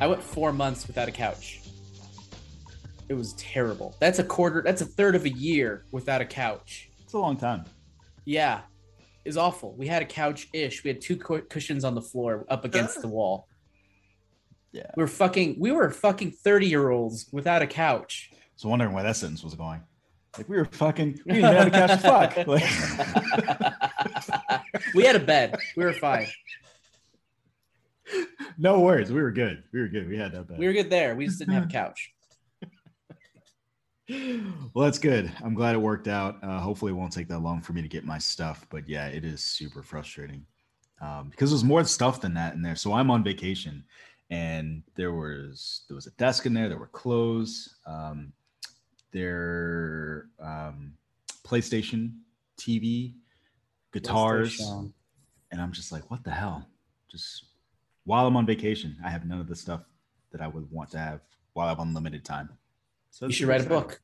I went four months without a couch. It was terrible. That's a quarter. That's a third of a year without a couch. It's a long time. Yeah, it's awful. We had a couch ish. We had two cu- cushions on the floor up against the wall. Yeah. We were fucking. We were fucking thirty year olds without a couch. So wondering where that sentence was going. Like we were fucking. We didn't have a couch to fuck. Like, we had a bed. We were fine. No worries. We were good. We were good. We had that bed. We were good there. We just didn't have a couch. well, that's good. I'm glad it worked out. Uh, hopefully, it won't take that long for me to get my stuff. But yeah, it is super frustrating um, because there's more stuff than that in there. So I'm on vacation, and there was there was a desk in there. There were clothes. Um, there, um, PlayStation, TV, guitars, PlayStation. and I'm just like, what the hell? Just while I'm on vacation, I have none of the stuff that I would want to have while I have unlimited time. So You should write a book.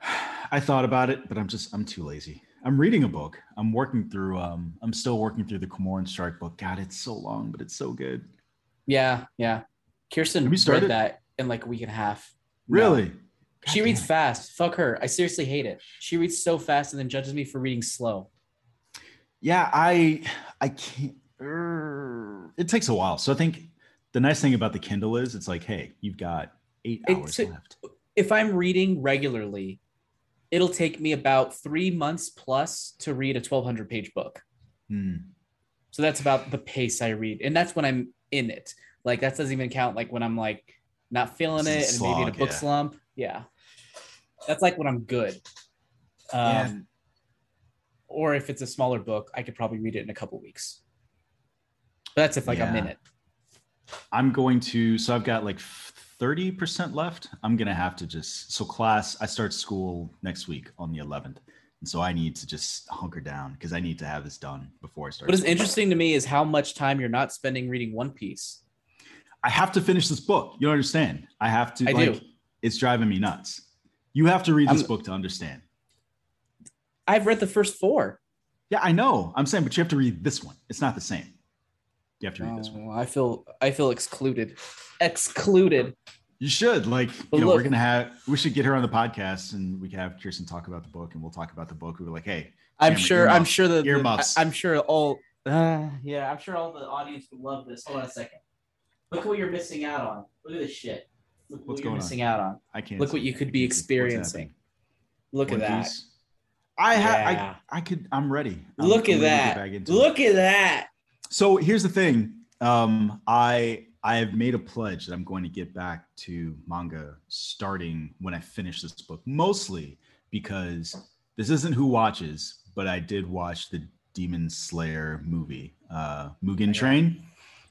I thought about it, but I'm just I'm too lazy. I'm reading a book. I'm working through um I'm still working through the Cormoran Strike book. God, it's so long, but it's so good. Yeah, yeah. Kirsten you started? read that in like a week and a half. No. Really? She reads it. fast. Fuck her. I seriously hate it. She reads so fast and then judges me for reading slow. Yeah, I I can't. It takes a while. So I think the nice thing about the Kindle is it's like, hey, you've got eight hours left. If I'm reading regularly, it'll take me about three months plus to read a 1200 page book. Hmm. So that's about the pace I read. And that's when I'm in it. Like that doesn't even count like when I'm like not feeling it It's and maybe in a book yeah. slump. Yeah. That's like when I'm good. Um, Yeah. Or if it's a smaller book, I could probably read it in a couple weeks. But that's if like Yeah. it. I'm going to so I've got like 30% left. I'm gonna have to just so class, I start school next week on the 11th. And so I need to just hunker down because I need to have this done before I start. What is interesting to me is how much time you're not spending reading One Piece. I have to finish this book. You don't understand. I have to I like do. it's driving me nuts. You have to read this I'm- book to understand. I've read the first four. Yeah, I know. I'm saying, but you have to read this one. It's not the same. You have to read this one. Oh, I feel I feel excluded. Excluded. You should like, But you know, we're gonna have. We should get her on the podcast, and we can have Kirsten talk about the book, and we'll talk about the book. We were like, hey, I'm Cameron, sure. I'm sure that the- Earmuffs. I, am sure all. Uh, yeah, I'm sure all the audience would love this. Hold on a second. Look what you're missing out on. Look at this shit. Look What's what you're going on? missing out on. I can't. Look what you could be can't see. What's experiencing. Look One at that. Piece? I have. Yeah. I. I could. I'm ready. I'm- Look I'm at ready that. back it. Look at that. So here's the thing. Um, I I have made a pledge that I'm going to get back to manga starting when I finish this book. Mostly because this isn't Who Watches, but I did watch the Demon Slayer movie, uh, Mugen Train.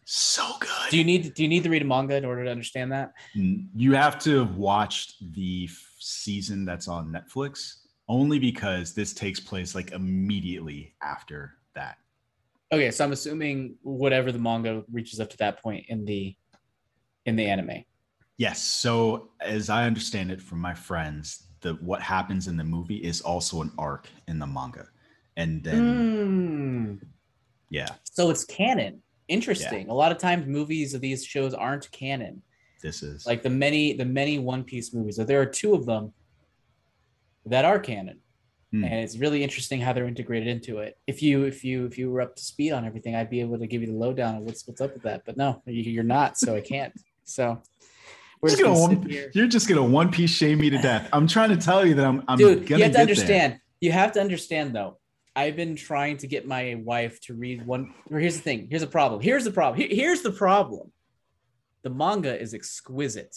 So good. Do you need Do you need to read a manga in order to understand that? You have to have watched the season that's on Netflix only because this takes place like immediately after that. Okay, so I'm assuming whatever the manga reaches up to that point in the in the anime. Yes. So as I understand it from my friends, the what happens in the movie is also an arc in the manga. And then Mm. yeah, So it's canon. Interesting. A lot of times movies of these shows aren't canon. this is Like the many the many One Piece movies. So there are two of them that are canon. Hmm. And it's really interesting how they're integrated into it. If you if you if you were up to speed on everything, I'd be able to give you the lowdown of what's what's up with that. But no, you- you're not, so I can't. So we're Just gonna gonna one- you're just gonna one piece shame me to death. I'm trying to tell you that I'm I'm dude gonna you have to understand you have to understand though i've been trying to get my wife to read one or here's the thing here's the problem here's the problem Here- here's the problem the manga is exquisite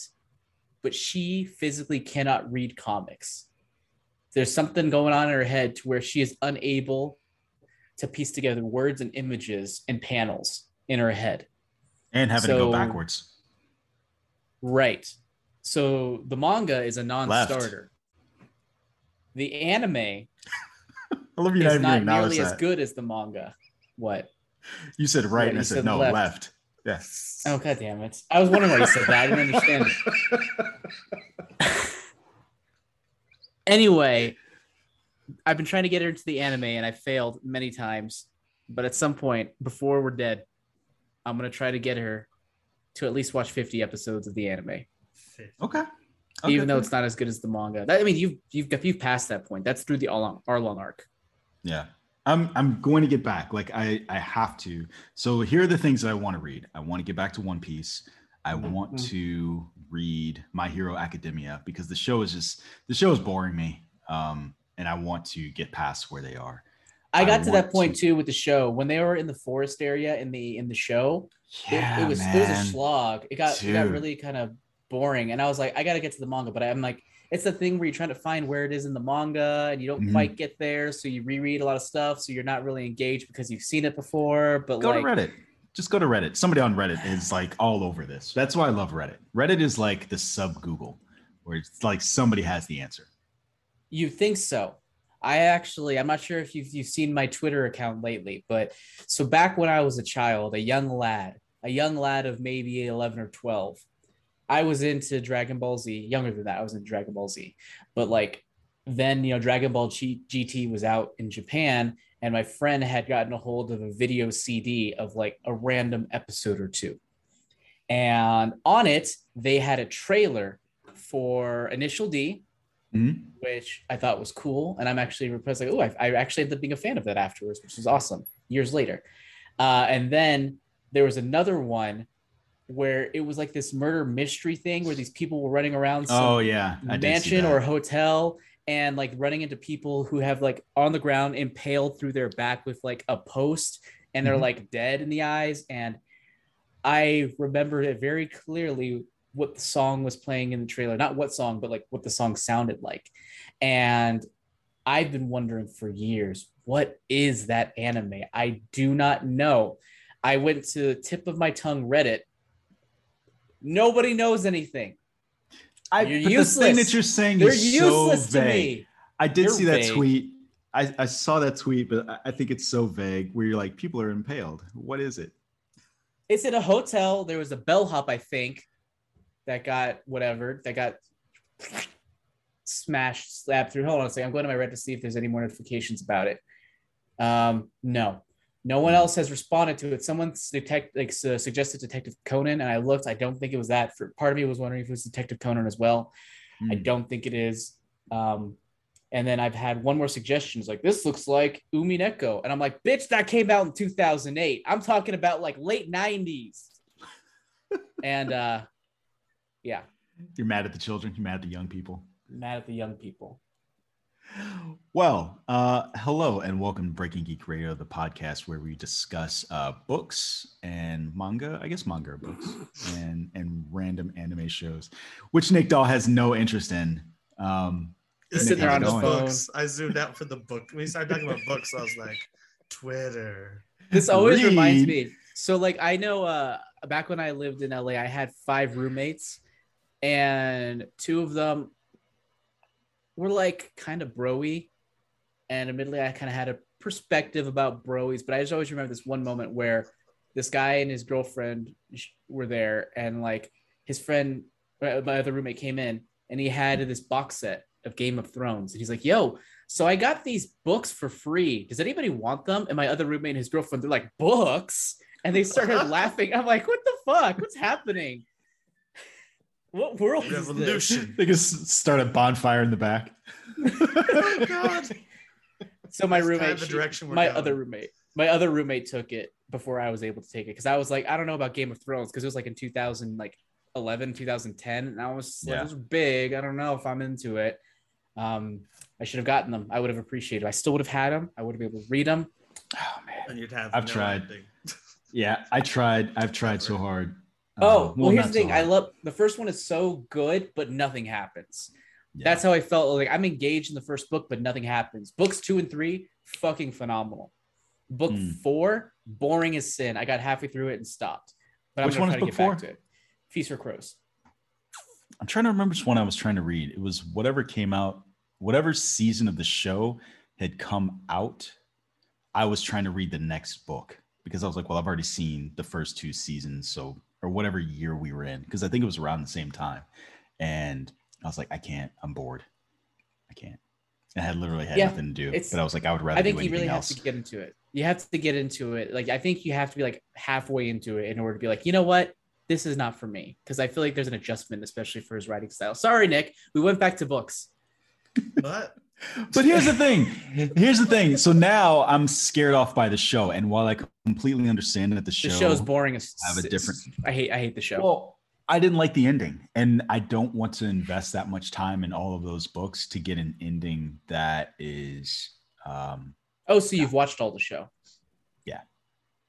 but she physically cannot read comics there's something going on in her head to where she is unable to piece together words and images and panels in her head. And having to go backwards. Right. So the manga is a non-starter. Left. The anime I love you is not nearly as good as the manga. What? You said right, Yeah, and I said, said no, left. left. Yes. Oh god damn it! I was wondering why you said that. I didn't understand. anyway, I've been trying to get her into the anime and I failed many times. But at some point, before we're dead, I'm gonna try to get her to at least watch 50 episodes of the anime, Okay. even though it's not as good as the manga. That, I mean, you've you've you've passed that point. That's through the Arlong, Arlong arc. Yeah. I'm I'm going to get back. Like I I have to. So here are the things that I want to read. I want to get back to One Piece. I want Mhm. to read My Hero Academia because the show is just the show is boring me. Um and I want to get past where they are. I I got to that point to- too with the show when they were in the forest area in the in the show. it- Yeah, it, was man. it was a slog. It got it got really kind of boring, and I was like, I got to get to the manga, but I'm like, it's the thing where you're trying to find where it is in the manga, and you don't Mhm. quite get there, so you reread a lot of stuff, so you're not really engaged because you've seen it before. But Go like, to Reddit. Just go to Reddit. Somebody on Reddit is like all over this. That's why I love Reddit. Reddit is like the sub Google, where it's like somebody has the answer. You think so? I actually, I'm not sure if you've, you've seen my Twitter account lately, but so back when I was a child, a young lad, a young lad of maybe 11 or 12, I was into Dragon Ball Z. Younger than that, I was in Dragon Ball Z, but like then, you know, Dragon Ball G- GT was out in Japan, and my friend had gotten a hold of a video CD of like a random episode or two. And on it, they had a trailer for Initial D, Mhm. which I thought was cool. And I'm actually impressed, like, oh, I, I actually ended up being a fan of that afterwards, which was awesome years later. Uh, and then there was another one where it was like this murder mystery thing where these people were running around some Oh yeah, mansion or hotel and like running into people who have like on the ground impaled through their back with like a post and they're Mhm. like dead in the eyes. And i remember it very clearly what the song was playing in the trailer. Not what song but like what the song sounded like. And i've been wondering for years what is that anime? I do not know. I went to the tip of my tongue reddit. Nobody knows anything I, You're but the thing that you're saying they're is so useless to vague. me I did You're see that vague. tweet. I, I saw that tweet, but I, think it's so vague where you're like, people are impaled. What is it? it's in a hotel. There was a bellhop, I think, that got whatever that got smashed, slapped through. Hold on a second. I'm going to my Reddit to see if there's any more notifications about it. Um, no, no one else has responded to it. Someone detect like su- suggested Detective Conan, and I looked. I don't think it was that. For part of me was wondering if it was Detective Conan as well. I Hmm. don't think it is. Um, and then I've had one more suggestion. It's like this looks like Umineko, and I'm like, bitch, that came out in 2008. I'm talking about like late 90s. and uh, yeah, You're mad at the children. You're mad at the young people. mad at the young people. Well, uh, hello and welcome to Breaking Geek Radio, the podcast where we discuss uh, books and manga. I guess manga are books and and random anime shows, which Nick Doll has no interest in. Um, He's Nick, sitting there how's on his books. I zoomed out for the book. When we started talking about books, I was like, Twitter. This always reminds me. So like I know uh back when I lived in LA, I had five roommates, and two of them were like kind of broy. And admittedly, I kind of had a perspective about broies, but I just always remember this one moment where this guy and his girlfriend were there, and like his friend, my other roommate came in, and he had this box set of Game of Thrones, and he's like, "Yo, so I got these books for free. Does anybody want them?" And my other roommate and his girlfriend, they're like, "Books," and they started laughing. I'm like, "What the fuck? What's happening? What world is this?" Revolution. they just start a bonfire in the back. oh God. So my That's kind roommate, of the she- direction we're my going. other roommate, my other roommate took it before I was able to take it because I was like, I don't know about Game of Thrones because it was like in 2000, like 11, 2010, and I was like, Yeah. this is big. I don't know if I'm into it. Um, I should have gotten them. I would have appreciated. I still would have had them. I would have been able to read them. Oh man. And you'd have I've no tried. ending. Yeah, I tried. I've tried so hard. Oh, Uh, well, here's the thing. I love the first one is so good, but nothing happens. Yeah. That's how I felt. Like I'm engaged in the first book, but nothing happens. Books two and three, fucking phenomenal. Book Hmm. four, boring as sin. I got halfway through it and stopped. But Which I'm one is to book get back four? to it. Feast for Crows. I'm trying to remember which one I was trying to read. It was whatever came out, whatever season of the show had come out. I was trying to read the next book because I was like, well, I've already seen the first two seasons, so or whatever year we were in, because I think it was around the same time. And I was like, I can't. I'm bored. I can't. I had literally had Yeah, nothing to do, but I was like, I would rather I think do you really else. have to get into it. You have to get into it. Like I think you have to be like halfway into it in order to be like, you know what, this is not for me. Because I feel like there's an adjustment, especially for his writing style. Sorry, Nick. We went back to books. But But here's the thing. Here's the thing. So now I'm scared off by the show, and while I completely understand that the show, The show's boring as have a different- I hate. I hate the show. Well, I didn't like the ending, and I don't want to invest that much time in all of those books to get an ending that is. Um, oh, so you've watched all the show? Yeah.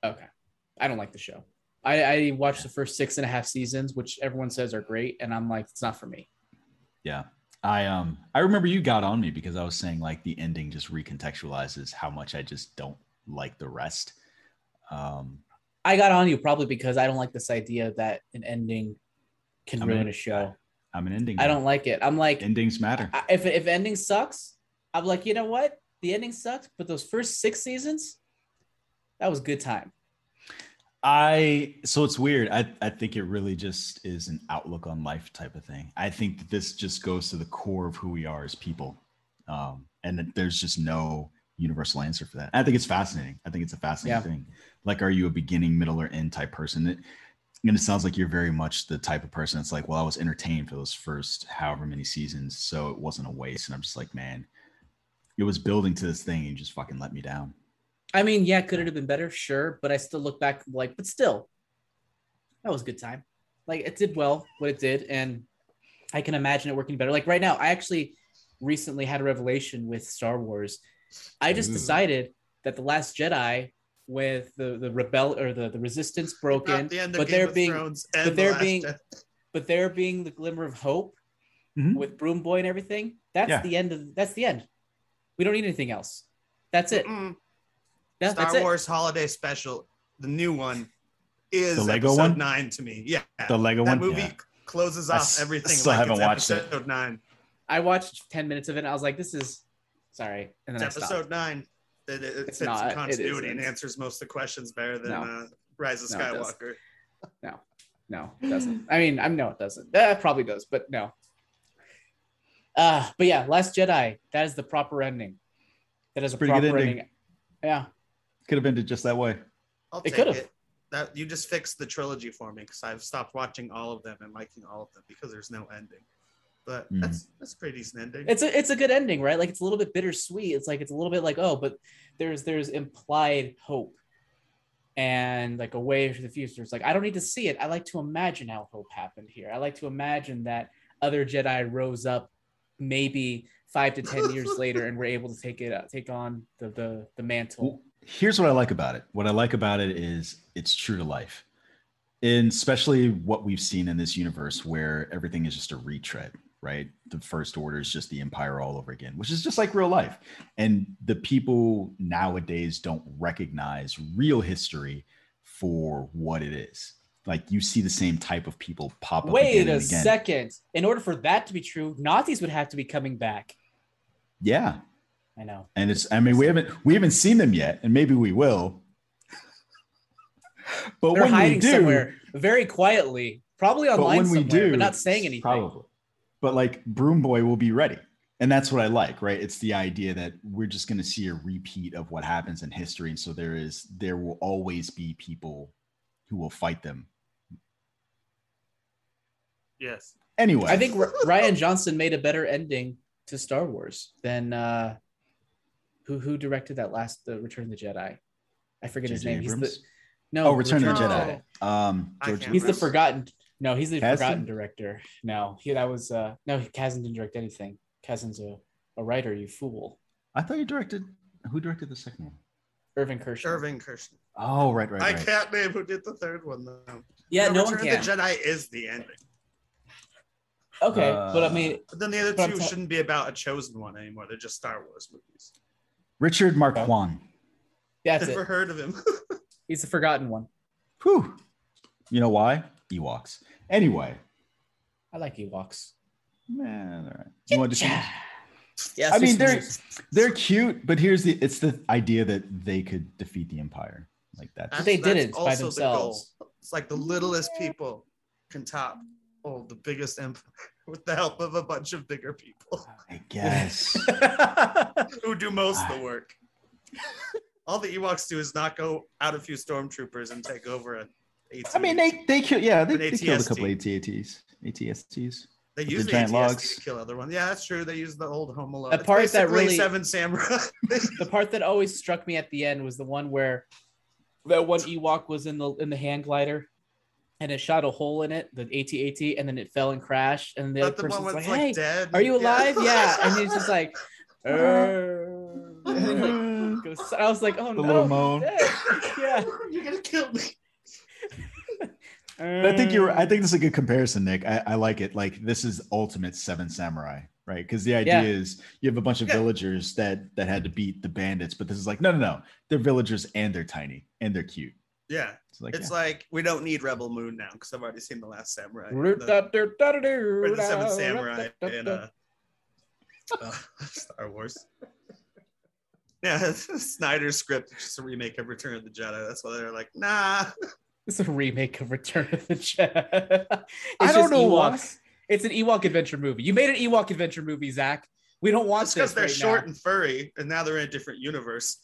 Okay. I don't like the show. I, I watched the first six and a half seasons, which everyone says are great, and I'm like, it's not for me. yeah, I um, I remember you got on me because I was saying like the ending just recontextualizes how much I just don't like the rest. Um, I got on you probably because I don't like this idea that an ending can I'm ruin an- a show. I'm an ending. I don't like it. I'm like, endings matter. I- if if ending sucks, I'm like, you know what? The ending sucks, but those first six seasons, that was good time. I so it's weird. I I think it really just is an outlook on life type of thing. I think that this just goes to the core of who we are as people, um, and that there's just no universal answer for that. I think it's fascinating. I think it's a fascinating Yeah. thing. Like, are you a beginning, middle, or end type person? It, and it sounds like you're very much the type of person that's like, well, I was entertained for those first however many seasons, so it wasn't a waste. And I'm just like, man, it was building to this thing, and you just fucking let me down. I mean, yeah, could it have been better? Sure, but I still look back like, but still, that was a good time. Like it did well what it did, and I can imagine it working better. Like right now, I actually recently had a revelation with Star Wars. I just Ooh. decided that the Last Jedi, with the the rebel or the the Resistance broken, the end of but Game there being but and The there being- Jedi. but there being the glimmer of hope Mhm. with Broom Boy and everything. That's Yeah. the end of that's the end. We don't need anything else. That's it. Mm. That- Star that's it. Wars Holiday Special, the new one, is The Lego episode one? nine to me. Yeah, The Lego that one? movie Yeah. closes off s- I everything. still like haven't it's watched it. episode nine. I watched 10 minutes of it and I was like, this is sorry. And then It's stopped. episode nine. It, it, it It's fits not. It continuity and answers most of the questions better than No. uh, Rise of No, it. Skywalker. No, no, it doesn't. I mean, I know it doesn't. Uh, it probably does, but no. Uh, but yeah, Last Jedi, that is the proper ending. That is a Pretty good proper ending. ending. Yeah. Could have ended just that way. I'll It take could've. it. That you just fixed the trilogy for me because I've stopped watching all of them and liking all of them because there's no ending. But Mm. that's that's a pretty decent ending. It's a it's a good ending, right? Like it's a little bit bittersweet. It's like it's a little bit like, oh, but there's there's implied hope and like a way for the future. It's like I don't need to see it. I like to imagine how hope happened here. I like to imagine that other Jedi rose up maybe five to ten years later and were able to take it uh, take on the the the mantle. Here's what I like about it. What I like about it is it's true to life. And especially what we've seen in this universe where everything is just a retread, right? The first order is just the empire all over again, which is just like real life. And the people nowadays don't recognize real history for what it is. Like you see the same type of people pop up Wait again a and again. second. In order for that to be true, Nazis would have to be coming back. Yeah. I know. And it's I mean we haven't we haven't seen them yet, and maybe we will. but They're when we hiding do, somewhere very quietly, probably online but online when we somewhere, do, but not saying anything. Probably. But like Broom Boy will be ready. And that's what I like, right? It's the idea that we're just going to see a repeat of what happens in history. And so there is, there will always be people who will fight them. yes. Anyway, I think R- Rian Johnson made a better ending to Star Wars than uh, who who directed that last the Return of the Jedi. I forget his J.J. name. He's the no oh, Return of the Return- Jedi. Um, George can't He's the forgotten. No, he's the Kasdan? forgotten director. No, he that was uh no. Kasdan didn't direct anything. Kasdan's a, a writer. You fool. I thought you directed. Who directed the second one? Irvin Kershner. Irving Kirsten. Oh, right, right, I can't name who did the third one though. Yeah, no, one Return can. of the Jedi is the ending. Okay, but I Uh, mean, But then the other two ta- shouldn't be about a chosen one anymore. They're just Star Wars movies. Richard Marquand. that's Never it. heard of him. He's the forgotten one. Whew. You know why? Ewoks. Anyway, I like Ewoks. man, all right. You want to see? Yeah, I mean, they're they're cute, but here's the it's the idea that they could defeat the Empire. Like that's But they did it by also the themselves. It's like the littlest people can top oh the biggest empire with the help of a bunch of bigger people I guess. who do most of the ah. work. All the Ewoks do is not go out a few stormtroopers and take over a AT. I mean, they they kill yeah they, they killed a ATST. couple ATATs ATSTs. they the use the, giant ATST logs. to kill other ones. Yeah, that's true. They use the old Home Alone. The It's part that really- Seven Samurai. the part that always struck me at the end was the one where that one Ewok was in the in the hand glider and it shot a hole in it, the AT-AT, and then it fell and crashed. And the Not other the one person's like, it's like "Hey, dead. are you alive?" Yeah, and he's just like, uh-huh. And then, like, goes- I was like, "Oh The no, little moan. yeah. You're gonna kill me. But I think you're. I think this is a good comparison, Nick. I, I like it. Like this is ultimate Seven Samurai, right? Because the idea Yeah. is you have a bunch of Yeah. villagers that that had to beat the bandits, but this is like no, no, no. They're villagers and they're tiny and they're cute. Yeah, It's like it's yeah. like we don't need Rebel Moon now because I've already seen the Last Samurai. The, or the Seven Samurai in uh, uh, Star Wars. Yeah, Snyder's script is just a remake of Return of the Jedi. That's why they're like, nah. It's a remake of Return of the Jedi. It's I don't just know why. Ewoks. It's an Ewok adventure movie. You made an Ewok adventure movie, Zach. We don't want That's because they're right short now. and furry, and now they're in a different universe.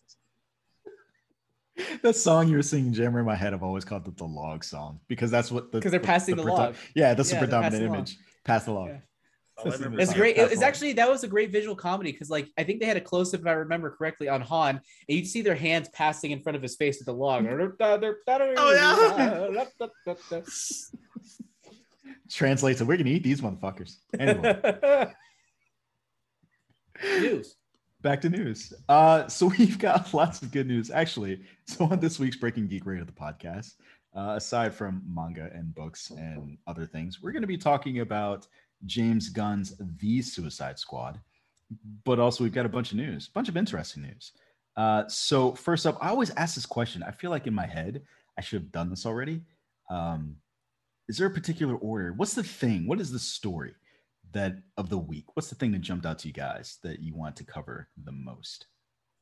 That song you were singing, Jammer, in my head. I've always called it the log song because that's what the 'Cause they're passing the predo- log. Yeah, that's Yeah, the predominant the log. image. Pass the log. Yeah. All I That's remember It's great. pass It was actually that was a great visual comedy because like I think they had a close up if I remember correctly on Han, and you'd see their hands passing in front of his face with the log. Oh, yeah. Translates it. We're gonna eat these motherfuckers. Anyway. News. Back to news. Uh, so we've got lots of good news, actually. So on this week's Breaking Geek Rate of the podcast, uh, aside from manga and books and other things, we're going to be talking about James Gunn's The Suicide Squad, but also we've got a bunch of news, a bunch of interesting news. Uh, so first up, I always ask this question. I feel like in my head, I should have done this already. Um, is there a particular order? What's the thing? What is the story? That of the week? What's the thing that jumped out to you guys that you want to cover the most?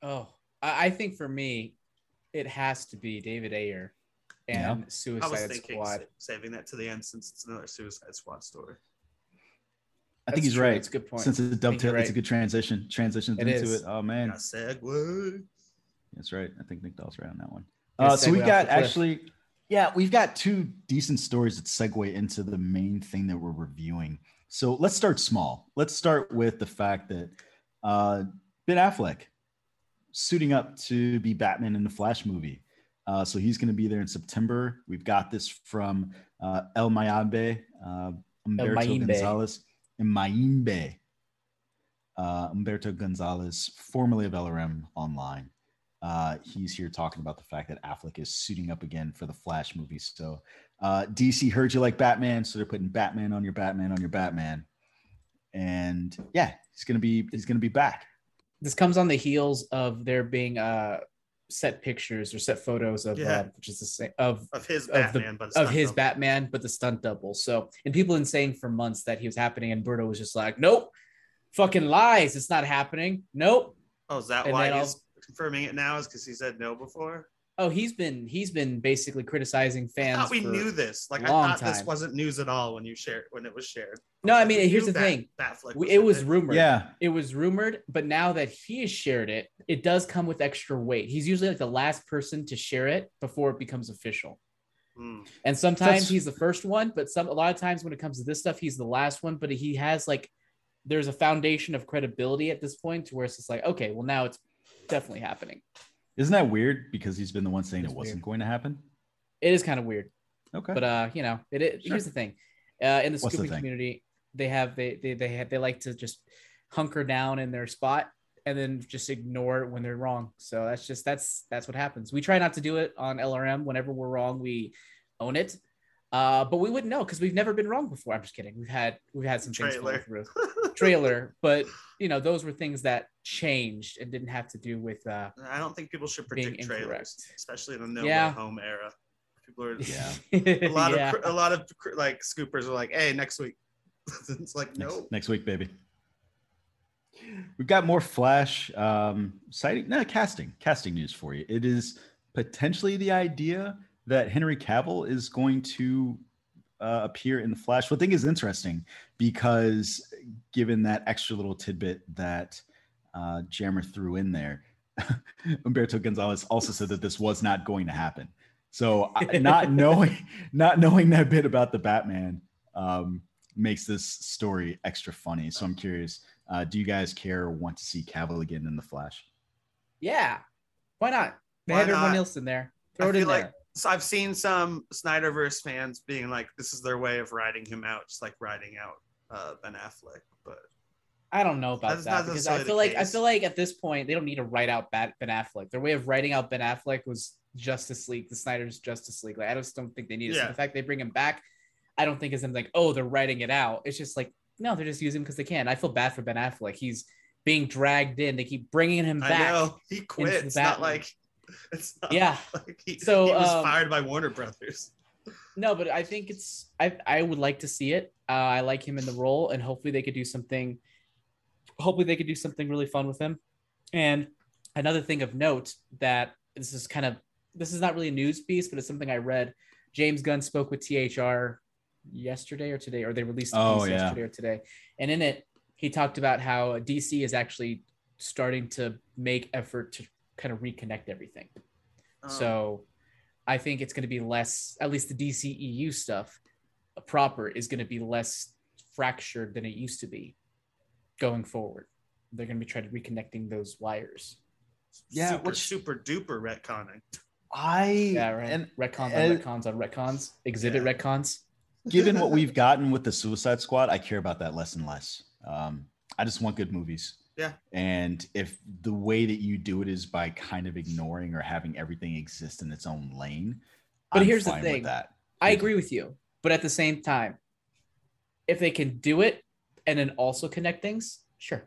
Oh, I, I think for me, it has to be David Ayer and I was Suicide thinking Squad. saving that to the end since it's another Suicide Squad story. I think That's he's true. right. It's a good point. Since it's a dovetail, you're it's a good transition. Transitions It into is. it. Oh man, segue. that's right. I think Nick Doll's right on that one. Uh, so we segue got actually, yeah, we've got two decent stories that segue into the main thing that we're reviewing. So let's start small. Let's start with the fact that uh, Ben Affleck suiting up to be Batman in the Flash movie. Uh, so he's going to be there in September. We've got this from uh, El Mayimbe, uh, Umberto Mayimbe. Gonzalez, and Mayimbe. Uh, Umberto Gonzalez, formerly of LRM Online. Uh, he's here talking about the fact that Affleck is suiting up again for the Flash movie. So uh, DC heard you like Batman, so they're putting Batman on your Batman on your Batman, and yeah, he's gonna be he's gonna be back. This comes on the heels of there being uh set pictures or set photos of Yeah. uh, which is the same of Of his Of the- but of his double. Batman, but the stunt double. So, and people been saying for months that he was happening, and Berto was just like, "Nope, fucking lies, it's not happening. Nope." Oh, is that And why then he's confirming it now? Is because he said no before? Oh, he's been he's been basically criticizing I fans. thought we for- knew this. Like I long thought this wasn't news at all when you shared when it was shared. No, I mean, we here's the that thing. Batfleck We- was it in was rumored. Yeah, It was rumored, but now that he has shared it, it does come with extra weight. He's usually like the last person to share it before it becomes official. Hmm. And sometimes That's- he's the first one, but some a lot of times when it comes to this stuff, he's the last one. But he has like there's a foundation of credibility at this point to where it's just like, okay, well now it's definitely happening. Isn't that weird? Because he's been the one saying It's it wasn't weird. going to happen. It is kind of weird. Okay, But uh, you know, it, it Sure. here's the thing. Uh, in the What's the scooping thing? community, they have they they they have, they like to just hunker down in their spot and then just ignore it when they're wrong. So that's just that's that's what happens. We try not to do it on LRM. Whenever we're wrong, we own it. Uh, but we wouldn't know because we've never been wrong before. I'm just kidding. We've had we've had some things Trailer. fall through trailer, but you know those were things that changed and didn't have to do with. uh I don't think people should predict trailers, incorrect. especially in the no Yeah. way home era. People are Yeah. a lot yeah. of a lot of like scoopers are like, "Hey, next week." it's like Next, no. next week, baby. We've got more Flash um, sighting, no casting, casting news for you. It is potentially the idea that Henry Cavill is going to uh, appear in the Flash. What I think is interesting because given that extra little tidbit that uh, Jammer threw in there, Umberto Gonzalez also said that this was not going to happen. So not knowing, not knowing that bit about the Batman um, makes this story extra funny. So I'm curious, uh, do you guys care or want to see Cavill again in the Flash? Yeah. Why not? They Why had everyone not? else in there. I Throw it in feel there. So I've seen some Snyderverse fans being like, "This is their way of riding him out, just like riding out uh, Ben Affleck." But I don't know about that because I feel like I feel like at this point they don't need to write out Ben Affleck. Their way of writing out Ben Affleck was Justice League, the Snyder's Justice League. Like I just don't think they need it. So the fact they bring him back, I don't think is them like, oh, they're writing it out. It's just like no, they're just using him because they can. I feel bad for Ben Affleck. He's being dragged in. They keep bringing him I back. know he quit. It's not like Yeah. like he, So, he was um, fired by Warner Brothers. No, but I think it's I I would like to see it. Uh, I like him in the role, and hopefully they could do something. Hopefully they could do something really fun with him. And another thing of note that this is kind of this is not really a news piece, but it's something I read. James Gunn spoke with THR yesterday or today, or they released a Oh, yeah. yesterday or today, and in it he talked about how DC is actually starting to make effort to kind of reconnect everything. Um, So I think it's going to be less, at least the DCEU stuff uh, proper is going to be less fractured than it used to be going forward. They're going to be trying to reconnecting those wires. Yeah, super, which- super duper retconning. I Yeah, right. and retcons and- on retcons on retcons, exhibit Yeah. retcons. given what we've gotten with the Suicide Squad, I care about that less and less. Um, I just want good movies. Yeah. And if the way that you do it is by kind of ignoring or having everything exist in its own lane, But I'm here's the thing. That. I agree with you, but at the same time, if they can do it and then also connect things, sure,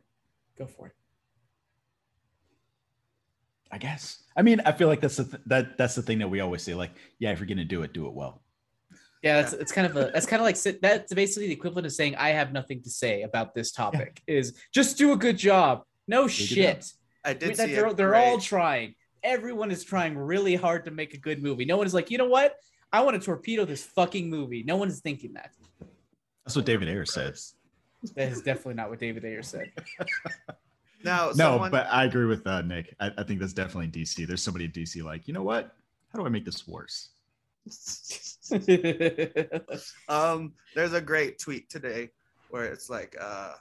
go for it. I guess. I mean, I feel like that's the th- that that's the thing that we always say. Like, yeah, if you're gonna do it, do it well. Yeah, that's it's kind of a that's kind of like sit- that's basically the equivalent of saying I have nothing to say about this topic. Is just do a good job. No good shit. I I did mean, see that they're they're all trying. Everyone is trying really hard to make a good movie. No one is like, you know what? I want to torpedo this fucking movie. No one is thinking that. That's what David Ayer says. That is definitely not what David Ayer said. Now, No, someone, but I agree with uh, Nick. I, I think that's definitely DC. There's somebody at DC like, you know what? How do I make this worse? um, there's a great tweet today where it's like, uh,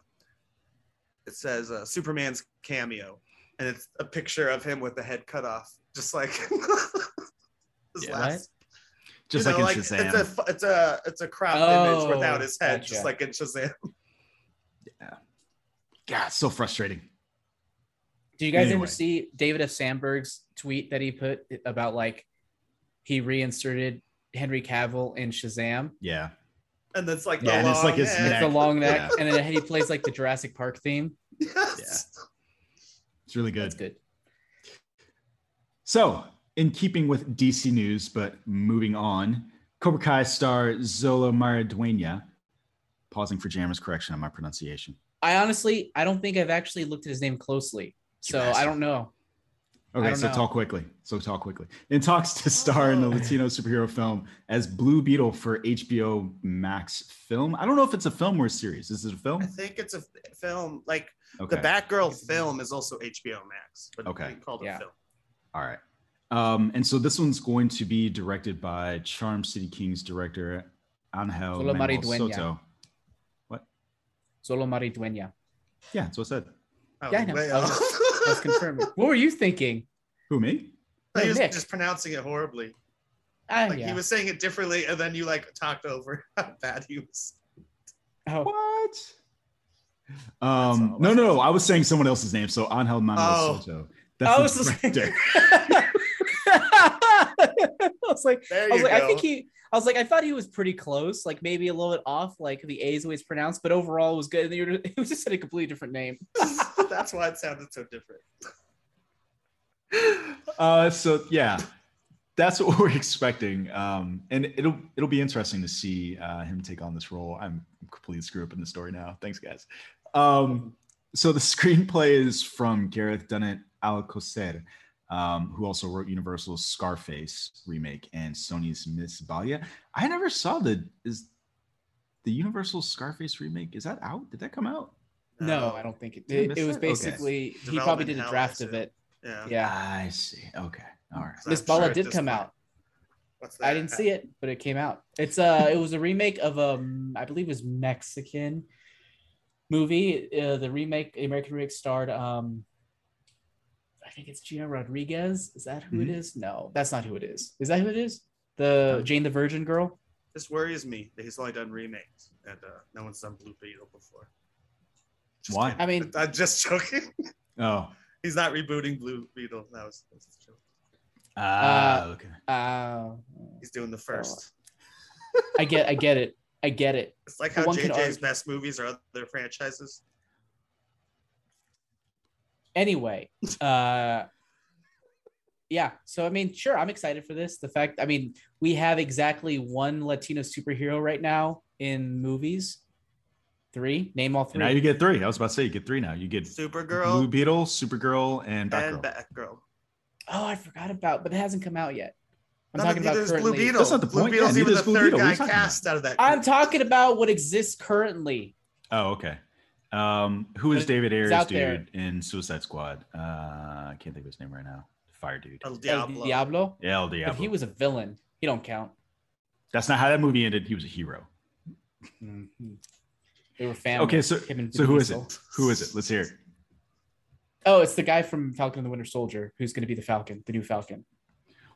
it says uh, Superman's cameo, and it's a picture of him with the head cut off, just like his Yeah. last. Just you know, like in Shazam. It's a it's a it's a cropped Oh, image without his head, gotcha. just like in Shazam. Yeah. God, so frustrating. Do you guys Anyway. ever see David F. Sandberg's tweet that he put about like he reinserted Henry Cavill in Shazam? Yeah. And that's like Yeah, the and it's like long his head. It's the long neck, Yeah. and then he plays like the Jurassic Park theme. Yes. It's really good. That's good. good. So, in keeping with DC news, but moving on, Cobra Kai star Xolo Maridueña, pausing for Jammer's correction on my pronunciation. I honestly, I don't think I've actually looked at his name closely, so I don't know. Okay, so know. talk quickly. So talk quickly. In talks to star in the Oh. Latino superhero film as Blue Beetle for HBO Max film. I don't know if it's a film or a series. Is it a film? I think it's a film. Like Okay. the Batgirl film is also HBO Max, but Okay. they called it Yeah. film. All right. Um, and so this one's going to be directed by Charm City Kings director Angel Solo Manuel Maridueña. Soto. What? Xolo Maridueña. Yeah, that's what I said. I Yeah, I know. way I was- off. Confirming. what were you thinking? Who me? he Oh, was Nick. just pronouncing it horribly. Ah, Like yeah. he was saying it differently, and then you like talked over how bad he was. oh, What? Um, no, no, no. I was saying someone else's name. So Angel Manuel Oh. Soto. I was just- director. I was like, I was like, go. I think he, I was like, I thought he was pretty close, like maybe a little bit off, like the A's always pronounced, but overall it was good. And you're, it was just said a completely different name. That's why it sounded so different. Uh, so yeah, that's what we're expecting. Um, and it'll it'll be interesting to see uh, him take on this role. I'm completely screwed up in the story now. Thanks, guys. Um, so the screenplay is from Gareth Dunnett Alcocer, um, who also wrote Universal's Scarface remake and Sony's Miss Bala. I never saw the is the Universal Scarface remake. Is that out? Did that come out? No, I don't think it Did I It was that? Okay. basically he probably did a draft of it. Yeah. Yeah, I see. Okay. All right. So Miss Bala sure did come point- out. What's that? I didn't see it, but it came out. It's uh it was a remake of um I believe it was Mexican movie. Uh, the remake, American remake starred um I think it's Gina Rodriguez. Is that who it Mhm. is? No, that's not who it is. Is that who it is? The No. Jane the Virgin girl? This worries me that he's only done remakes and uh, no one's done Blue Beetle before. Just Why? kidding. I mean- I'm just joking. Oh. he's not rebooting Blue Beetle. That was, that was a joke. Ah. okay. Uh He's doing the first. I get I get it. I get it. It's like But how JJ's best movies are other franchises. anyway uh yeah so i mean sure i'm excited for this the fact i mean we have exactly one latino superhero right now in movies three name all And now you get three. I was about to say you get three now. You get Supergirl, Blue Beetle, Supergirl, and Batgirl. and Batgirl. Batgirl. oh i forgot about but it hasn't come out yet i'm No, talking about is Blue Beetle. That's not the Blue point. Beetle's Yeah, even the Blue third Beetle. Guy you talking cast out of that. i'm talking about what exists currently oh, okay. Um, who is David Ayers, dude, there. in Suicide Squad? Uh, I can't think of his name right now. Fire dude. El El Diablo. diablo Yeah, El but Diablo. he was a villain he don't count That's not how that movie ended. He was a hero. They were family Okay, so Him and so who is it? Vin Diesel. Who is it? Let's hear it. oh it's the guy from falcon and the winter soldier who's going to be the falcon the new falcon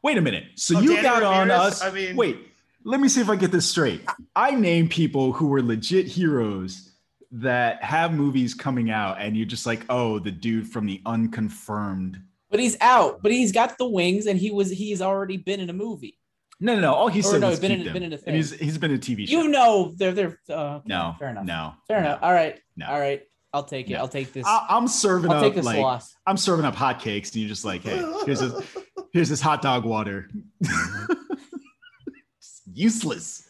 Wait a minute. So Oh, you Danny got on us. I mean- wait. Let me see if I get this straight. I name people who were legit heroes that have movies coming out, and you're just like, oh, the dude from the unconfirmed. But he's out. But he's got the wings, and he was he's already been in a movie. No, no, no. All he Or said no, was been in- keep them. been in a And he's he's been in a TV show. You know, they're they're uh, no, fair enough. no, fair no. enough. All right, No. all right. I'll take it. No. I'll take this. I, I'm serving I'll up take this like loss. I'm serving up hotcakes, and you're just like, hey, here's this here's this hot dog water. Useless.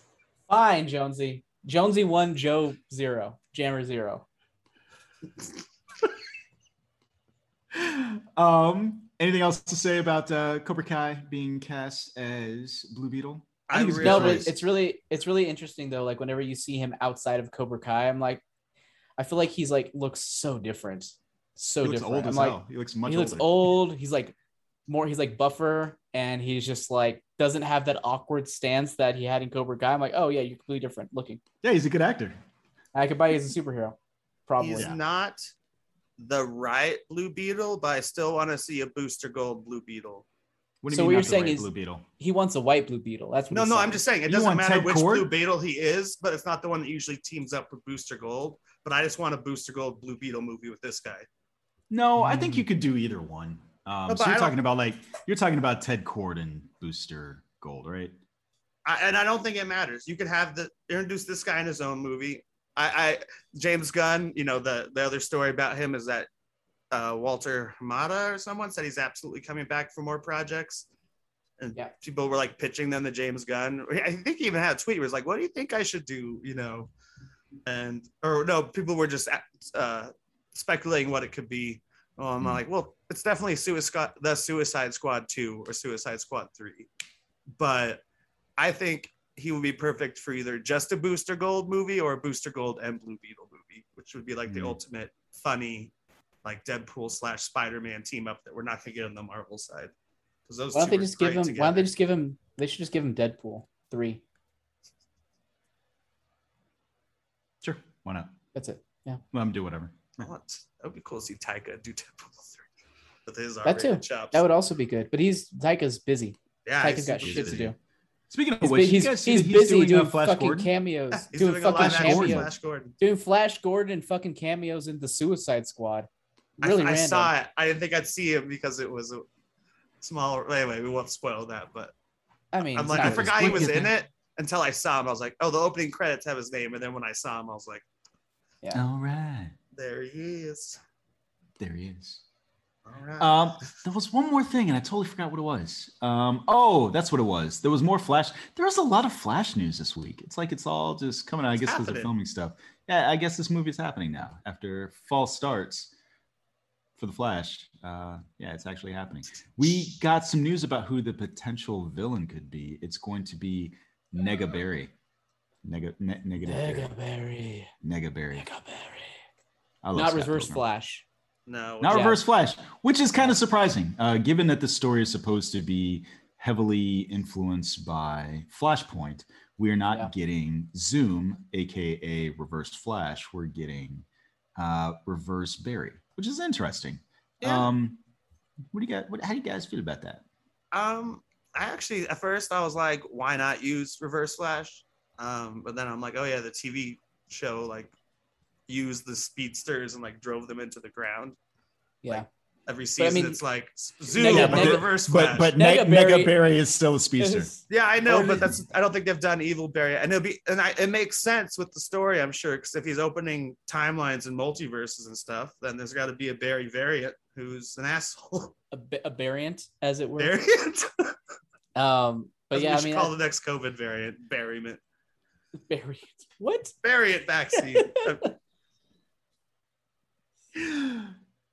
Fine, Jonesy. Jonesy one, Joe zero, Jammer zero. Um, anything else to say about uh, Cobra Kai being cast as Blue Beetle? I think it's really, No, but it's really it's really interesting though. Like whenever you see him outside of Cobra Kai, I'm like, I feel like he's like looks so different, so he looks different. old I'm as like, hell. He looks much he looks old. He's like more. He's like buffer, and he's just like doesn't have that awkward stance that he had in Cobra Kai. I'm like, oh yeah, you're completely different looking. Yeah, he's a good actor. I could buy you as a superhero, probably. he's not the right Blue Beetle, but I still want to see a Booster Gold Blue Beetle. What do you So mean what you're saying right is- Blue Beetle? He wants a white blue beetle. That's what No, no, saying. I'm just saying it You doesn't matter Ted which Cord? Blue Beetle he is, but it's not the one that usually teams up with Booster Gold. But I just want a Booster Gold Blue Beetle movie with this guy. No, I think Mm. you could do either one. Um, No, so but you're talking about like you're talking about Ted Kord and Booster Gold, right? I, and I don't think it matters. You could have the introduce this guy in his own movie. I, I James Gunn, you know, the the other story about him is that uh, Walter Hamada or someone said he's absolutely coming back for more projects. And Yeah. people were like pitching them the James Gunn. I think he even had a tweet where it's like, "What do you think I should do?" You know, and or no, people were just uh, speculating what it could be. Well, I'm Hmm. like, well, it's definitely Suicide, the Suicide Squad two or Suicide Squad three, but I think he would be perfect for either just a Booster Gold movie or a Booster Gold and Blue Beetle movie, which would be like the Hmm. ultimate funny, like Deadpool slash Spider Man team up that we're not gonna get on the Marvel side. Because those Why don't two they just give great him? Why don't they just give him? They should just give him Deadpool three. Sure, why not? That's it. Yeah, Let him do whatever. I want- That would be cool to see Taika do Deadpool three with his That too. Chops. that would also be good. But he's Taika's busy. yeah, Taika's he's got super shit busy. to do. Speaking of He's, which, bu- he's, you guys see he's busy doing, doing uh, Flash fucking Gordon? cameos, he's doing doing fucking live action cameos, Flash Gordon. doing Flash Gordon and fucking cameos in the Suicide Squad. Really I, I saw it. I didn't think I'd see him because it was a small. Anyway, we won't spoil that. But I mean, I'm like, I forgot he was in think? it. until I saw him, I was like, oh, the opening credits have his name, and then when I saw him, I was like, yeah, All right. there he is. There he is. All right. Um, there was one more thing, and I totally forgot what it was. Um, oh, that's what it was. There was more Flash. There was a lot of Flash news this week. It's like it's all just coming out. I guess because they're filming stuff. Yeah, I guess this movie is happening now after fall starts for the Flash. Uh, yeah, it's actually happening. We got some news about who the potential villain could be. It's going to be Nega Berry. Nega, ne- negative Berry. Negaberry. Nega Berry. Negaberry. I love Not Scott Reverse Pilgrim. Flash. No, Not Yeah. Reverse Flash, which is kind of surprising, uh, given that the story is supposed to be heavily influenced by Flashpoint. We are not Yeah. getting Zoom, aka Reverse Flash. We're getting uh, Reverse Barry, which is interesting. Yeah. Um, what do you got? What, how do you guys feel about that? Um, I actually at first I was like, why not use Reverse Flash? Um, but then I'm like, oh yeah, the TV show like used the speedsters and like drove them into the ground. Yeah. Every But I season, mean- it's like Zoom, Yeah, but but- Reverse Flash. But but Nega Nega, Barry- Barry is still a speedster. yeah, I know, but that's I don't think they've done Evil Barry, and it'll be and I, it makes sense with the story, I'm sure, because if he's opening timelines and multiverses and stuff, then there's got to be a Barry variant who's an asshole A, a variant, as it were. variant. Um, but That's yeah, what I we should mean, call the next COVID variant variant variant. What? variant vaccine.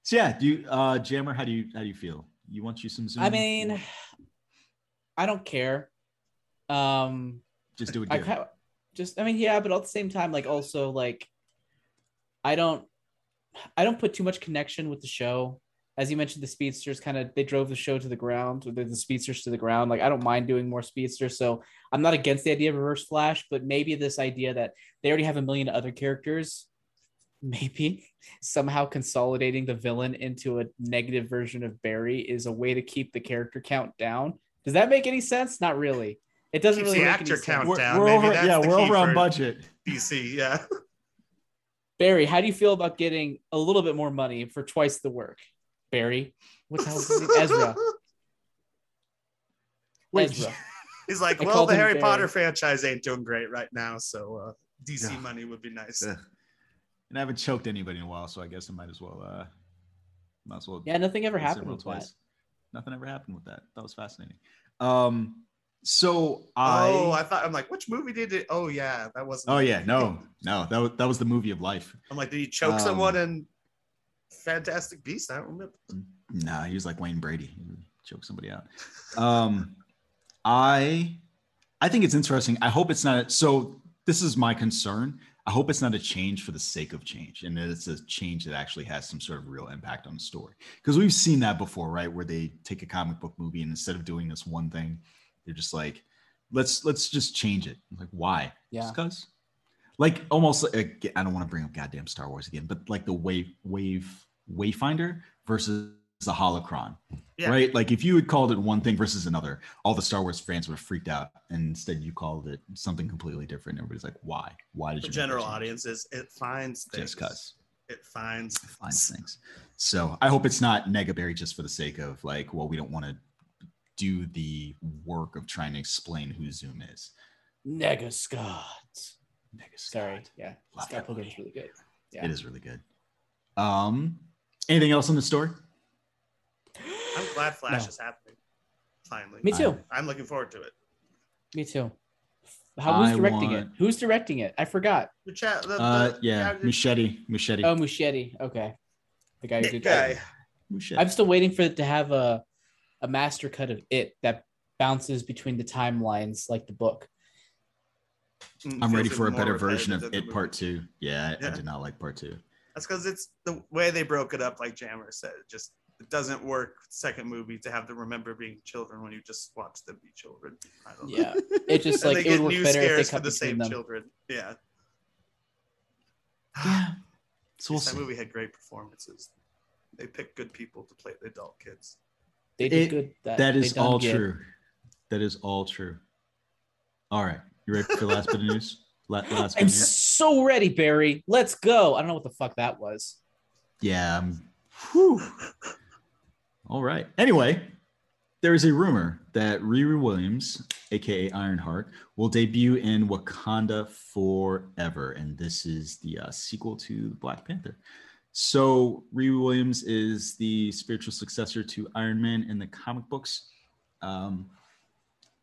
So yeah, do you, uh, Jammer? How do you how do you feel? You want you some Zoom? I mean, I don't care. Um, just do it. I good. kind of just, I mean, yeah, but at the same time, like, also, like, I don't, I don't put too much connection with the show. As you mentioned, the speedsters kind of they drove the show to the ground, or the, the speedsters to the ground. Like, I don't mind doing more speedsters, so I'm not against the idea of Reverse Flash, but maybe this idea that they already have a million other characters, maybe somehow consolidating the villain into a negative version of Barry is a way to keep the character count down. Does that make any sense? Not really. It doesn't Keeps really the make any actor sense. count We're, we're Maybe over. that's Yeah, the we're key over on for budget. DC, yeah. Barry, how do you feel about getting a little bit more money for twice the work? Barry, what the hell is his? Ezra. Wait, Ezra. He's like, I well, the Harry Barry. Potter franchise ain't doing great right now, so uh, DC Yeah. money would be nice. Ugh. And I haven't choked anybody in a while, so I guess I might as well. Uh, might as well. Yeah, nothing ever happened roll with that. Nothing ever happened with that. That was fascinating. Um, so I. Oh, I thought I'm like, which movie did it? Oh yeah, that wasn't. Oh yeah, no, no, that was that was the movie of life. I'm like, did he choke Um, someone in Fantastic Beast? I don't remember. Nah, he was like Wayne Brady. He would choke somebody out. Um, I, I think it's interesting. I hope it's not. So this is my concern. I hope it's not a change for the sake of change, and that it's a change that actually has some sort of real impact on the story. Because we've seen that before, right? Where they take a comic book movie and instead of doing this one thing, they're just like, let's let's just change it. Like, why? Yeah. because like almost like I don't want to bring up goddamn Star Wars again, but like the wave wave wayfinder versus the holocron, Yeah. right? Like if you had called it one thing versus another, all the Star Wars fans would have freaked out, and instead you called it something completely different. Everybody's like, why? Why did The you? general audiences, it finds things. just cause It finds. finds things. So I hope it's not Negaberry just for the sake of like, well, we don't want to do the work of trying to explain who Zoom is. Nega Scott. Nega Sorry. Yeah. Love Scott that Pilgrim's really good. Yeah. It is really good. Um, anything else in the story? I'm glad Flash No. is happening. Finally. Me too. I'm looking forward to it. Me too. How who's I directing it? Who's directing it? I forgot. The chat. The, Uh, yeah, the- Machete, Machete, Oh, Muschietti. Okay. The guy who did guy. Machete. I'm still waiting for it to have a a master cut of it that bounces between the timelines like the book. Mm, I'm ready for a better version of it the part two. Yeah, I, I did not like part two. That's because it's the way they broke it up, like Jammer said. Just it doesn't work. Second movie to have them remember being children when you just watch them be children. I don't know. Yeah. It just And like they it would get work new better if they for cut the same them. children. Yeah. Yeah. So we'll that see. movie had great performances. They picked good people to play the adult kids. They did It- good. That, that they is done all good. true. That is all true. All right, you ready for the last bit of news? La- last bit I'm news? so ready, Barry. Let's go. I don't know what the fuck that was. Yeah. Um, whew. All right. Anyway, there is a rumor that Riri Williams, aka Ironheart, will debut in Wakanda Forever, and this is the uh, sequel to Black Panther. So Riri Williams is the spiritual successor to Iron Man in the comic books. Um,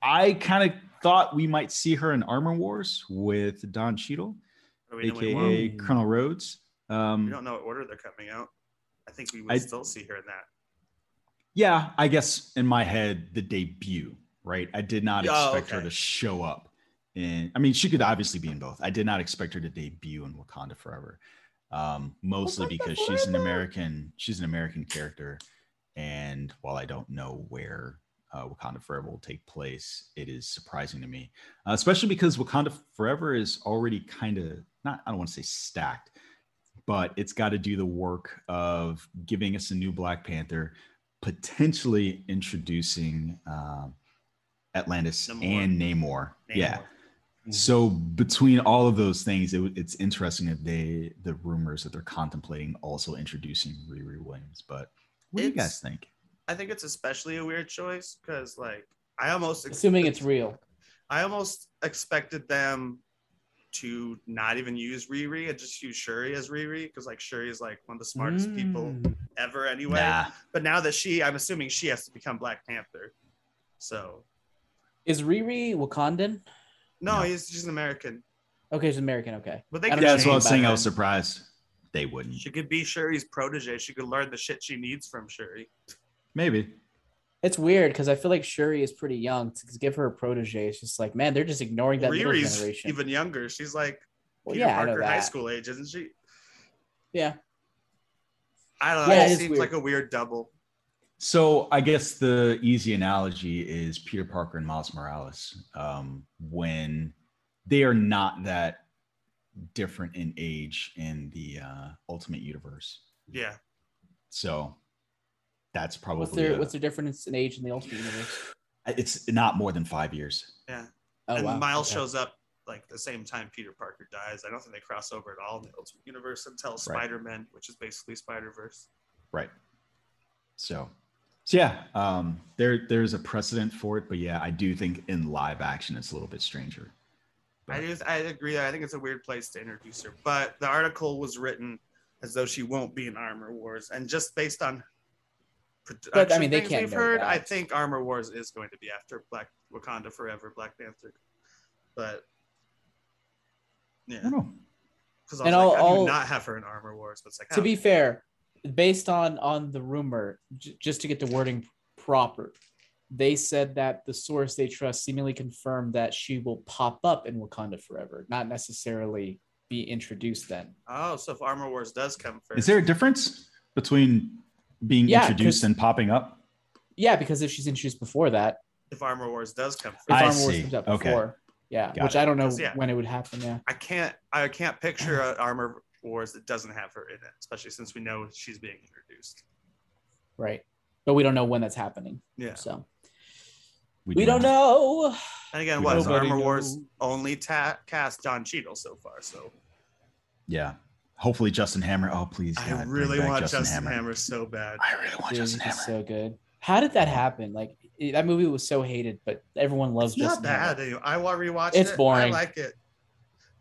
I kind of thought we might see her in Armor Wars with Don Cheadle, We, we, aka. Colonel Rhodes. we Um, don't know what order they're coming out. I think we would I- still see her in that. Yeah, I guess in my head, the debut, right? I did not Oh, expect her to show up. And I mean, she could obviously be in both. I did not expect her to debut in Wakanda Forever, um, mostly Wakanda because she's an American. She's an American character, and while I don't know where uh, Wakanda Forever will take place, it is surprising to me, uh, especially because Wakanda Forever is already kind of not. I don't want to say stacked, but it's got to do the work of giving us a new Black Panther, potentially introducing um, Atlantis Namor. and Namor. Yeah. Namor. So between all of those things, it, it's interesting that they the rumors that they're contemplating also introducing Riri Williams. But what do you guys think? I think it's especially a weird choice because, like, I almost ex- Assuming it's real. I almost expected them to not even use Riri and just use Shuri as Riri because, like, Shuri is like one of the smartest people Mm. ever anyway. Nah, But now that she, I'm assuming she has to become Black Panther. So Is Riri Wakandan? no, No. he's just an American. Okay, she's American. Okay. But they I could yeah, know that's what I was about saying. I was surprised they wouldn't. She could be Shuri's protege. She could learn the shit she needs from Shuri. Maybe. It's weird because I feel like Shuri is pretty young. To give her a protege, it's just like, man, they're just ignoring that middle Riri's generation. even younger. She's like well, Peter yeah, Parker high school age, isn't she? Yeah. I don't know. Yeah, it it is seems weird. like a weird double. So I guess the easy analogy is Peter Parker and Miles Morales um, when they are not that different in age in the uh, Ultimate Universe. Yeah. So that's probably What's their a- What's their difference in age in the Ultimate Universe? it's not more than five years. Yeah. Oh and wow. Miles okay. shows up like the same time Peter Parker dies. I don't think they cross over at all in the Ultimate Universe until Spider-Man, which is basically Spider-Verse. Right. So, so yeah, um, there there's a precedent for it, but yeah, I do think in live action it's a little bit stranger. I just I agree. I think it's a weird place to introduce her. But the article was written as though she won't be in Armor Wars, and just based on production mean, they things can't we've know heard, I think Armor Wars is going to be after Black Wakanda Forever, Black Panther. But I yeah, don't know. because I was And like, I'll- how do I'll- not have her in Armor Wars? But it's like, to how- be fair, based on on the rumor, j- just to get the wording proper, they said that the source they trust seemingly confirmed that she will pop up in Wakanda Forever, not necessarily be introduced then. oh, so if Armor Wars does come first, Is there a difference between being Yeah, introduced 'cause- and popping up? Yeah, because if she's introduced before that, if Armor Wars does come first, if I Armor Wars see. comes out Okay. before, yeah, Got which it. I don't know yeah. when it would happen. Yeah, I can't I can't picture an Armor Wars that doesn't have her in it, especially since we know she's being introduced. right. But we don't know when that's happening. Yeah. So do we don't not. know. And again, We what don't is Nobody Armor Wars only ta- cast Don Cheadle so far? So Yeah. Hopefully Justin Hammer. Oh, please. I God, bring really back want Justin, Hammer. so bad. I really want Dude, Justin Hammer. so good. How did that happen? Like it- that movie was so hated, but everyone loves It's not Justin Hammer. bad. anyway. I wa- rewatched It's it. It's boring. I like it.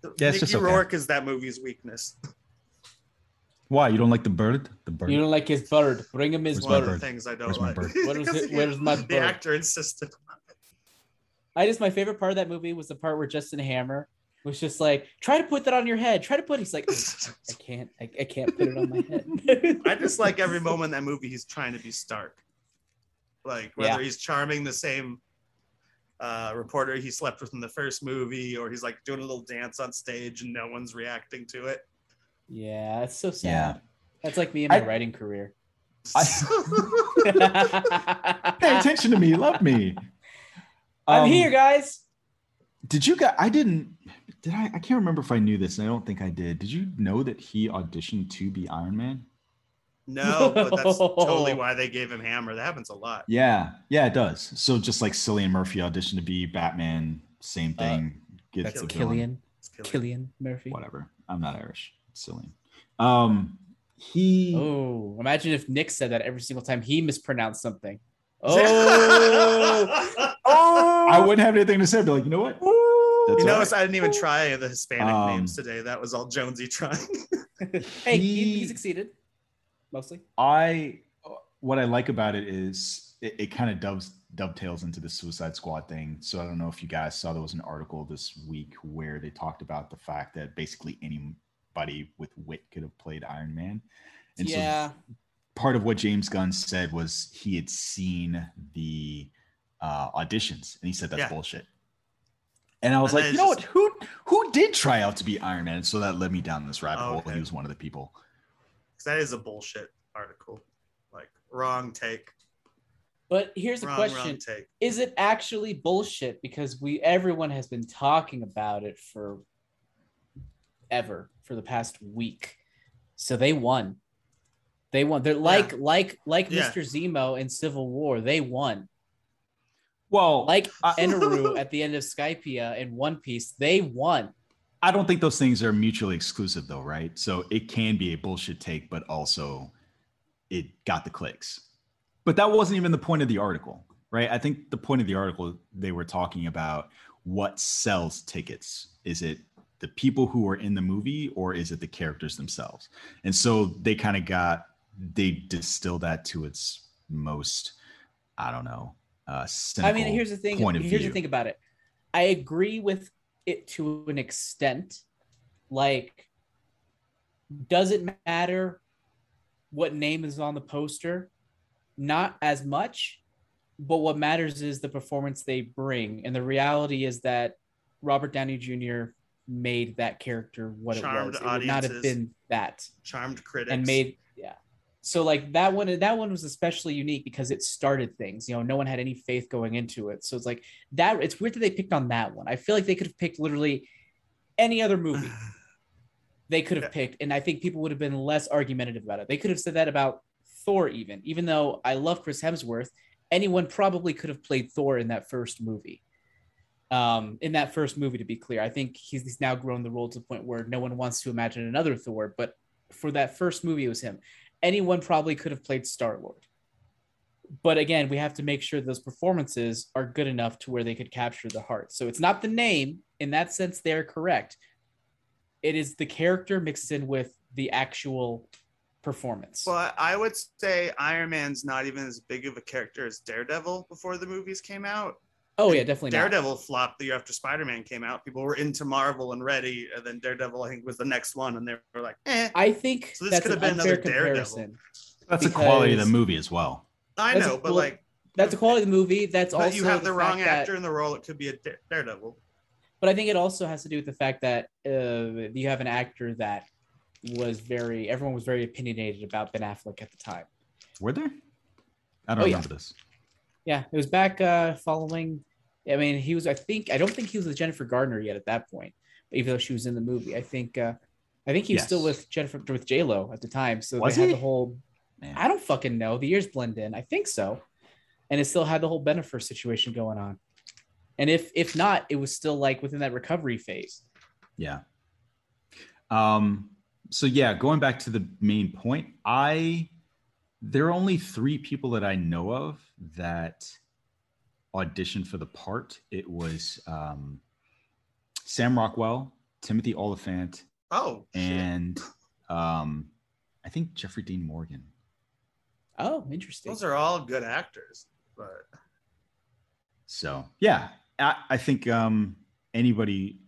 The- Yeah, it's Mickey just okay. Rourke is that movie's weakness. Why? You don't like the bird? The bird? You don't like his bird. Bring him his Where's One my of bird. bird? things I don't Where's my bird? What is it- where's my The actor insisted. I just my favorite part of that movie was the part where Justin Hammer was just like, try to put that on your head. Try to put. He's like, I can't. I, I can't put it on my head. I just like every moment in that movie he's trying to be Stark. Like whether Yeah. he's charming the same uh, reporter he slept with in the first movie, or he's like doing a little dance on stage and no one's reacting to it. Yeah, it's so sad. Yeah. That's like me in my I- writing career. Pay attention to me. Love me. I'm Um, here, guys. Did you guys? I didn't. Did I? I can't remember if I knew this, and I don't think I did. Did you know that he auditioned to be Iron Man? no, but that's totally why they gave him Hammer. That happens a lot. Yeah, yeah, it does. So just like Cillian Murphy auditioned to be Batman, same Uh, thing. Gets That's the villain. Killian. Killian Murphy. Whatever. I'm not Irish. Cillian. Um, he. Oh, imagine if Nick said that every single time he mispronounced something. Oh, I wouldn't have anything to say. I'd be like, you know what? That's you all notice right. I didn't even try the Hispanic Um, names today. That was all Jonesy trying. hey, he, He- he succeeded mostly. I what I like about it is it, it kind of doves dovetails into the Suicide Squad thing. So I don't know if you guys saw there was an article this week where they talked about the fact that basically anybody with wit could have played Iron Man. And yeah, so part of what James Gunn said was he had seen the uh, auditions and he said that's Yeah. bullshit. And I was And like, you know it's what? Who who did try out to be Iron Man? So that led me down this rabbit Oh, hole. He was one of the people. 'Cause that is a bullshit article. Like wrong take. but here's the Wrong, question: wrong take. Is it actually bullshit? Because we everyone has been talking about it for ever for the past week. So they won. They won. They're like like like Yeah. Mr. Zemo in Civil War. They won. Well, Like I- Enru at the end of Skypiea in One Piece. They won. I don't think those things are mutually exclusive, though, right? So it can be a bullshit take, but also it got the clicks. But that wasn't even the point of the article, right? I think the point of the article they were talking about what sells tickets. Is it the people who are in the movie or is it the characters themselves? And so they kind of got they distilled that to its most, I don't know, uh, I mean, here's the thing. point of Here's view. the thing about it. I agree with it to an extent. Like, does it matter what name is on the poster? Not as much, but what matters is the performance they bring. And the reality is that Robert Downey Jr. made that character what Charmed it was. It would not have been that Charmed critics. and made yeah so like that one that one was especially unique because it started things you know no one had any faith going into it. So it's like that it's weird that they picked on that one. I feel like they could have picked literally any other movie. They could have Yeah. picked and i think people would have been less argumentative about it. They could have said that about thor even even though i love chris hemsworth anyone probably could have played thor in that first movie. Um in that first movie to be clear. I think he's, he's now grown the role to the point where no one wants to imagine another thor but for that first movie it was him anyone probably could have played star lord. But again we have to make sure those performances are good enough to where they could capture the heart. So it's not the name. In that sense they're correct. It is the character mixed in with the actual performance. Well, I would say Iron Man's not even as big of a character as Daredevil before the movies came out. Oh yeah definitely not. Daredevil flopped the year after Spider Man came out. People were into Marvel and ready, and then Daredevil, I think, was the next one, and they were like, eh. i think So this that's could an have been unfair another Daredevil. comparison That's the quality of the movie as well. I know, but well, like, that's the quality of the movie that's but also you have the, wrong fact that- actor in the role. It could be a Daredevil. but I think it also has to do with the fact that uh, you have an actor that was very everyone was very opinionated about Ben Affleck at the time. Were there? I don't Oh, yeah. remember this. Yeah, it was back uh, following. I mean, he was. I think I don't think he was with Jennifer Gardner yet at that point, even though she was in the movie. I think. Uh, I think he was still with Jennifer with J Lo at the time. So Was they had he? the whole. Man. I don't fucking know. The years blend in. I think so, and it still had the whole Bennifer situation going on. And if if not, it was still like within that recovery phase. Yeah. Um, so yeah, going back to the main point, I there are only three people that I know of that auditioned for the part. It was um, Sam Rockwell, Timothy Olyphant, Oh, and um, I think Jeffrey Dean Morgan. Oh, interesting. those are all good actors. But So yeah, I, I think um, anybody.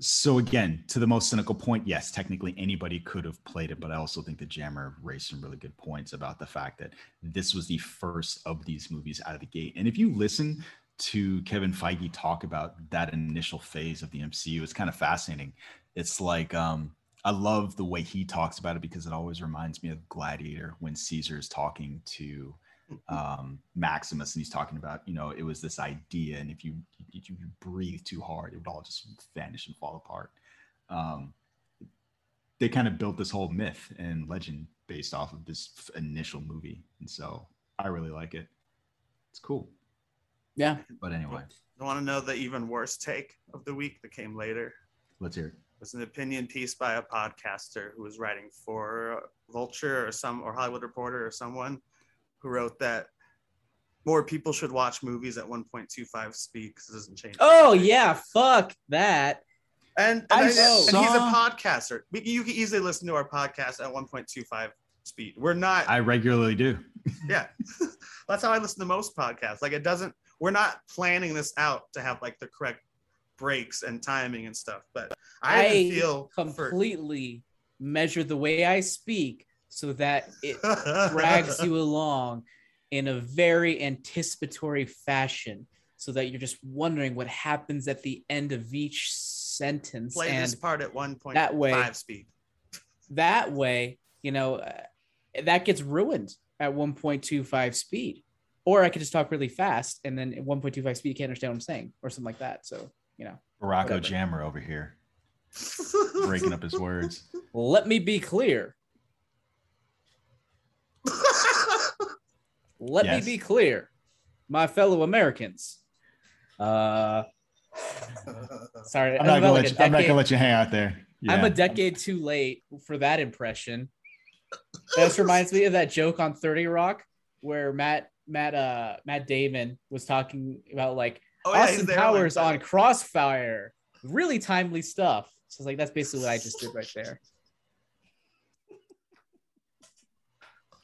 So again, to the most cynical point, yes, technically anybody could have played it, but I also think the Jammer raised some really good points about the fact that this was the first of these movies out of the gate. And if you listen to Kevin Feige talk about that initial phase of the MCU, it's kind of fascinating. It's like um, I love the way he talks about it because it always reminds me of Gladiator when Caesar is talking to um, Maximus, and he's talking about, you know, it was this idea, and if you if you breathe too hard, it would all just vanish and fall apart. Um, they kind of built this whole myth and legend based off of this f- initial movie, and so I really like it. It's cool. yeah. But anyway, I want to know the even worse take of the week that came later. let's hear it. It was an opinion piece by a podcaster who was writing for Vulture or some or Hollywood Reporter or someone who wrote that more people should watch movies at 1.25 speed because it doesn't change. Oh yeah, fuck that. And, and, I I- and he's a podcaster. We- You can easily listen to our podcast at 1.25 speed. We're not. I regularly do. yeah, that's how I listen to most podcasts. Like it doesn't. We're not planning this out to have like the correct breaks and timing and stuff. But I, I even feel for- Completely measure the way I speak so that it drags you along in a very anticipatory fashion so that you're just wondering what happens at the end of each sentence play and this part at 1.5 that way- speed. that way you know uh, that gets ruined at 1.25 speed or i could just talk really fast and then at 1.25 speed you can't understand what i'm saying or something like that so you know Baracko Jammer over here breaking up his words. let me be clear let Yes. me be clear my fellow americans uh sorry I'm not, gonna like let a you, I'm not gonna let you hang out there. I'm a decade too late for that impression. This reminds me of that joke on 30 Rock where Matt Matt uh Matt Damon was talking about like Oh, yeah, Austin Powers like on. Crossfire. Really timely stuff. So it's like that's basically what I just did right there.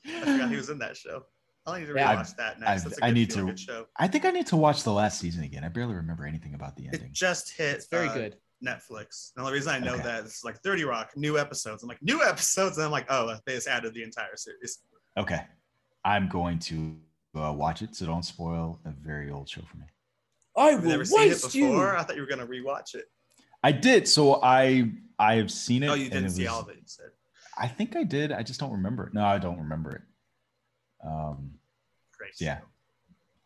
I forgot he was in that show. I need to Yeah. rewatch that next. I've- That's a I good need feel to- good show. I think I need to watch the last season again. I barely remember anything about the ending. It ending. just hit. It's very uh, good. Netflix. The only reason I know Okay. that is like 30 Rock, new episodes. I'm like, new episodes. And I'm like, oh, they just added the entire series. Okay, I'm going to uh, watch it, so don't spoil a very old show for me. I I've will never seen it before. you. I thought you were going to rewatch it. I did, so I I have seen it. Oh, you didn't it see was- all of it, you said. I think I did. I just don't remember it. No, I don't remember it. Um, Great. yeah,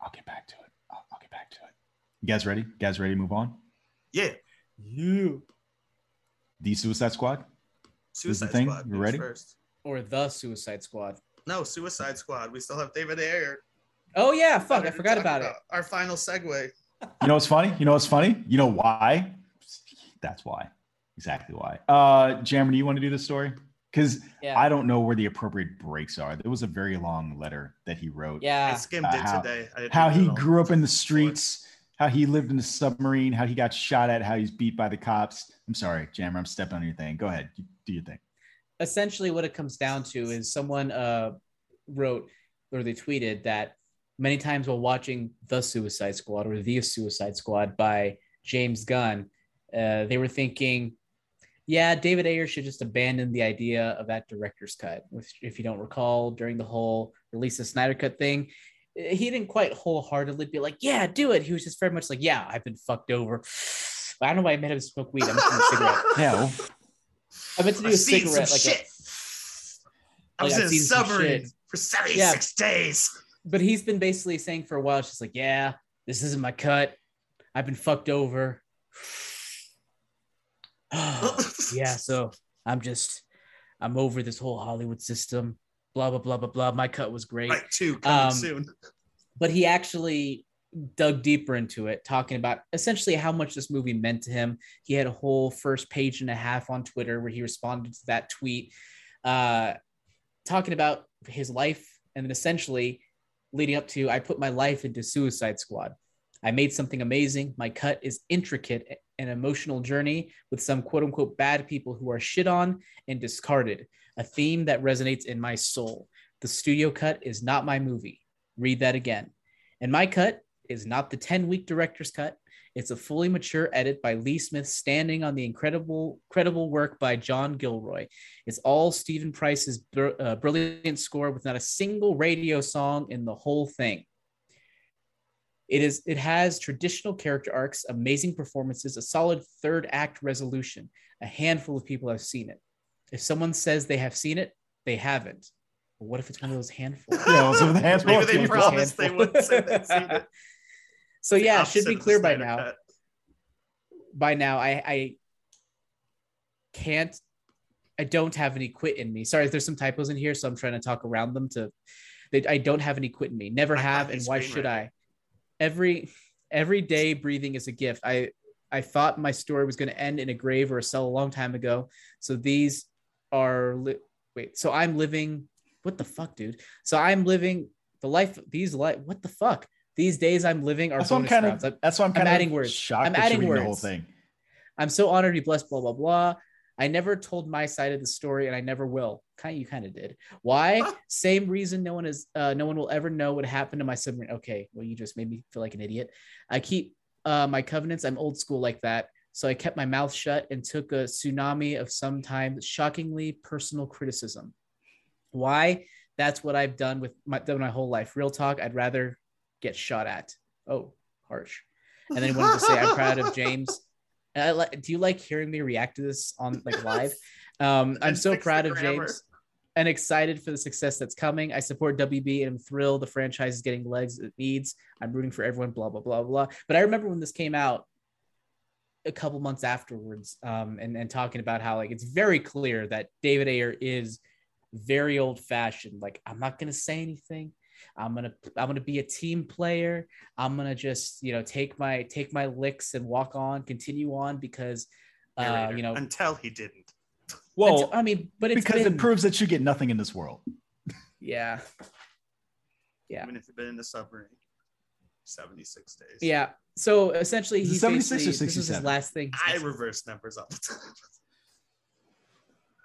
I'll get back to it. I'll, I'll get back to it. You guys ready? You guys ready to move on? Yeah. You The Suicide Squad. Suicide thing? Squad. You ready? First. or the Suicide Squad. No, Suicide Squad. We still have David Ayer. Oh yeah, fuck, I forgot talk about it. Our final segue. You know what's funny? You know what's funny? You know why? That's why. Exactly why. Uh, Jammer, do you want to do this story? Because Yeah. I don't know where the appropriate breaks are. There was a very long letter that he wrote. I yeah. skimmed Uh, it how- today. I how he grew up in the streets, how he lived in a submarine, how he got shot at, how he's beat by the cops. I'm sorry, Jammer, I'm stepping on your thing. Go ahead, You- do your thing. essentially what it comes down to is someone uh, wrote or they tweeted that many times while watching the suicide squad or the suicide squad by james gunn uh, they were thinking yeah david ayer should just abandon the idea of that director's cut which if you don't recall during the whole release of snyder cut thing he didn't quite wholeheartedly be like yeah do it he was just very much like yeah i've been fucked over i don't know why i made him smoke weed i'm just a cigarette Yeah, well, i meant to do I've a seen cigarette some like a, shit. I was Like, I've in a submarine for 76 days. but he's been basically saying for a while, it's just like, yeah, this isn't my cut. I've been fucked over. yeah, so I'm just, I'm over this whole Hollywood system. Blah blah blah blah blah. My cut was great, Right, two coming Um, soon. but he actually dug deeper into it, talking about essentially how much this movie meant to him. He had a whole first page and a half on Twitter where he responded to that tweet, uh, talking about his life and then essentially leading up to I put my life into Suicide Squad. I made something amazing. My cut is intricate and emotional journey with some quote unquote bad people who are shit on and discarded. A theme that resonates in my soul. The studio cut is not my movie. Read that again. And my cut is not the 10 week director's cut. It's a fully mature edit by Lee Smith, standing on the incredible, credible work by John Gilroy. It's all Stephen Price's br- uh, brilliant score with not a single radio song in the whole thing. It is. It has traditional character arcs, amazing performances, a solid third act resolution. A handful of people have seen it. If someone says they have seen it, they haven't. But what if it's one of those handfuls? yeah, well, so the handful Maybe they promised they wouldn't say they'd seen it. So yeah, it should be clear by now. Cut. By now, I I can't. I don't have any quit in me. Sorry, there's some typos in here, so I'm trying to talk around them. To, they, I don't have any quit in me. Never I have, and why should screenwriter. I? Every every day breathing is a gift. I I thought my story was going to end in a grave or a cell a long time ago. So these are li- wait. So I'm living. What the fuck, dude? So I'm living The life, these life, what the fuck? These days I'm living are That's what I'm bonus kind rounds. of. That's why I'm I'm kind adding words. I'm adding reading the whole thing. I'm so honored to be blessed. Blah blah blah. I never told my side of the story, and I never will. Kind, you kind of did. Why? Same reason. No one is. Uh, no one will ever know what happened to my submarine. Okay, well, you just made me feel like an idiot. I keep uh, my covenants. I'm old school like that. So I kept my mouth shut and took a tsunami of sometimes shockingly personal criticism. Why? That's what I've done with my, done my whole life. Real talk. I'd rather get shot at. Oh, harsh. And then he wanted to say, I'm proud of James. I like, do you like hearing me react to this on like live? Um, I'm so proud of. James and excited for the success that's coming. I support WB and I'm thrilled the franchise is getting legs it needs. I'm rooting for everyone, blah, blah, blah, blah. But I remember when this came out a couple months afterwards um, and, and talking about how like it's very clear that David Ayer is very old fashioned. Like, I'm not going to say anything. I'm gonna I'm gonna be a team player. I'm gonna just you know take my take my licks and walk on, continue on because uh, you know until he didn't. Well, I mean, but it's because been, it proves that you get nothing in this world. yeah, Yeah. Even if you've been in the submarine, 76 days. yeah. So essentially, Is it he 76 or basically this was his 67? last thing. I reverse numbers all the time.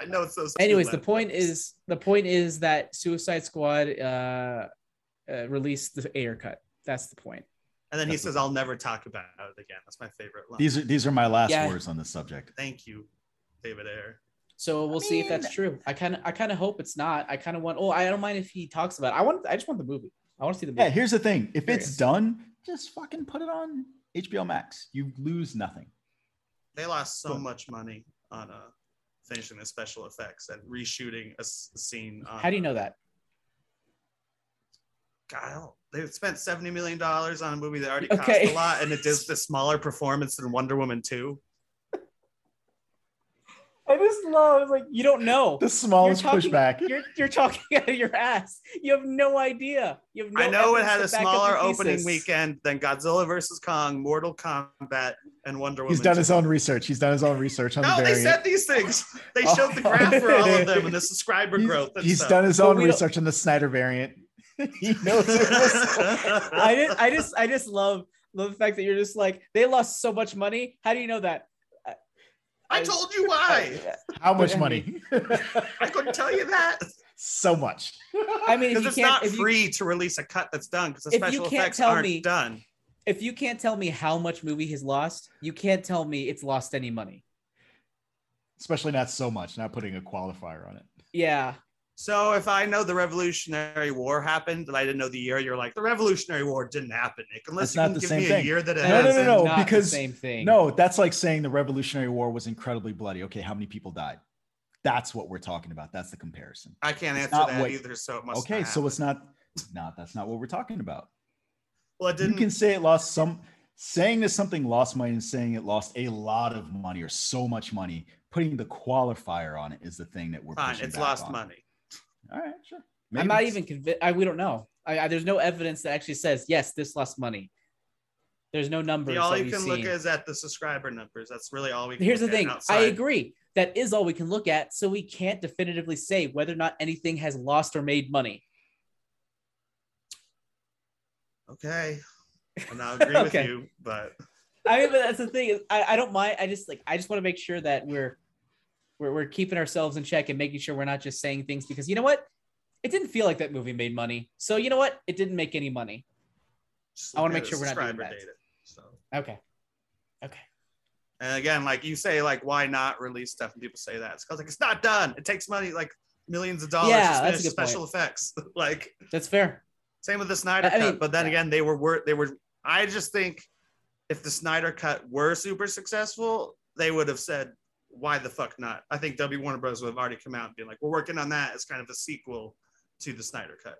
I know it's those. Anyways, the point numbers. is the point is that Suicide Squad uh, uh released the Ayer cut. That's the point. and then he says, "I'll never talk about it again." That's my favorite line. These are these are my last Yeah. words on this subject. Thank you, David Ayer. So we'll see if that's true. I kind of I kind of hope it's not. I kind of want. Oh, I don't mind if he talks about. It. I want. I just want the movie. I want to see the movie. Yeah, here's the thing. If Curious. it's done, just fucking put it on HBO Max. You lose nothing. They lost so Cool. much money on uh, finishing the special effects and reshooting a, s- a scene. On, How do you know that? Kyle, they spent seventy million dollars on a movie that already Okay. cost a lot, and it does the smaller performance than Wonder Woman two. I just love like you don't know. The smallest You're talking- pushback. You're you're talking out of your ass. You have no idea. You have no. I know it evidence had a back up smaller opening weekend than Godzilla versus Kong, Mortal Kombat, and Wonder Woman. He's done 2. his own research. He's done his own research on No, the they variant. said these things. They showed the graph for all of them and the subscriber He's- growth. And he's stuff. done his own research on the Snyder variant. he knows it was. I just I just I just love love the fact that you're just like they lost so much money. How do you know that? I told you why. How much money? I couldn't tell you that so much. I mean, if because you it's can't not if you, free to release a cut that's done because the If you special can't effects tell aren't me- done. if you can't tell me how much movie has lost, you can't tell me it's lost any money. Especially not so much. Not putting a qualifier on it. Yeah. So if I know the Revolutionary War happened, but I didn't know the year, you're like the Revolutionary War didn't happen, Nick. Unless That's you can give me thing. a year that it No, no, has. no, no. Not the because- same thing. No, that's like saying the Revolutionary War was incredibly bloody. Okay, how many people died? That's what we're talking about. That's the comparison. I can't It's answer that what- either. So it must. Okay, not so it's not not that's not what we're talking about. well, it You didn't. can say it lost some saying that something lost money and saying it lost a lot of money or so much money. Putting the qualifier on it is the thing that we're Fine, pushing it's back lost on. money. All right, sure. I'm not even convinced. We don't know. I, I there's no evidence that actually says yes, this lost money. There's no numbers. The, all that you we've can look seen. at is at the subscriber numbers. That's really all we. Can Here's the look at thing. I agree. That is all we can look at. So we can't definitively say whether or not anything has lost or made money. Okay, and I agree with you, but I mean, but that's the thing. I, I don't mind. I just like I just want to make sure that we're, we're we're keeping ourselves in check and making sure we're not just saying things because you know what? It didn't feel like that movie made money. So you know what? It didn't make any money. I wanna make sure we're not doing that. data. So, Okay. Okay. and again, like you say, like why not release stuff? And people say that it's because like it's not done. It takes money, like millions of dollars Yeah, to that's a finish good special effects. like That's fair. Same with the Snyder I cut, mean, but then yeah. again, they were, were they were. I just think if the Snyder cut were super successful, they would have said, "Why the fuck not?" I think W Warner Bros. would have already come out and been like, "We're working on that as kind of a sequel to the Snyder cut."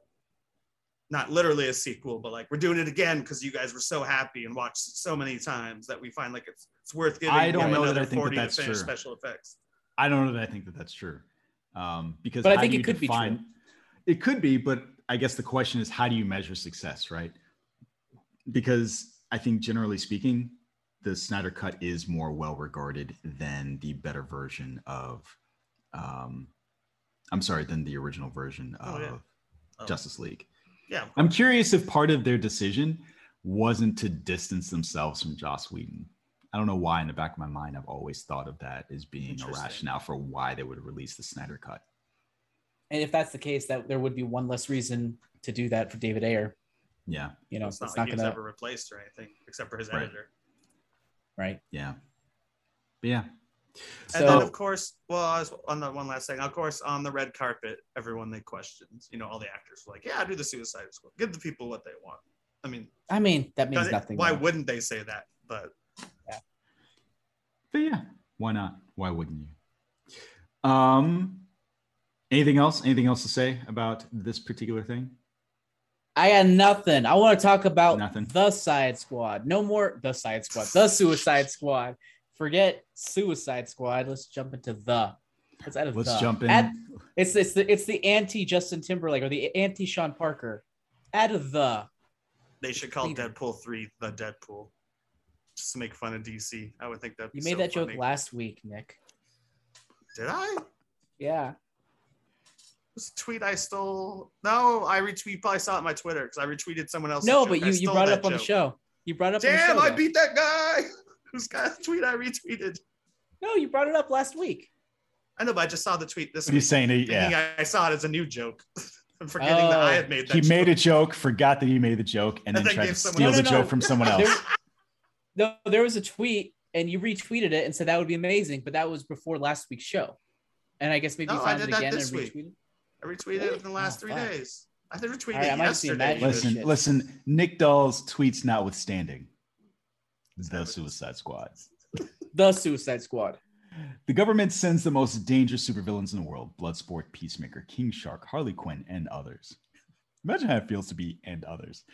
Not literally a sequel, but like we're doing it again because you guys were so happy and watched it so many times that we find like it's it's worth giving. I don't them know that another I think that 40 that's to finish true. special effects. I don't know that I think that that's true. Um, because But I think do it you could be true. It could be, but I guess the question is, how do you measure success, right? Because I think generally speaking, the Snyder Cut is more well regarded than the better version of, um, I'm sorry, than the original version Oh, of yeah. Oh. Justice League. Yeah, I'm curious if part of their decision wasn't to distance themselves from Joss Whedon. I don't know why. In the back of my mind, I've always thought of that as being a rationale for why they would release the Snyder Cut. And if that's the case, that there would be one less reason to do that for David Ayer. Yeah, You know, it's it's, not not, like he was gonna ever replaced or anything except for his Right. editor. Right. yeah, but yeah. And then, of course, well, I was on the one last thing. Of course, on the red carpet, everyone they questioned. You know, all the actors were like, "Yeah, do the Suicide Squad. Give the people what they want." I mean, I mean that means 'cause it- nothing. why though. wouldn't they say that? But But yeah, why not? Why wouldn't you? Um, anything else? Anything else to say about this particular thing? I got nothing. I want to talk about Nothing. the Side Squad. No more the Side Squad. The Suicide Squad. Forget Suicide Squad. Let's jump into the. Let's add a Let's the. jump in. Add- it's it's the it's the anti Justin Timberlake or the anti Sean Parker. Add a the. they should call Leave. Deadpool three the Deadpool, just to make fun of DC. I would think that You made that joke last week, Nick. Did I? Yeah. This tweet I stole. No, I retweet. Probably saw it on my Twitter because I retweeted someone else. No, joke. but you you brought it that up on the show. You brought it up. on the Damn, show, I though. beat that guy. Whose got a tweet I retweeted? No, you brought it up last week. I know, but I just saw the tweet this What are you week. saying? thinking Yeah, I, I saw it as a new joke. I'm forgetting that I Oh. had made that. he made a joke. joke, forgot that he made the joke, and And then then tried to steal else- the No, no, joke no. from someone else. There, no, there was a tweet and you retweeted it and said that would be amazing, but that was before last week's show. And I guess maybe you No, I found did it that again and this week. Retweeted. I retweeted it in the last Oh, three fuck. days. I did retweet All right, I might have yesterday. that. Listen, Shit. listen. Nick Doll's tweets notwithstanding, the Suicide Squad. The Suicide Squad. The government sends the most dangerous supervillains in the world: Bloodsport, Peacemaker, King Shark, Harley Quinn, and others. Imagine how it feels to be "and others"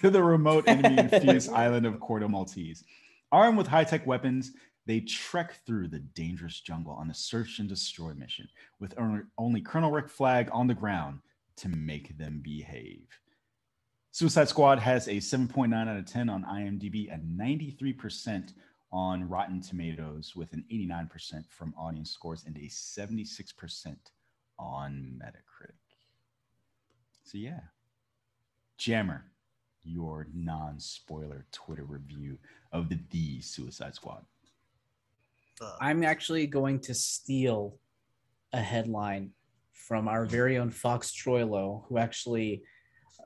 to the remote enemy-infused island of Corto Maltese. Armed with high-tech weapons, they trek through the dangerous jungle on a search and destroy mission, with only- Colonel Rick Flag on the ground to make them behave. Suicide Squad has a 7.9 out of 10 on IMDb and 93% on Rotten Tomatoes, with an 89% from audience scores and a 76% on Metacritic. So, yeah. Jammer, your non spoiler Twitter review of the, the Suicide Squad. I'm actually going to steal a headline from our very own Fox Troilo, who actually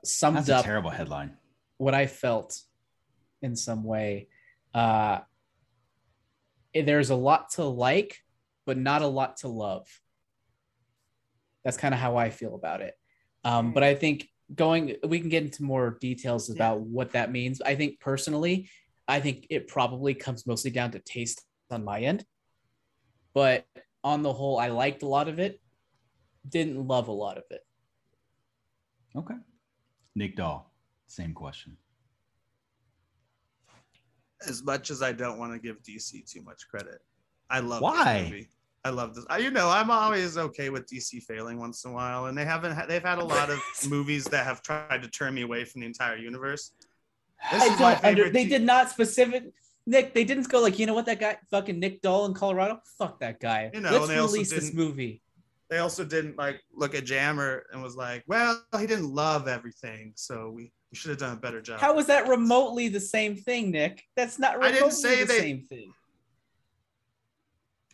summed That's a up terrible headline. what I felt in some way. Uh, eh, there's a lot to like, but not a lot to love. That's kind of how I feel about it. Um, but I think going, we can get into more details about what that means. I think personally, I think it probably comes mostly down to taste on my end. But on the whole, I liked a lot of it, didn't love a lot of it. Okay. Nick Doll, same question. as much as I don't want to give DC too much credit, I love Why? this movie. I love this. I, you know, I'm always okay with DC failing once in a while, and they haven't. ha- They've had a lot of movies that have tried to turn me away from the entire universe. This I is don't under, they t- did not specific Nick, they didn't go like, you know what, that guy fucking Nick Doll in Colorado? Fuck that guy. You know, Let's they also release this didn't- movie. They also didn't like look at Jammer and was like, "Well, he didn't love everything, so we, we should have done a better job." How is that remotely the same thing, Nick? That's not I remotely didn't say the they- same thing.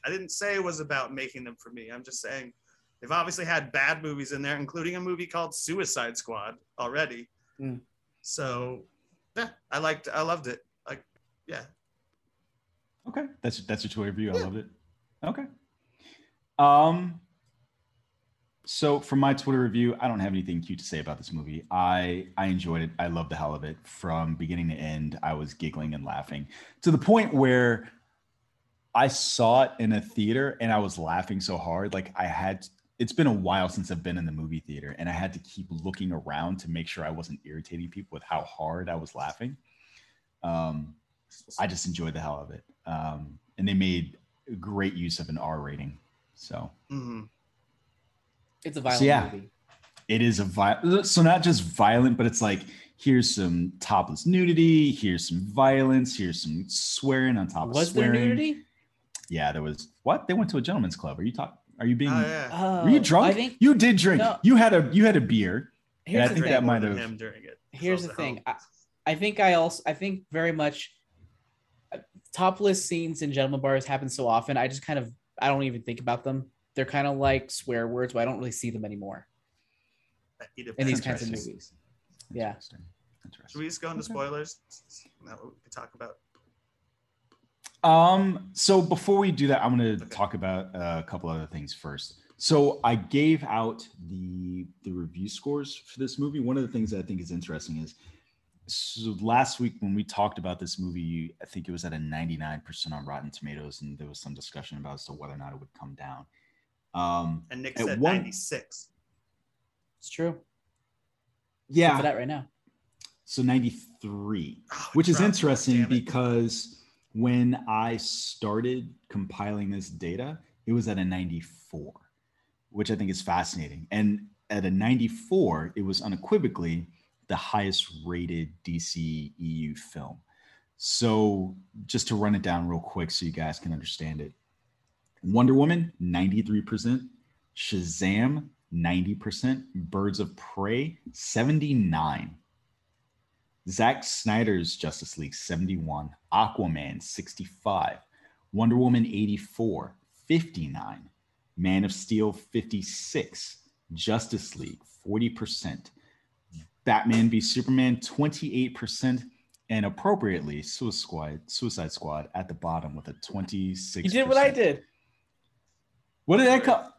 I didn't say it was about making them for me. I'm just saying they've obviously had bad movies in there, including a movie called Suicide Squad already. Mm. So, yeah, I liked, I loved it. Yeah, Okay, that's that's your Twitter review. I loved it. Okay. Um. So for my Twitter review, I don't have anything cute to say about this movie. I I enjoyed it. I loved the hell of it from beginning to end. I was giggling and laughing to the point where I saw it in a theater and I was laughing so hard, like I had. It's been a while since I've been in the movie theater, and I had to keep looking around to make sure I wasn't irritating people with how hard I was laughing. Um, I just enjoyed the hell of it. Um, and they made great use of an R rating. So hmm It's a violent So, yeah. movie. it is a violent. so not just violent, but it's like here's some topless nudity, here's some violence, here's some swearing on top Was of there swearing. nudity? Yeah, there was. What? They went to a gentleman's club. Are you talking? Are you being? oh yeah, Uh, Were you drunk? Think you did drink. No. You had a you had a beer, Here's I think thing. that might have- him. Here's the thing. help. I think I also I think very much topless scenes in gentleman bars happen so often. I just kind of I don't even think about them. They're kind of like swear words, but I don't really see them anymore in these kinds of Interesting. movies. Yeah. Interesting. Should we just go into Okay. spoilers? Is that we can talk about? Um, so before we do that, I'm going to Okay. talk about uh, a couple other things first. So I gave out the the review scores for this movie. One of the things that I think is interesting is so last week when we talked about this movie, I think it was at a 99% on Rotten Tomatoes, and there was some discussion about as to whether or not it would come down. Um, And Nick said one- 96. It's true. Look yeah, for that right now. so 93. Oh, it which is interesting because when I started compiling this data, it was at a 94, which I think is fascinating. And at a 94, it was unequivocally the highest rated DC EU film. So just to run it down real quick so you guys can understand it. Wonder Woman 93%, Shazam 90%, Birds of Prey 79. Zack Snyder's Justice League 71, Aquaman 65, Wonder Woman 84, 59, Man of Steel 56, Justice League 40%, Batman v Superman 28%, and appropriately Suicide Squad, Suicide Squad at the bottom with a 26. You did what I did. What did I call?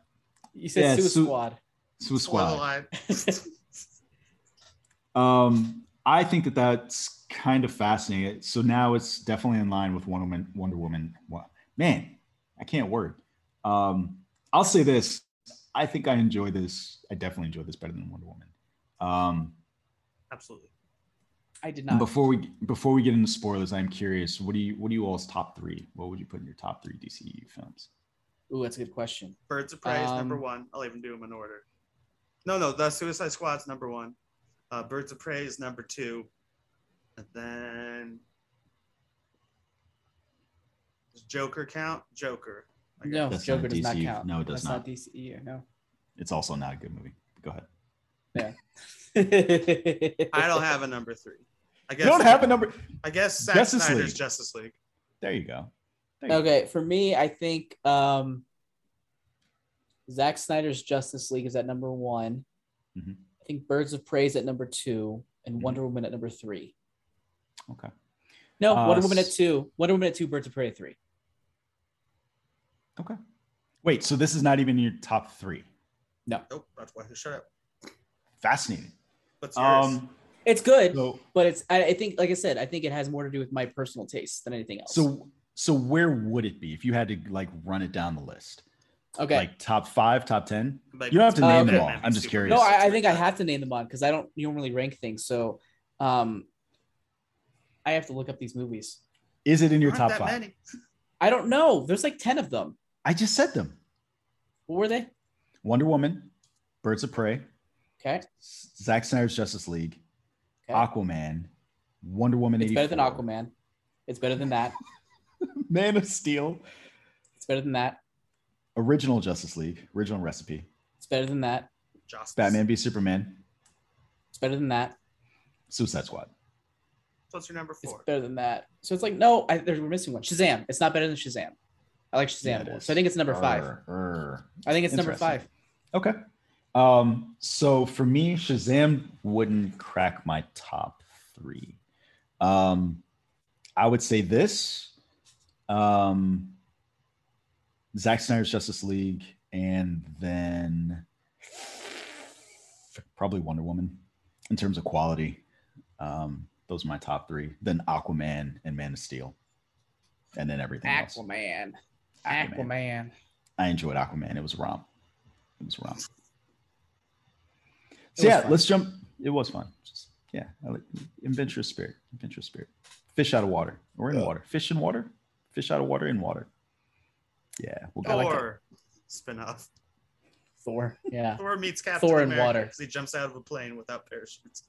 You said Yeah, Suicide Su- Squad. Suicide Squad. Um, I think that that's kind of fascinating. So now it's definitely in line with Wonder Woman. Wonder Woman. Man, I can't word. Um, I'll say this: I think I enjoy this. I definitely enjoy this better than Wonder Woman. Um, Absolutely. I did and not. before we before we get into spoilers, I'm curious. What do you what do you all's top three? What would you put in your top three DCU films? Ooh, that's a good question. Birds of Prey is number Um, one. I'll even do them in order. No, no, the Suicide Squad's number one. Uh, Birds of Prey is number two. And then does Joker count? Joker. No, That's Joker not does not count. No, it does That's not. not DCU. No. It's also not a good movie. Go ahead. I don't have a number three. I guess You don't have a number. I guess Zack Justice Snyder's League. Justice League. There you go. There you go. Okay, for me, I think um Zack Snyder's Justice League is at number one. Mhm. I think Birds of Prey is at number two, and Mhm. Wonder Woman at number three. Okay. No, Uh, Wonder Woman at two. Wonder Woman at two. Birds of Prey at three. Okay. Wait, so this is not even your top three. No. Nope, that's why. I Shut up. Fascinating. What's yours? Um, It's good, so but it's. I, I think, like I said, I think it has more to do with my personal taste than anything else. so so where would it be if you had to like run it down the list? okay. Like top five, top ten? Like, You don't have to Uh, name them all. I'm just curious. no, I, I think I have to name them all because I don't normally rank things. So, um, I have to look up these movies. Is it in your top five? many. I don't know. There's like ten of them. I just said them. What were they? Wonder Woman, Birds of Prey, Okay. Zack Snyder's Justice League, Okay. Aquaman, Wonder Woman It's 84, better than Aquaman. It's better than that. Man of Steel, It's better than that. original Justice League, original recipe, It's better than that. Justice. Batman v Superman, It's better than that. Suicide Squad. So what's your number four. It's better than that. So it's like no, I, there's, we're missing one. Shazam. It's not better than Shazam. I like Shazam Yeah, it more. is. So I think it's number five. Err, err. I think it's number five. Okay. Um, so for me, Shazam wouldn't crack my top three. Um, I would say this. Um, Zack Snyder's Justice League, and then probably Wonder Woman in terms of quality. Um, those are my top three. Then Aquaman and Man of Steel, and then everything else. Aquaman. Aquaman. Aquaman. I enjoyed Aquaman. It was romp. It was romp. It So yeah, fun. let's jump. It was fun. Just, yeah, I like adventurous spirit. Adventurous spirit. Fish out of water or in water. Fish in water. Fish out of water in water. Yeah, we'll go. I like Thor spinoff. Thor. Yeah. Thor meets Captain Thor in America water. 'cause he jumps out of a plane without parachutes.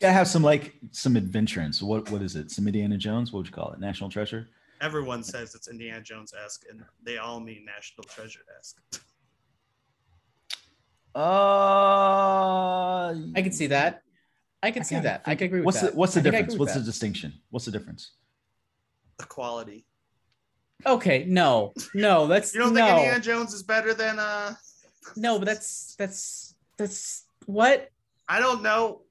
Gotta have some like some adventure. So what what is it? Some Indiana Jones? What would you call it? National Treasure? Everyone says it's Indiana Jones esque, and they all mean National Treasure esque. Uh, I can see that. I can I see gotta that. I can agree with what's that. The, what's the I difference? agree with What's the that. distinction? What's the difference? Equality. Okay, no, no, that's You don't no, think Indiana Jones is better than uh? no, but that's that's that's what I don't know.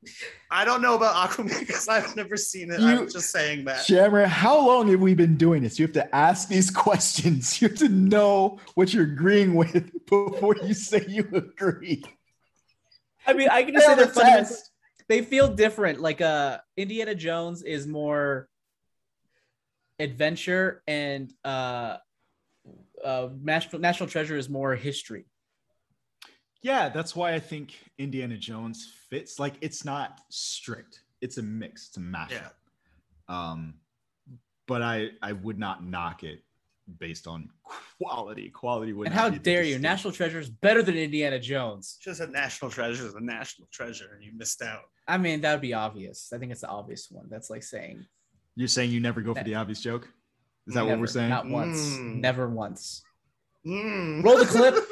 I don't know about Aquaman because I've never seen it. You- I'm just saying that. Jammer, how long have we been doing this? You have to ask these questions. You have to know what you're agreeing with before you say you agree. I mean, I can just say Fail they're the fundamentally, test. they feel different. Like uh Indiana Jones is more adventure and uh uh National National Treasure is more history. Yeah, that's why I think Indiana Jones fits. Like, it's not strict. It's a mix. It's a mashup. Yeah. Um, but I I would not knock it based on quality. Quality would. And how be dare you? National Treasure is better than Indiana Jones. Just a national treasure is a national treasure, and you missed out. I mean, that would be obvious. I think it's the obvious one. That's like saying You're saying you never go for the obvious joke? Is that what we're saying? Not once. Mm. Never once. Mm. Roll the clip.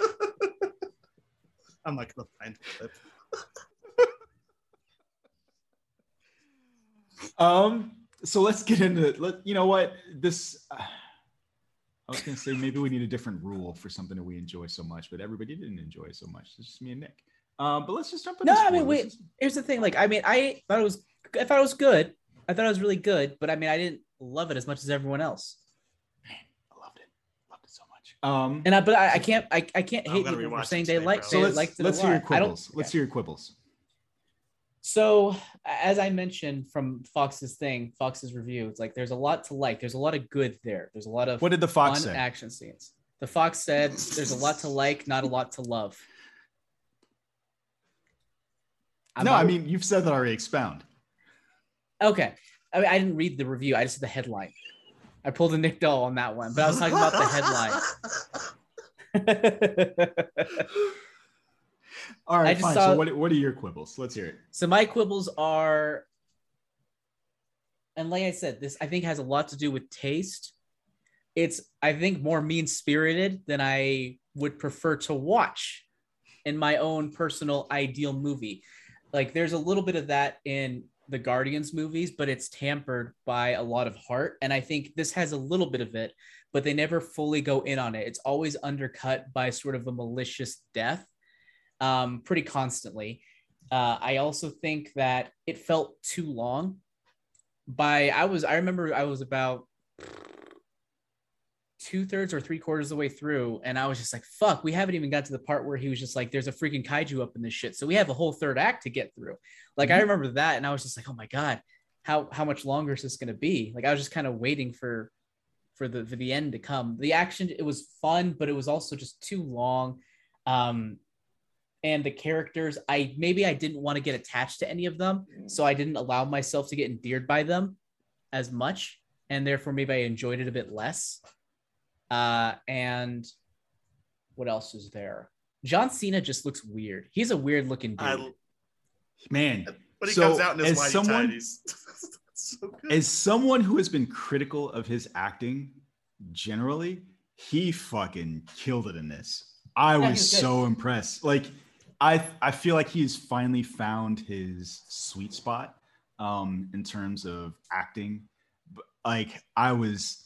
I'm not gonna find the clip. Um. So let's get into. It. Let you know what this. Uh, I was gonna say maybe we need a different rule for something that we enjoy so much, but everybody didn't enjoy it so much. It's just me and Nick. Um. But let's just jump into. No, I mean, spoilers. wait. Here's the thing. Like, I mean, I thought it was, I thought it was good. I thought it was really good, but I mean, I didn't love it as much as everyone else. I loved it. Loved it so much. Um. And I, but I, I can't, I, I can't hate people for saying they today, like, bro. they so let's liked it let's a hear your lot. I quibbles. Let's hear your quibbles. So, as I mentioned from Fox's thing, Fox's review, it's like there's a lot to like. There's a lot of good there. There's a lot of What did the fox fun say? action scenes. The Fox said there's a lot to like, not a lot to love. I'm no, not- I mean you've said that already. Expound. Okay. I mean, I didn't read the review. I just said the headline. I pulled a Nick Doll on that one, but I was talking about the headline. All right, fine. saw- So what what are your quibbles? Let's hear it. so my quibbles are, and like I said, this I think has a lot to do with taste. It's I think more mean spirited than I would prefer to watch in my own personal ideal movie. Like there's a little bit of that in the Guardians movies, but it's tampered by a lot of heart. And I think this has a little bit of it, but they never fully go in on it. It's always undercut by sort of a malicious death um, pretty constantly. Uh, I also think that it felt too long. By I was I remember I was about two thirds or three quarters of the way through, and I was just like, "Fuck!" We haven't even got to the part where he was just like, "There's a freaking kaiju up in this shit," so we have a whole third act to get through. Like I remember that, and I was just like, "Oh my god, how how much longer is this going to be?" Like I was just kind of waiting for for the for the end to come. The action it was fun, but it was also just too long. Um, and the characters i maybe i didn't want to get attached to any of them so i didn't allow myself to get endeared by them as much and therefore maybe i enjoyed it a bit less uh and what else is there john cena just looks weird he's a weird looking dude I, Man, but he So, comes out in his as someone- so good. as someone who has been critical of his acting generally, he fucking killed it in this. I Yeah, was was so impressed. Like, I I feel like he's finally found his sweet spot um in terms of acting. But like I was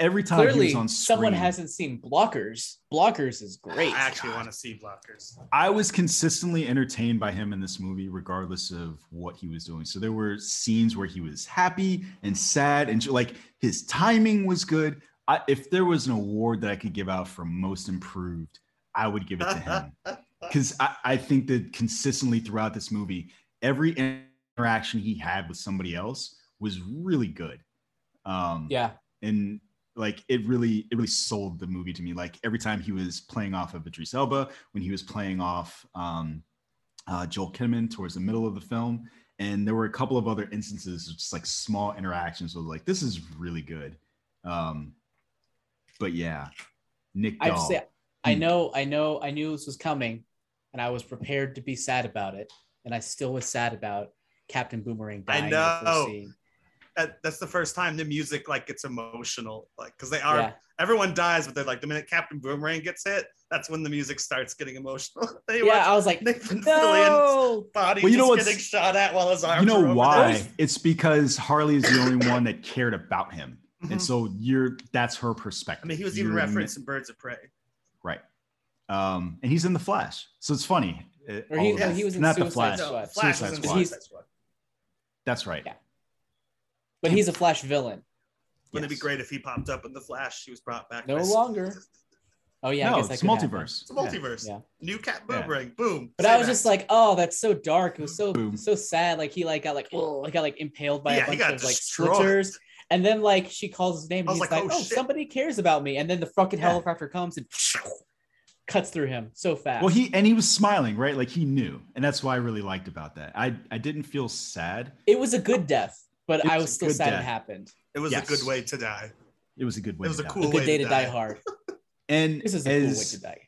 every time he clearly was on screen, someone hasn't seen blockers blockers is great I actually want to see blockers. I was consistently entertained by him in this movie, regardless of what he was doing. So there were scenes where he was happy and sad, and like his timing was good. I, if there was an award that I could give out for most improved, I would give it to him because I, I think that consistently throughout this movie, every interaction he had with somebody else was really good. Um, yeah and like it really it really sold the movie to me like every time he was playing off of Idris Elba when he was playing off um uh, Joel Kinnaman towards the middle of the film and there were a couple of other instances of just like small interactions with like this is really good um but yeah Nick i just Dahl, say i Hmm. know i know i knew this was coming and i was prepared to be sad about it and i still was sad about captain boomerang I dying in the first know. Scene. that, that's the first time the music like gets emotional, like because they are Yeah. everyone dies, but they're like the minute Captain Boomerang gets hit, that's when the music starts getting emotional. Then Yeah, watch I was like, Nathan Fillion's no. body Well, you know just what's- getting shot at while his arms. You know over why? there. It's because Harley is the only one that cared about him, Mhm. and so you're that's her perspective. I mean, he was even You're- referenced in Birds of Prey. right? Um, and he's in the Flash, so it's funny. uh, Or he, of he was in not the Suicide Flash. Squad. No, Flash Suicide Squad. Suicide Squad. That's right. Yeah. But he's a Flash villain. Wouldn't it be great if he popped up in the Flash? He was brought back. No by- longer. Oh yeah, I guess it's could happen. multiverse. It's a multiverse. Yeah. New Cat Yeah. Boomerang. Boom. But Say I was that. just like, oh, that's so dark. It was so Boom. so sad. Like he like got like oh, got like impaled by Yeah, a bunch got of like destroyed. splitters. And then like she calls his name I and was he's like, like, oh, oh, shit. somebody cares about me. And then the fucking Yeah. helicopter comes and cuts through him so fast. Well, he and he was smiling, right? Like he knew, and that's why I really liked about that. I I didn't feel sad. it was a good death, but It I was was still good sad it happened. it was Yes. a good way to die. It was a good way. It was to a die. cool A way good day to die die. hard. And This is a cool way to die.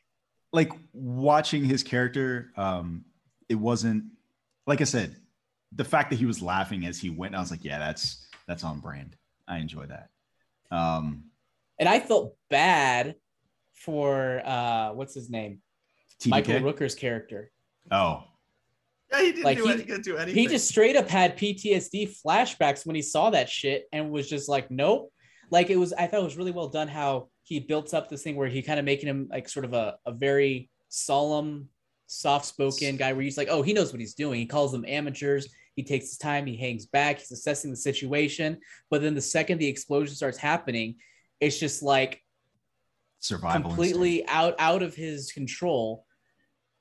like watching his character um it wasn't like i said the fact that he was laughing as he went i was like yeah that's that's on brand i enjoy that um And I felt bad for uh what's his name? TDK? Michael Rooker's character. oh Yeah, he didn't Like, do he- he didn't do anything. He just straight up had PTSD flashbacks when he saw that shit and was just like, nope. Like it was, I thought it was really well done how he built up this thing where he kind of making him like sort of a, a very solemn, soft spoken guy where he's like, oh, he knows what he's doing. He calls them amateurs. He takes his time, he hangs back, he's assessing the situation. But then the second the explosion starts happening, it's just like survival completely out out of his control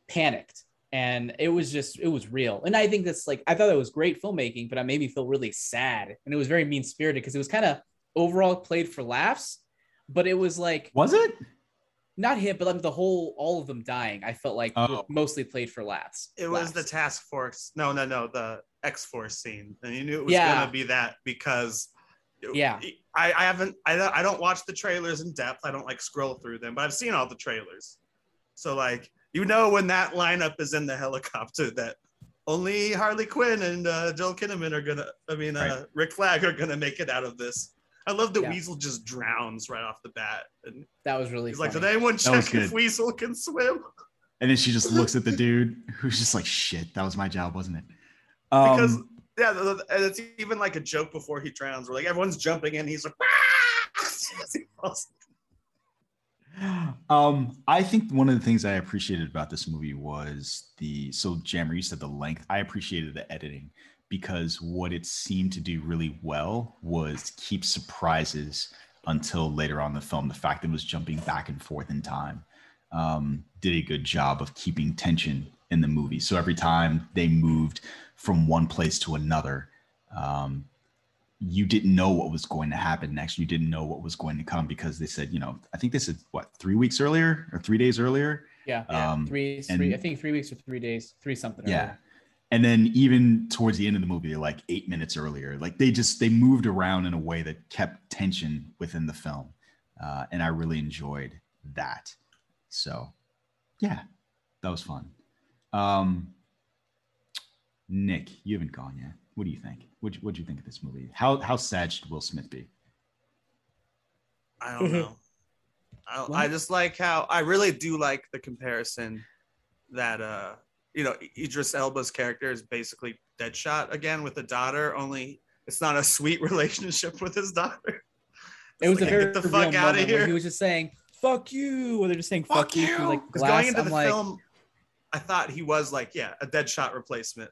panicked and it was just it was real and i think that's like i thought it was great filmmaking but it made me feel really sad and it was very mean spirited because it was kind of overall played for laughs but it was like was it not him but like the whole all of them dying i felt like Oh. mostly played for laughs It was the task force. No, no, no, the X Force scene, and you knew it was Yeah. gonna be that because. Yeah. I, I haven't. I don't. I don't watch the trailers in depth. I don't like scroll through them, but I've seen all the trailers. So like, you know, when that lineup is in the helicopter, that only Harley Quinn and uh, Joel Kinnaman are gonna. I mean, uh, Right. Rick Flag are gonna make it out of this. I love that Yeah. Weasel just drowns right off the bat, and that was really he's like, "Did anyone check if. Weasel can swim?" and then she just looks at the dude who's just like shit that was my job wasn't it because um, yeah, the- the- and it's even like a joke before he drowns, where like everyone's jumping in, he's like, as he falls. Um i think one of the things i appreciated about this movie was the so jammer you said the length. I appreciated the editing because what it seemed to do really well was keep surprises until later on the film. The fact that it was jumping back and forth in time um, did a good job of keeping tension in the movie. So every time they moved from one place to another um, you didn't know what was going to happen next. You didn't know what was going to come because they said, you know, I think this is what three weeks earlier or three days earlier. yeah Um, three and- three i think three weeks or three days three something yeah. earlier. And then even towards the end of the movie, like eight minutes earlier, like they just they moved around in a way that kept tension within the film, uh, and I really enjoyed that. So, yeah, that was fun. Um, Nick, you haven't gone yet. What do you think? What what do you think of this movie? How how sad should Will Smith be? I don't know. I, don't- I just like how I really do like the comparison that uh you know Idris Elba's character is basically Deadshot again with a daughter, only it's not a sweet relationship with his daughter. it was It's a very get the fuck out of here. he was just saying fuck you or they're just saying fuck, you, through, like glass going into i'm the like film, I thought he was like, yeah, a Deadshot replacement,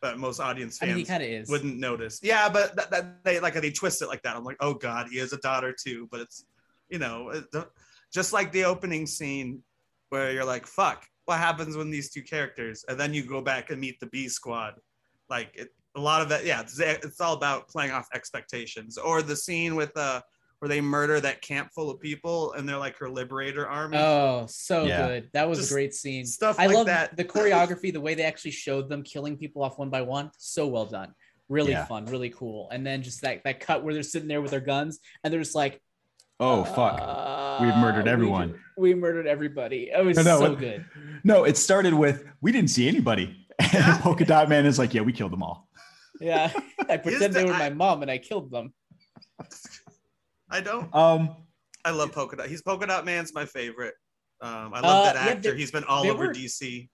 but most audience i fans mean he kind of is wouldn't notice. Yeah, but that, that they like they twist it like that. I'm like, oh god, he has a daughter too. But it's you know, it, just like the opening scene where you're like, fuck, what happens when these two characters, and then you go back and meet the B squad. Like it, a lot of that, yeah, it's, it's all about playing off expectations. Or the scene with uh where they murder that camp full of people and they're like her liberator army. Oh, so Yeah. good. That was Just a great scene. stuff I like love that. the choreography, the way they actually showed them killing people off one by one. So well done. Really Yeah. fun, really cool. And then just that that cut where they're sitting there with their guns and they're just like, Oh fuck. We've murdered "Uh, we- everyone." We, murdered everybody. It was No, no, so it- good. No, it started with we didn't see anybody. And Polka Dot Man is like, yeah, we killed them all. Yeah, I pretend they were I- my mom and I killed them. I don't. Um, I love Polka Dot. He's Polka Dot Man's my favorite. Um, I love Uh, that yeah, actor. there- He's been all over were- DC.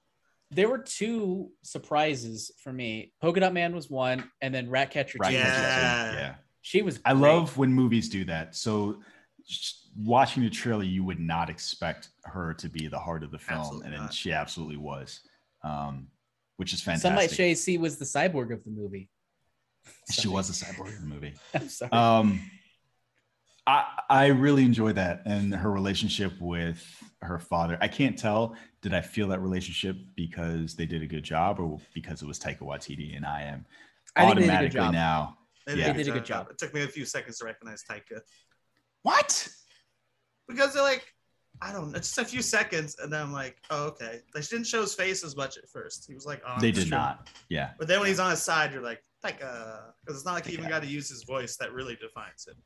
There were two surprises for me. Polka Dot Man was one, and then Ratcatcher Right, two. Yeah. was the other. yeah. yeah. She was. I love when movies do that. So sh- watching the trailer, you would not expect her to be the heart of the film, Absolutely and then not. she absolutely was, um, which is fantastic. Some might fantastic. say she was the cyborg of the movie. she was a cyborg in the movie. I'm sorry. Um, I I really enjoy that and her relationship with her father. I can't tell did I feel that relationship because they did a good job or because it was Taika Waititi, and I am I think they did a good automatically now. They Yeah. They did a good job. It took me a few seconds to recognize Taika What? because they're like, I don't know, just a few seconds, and then I'm like, oh okay. They didn't show his face as much at first. He was like, on They did strip. not. Yeah. But then when he's on his side, you're like, Taika, because it's not like he even got to use his voice that really defines him.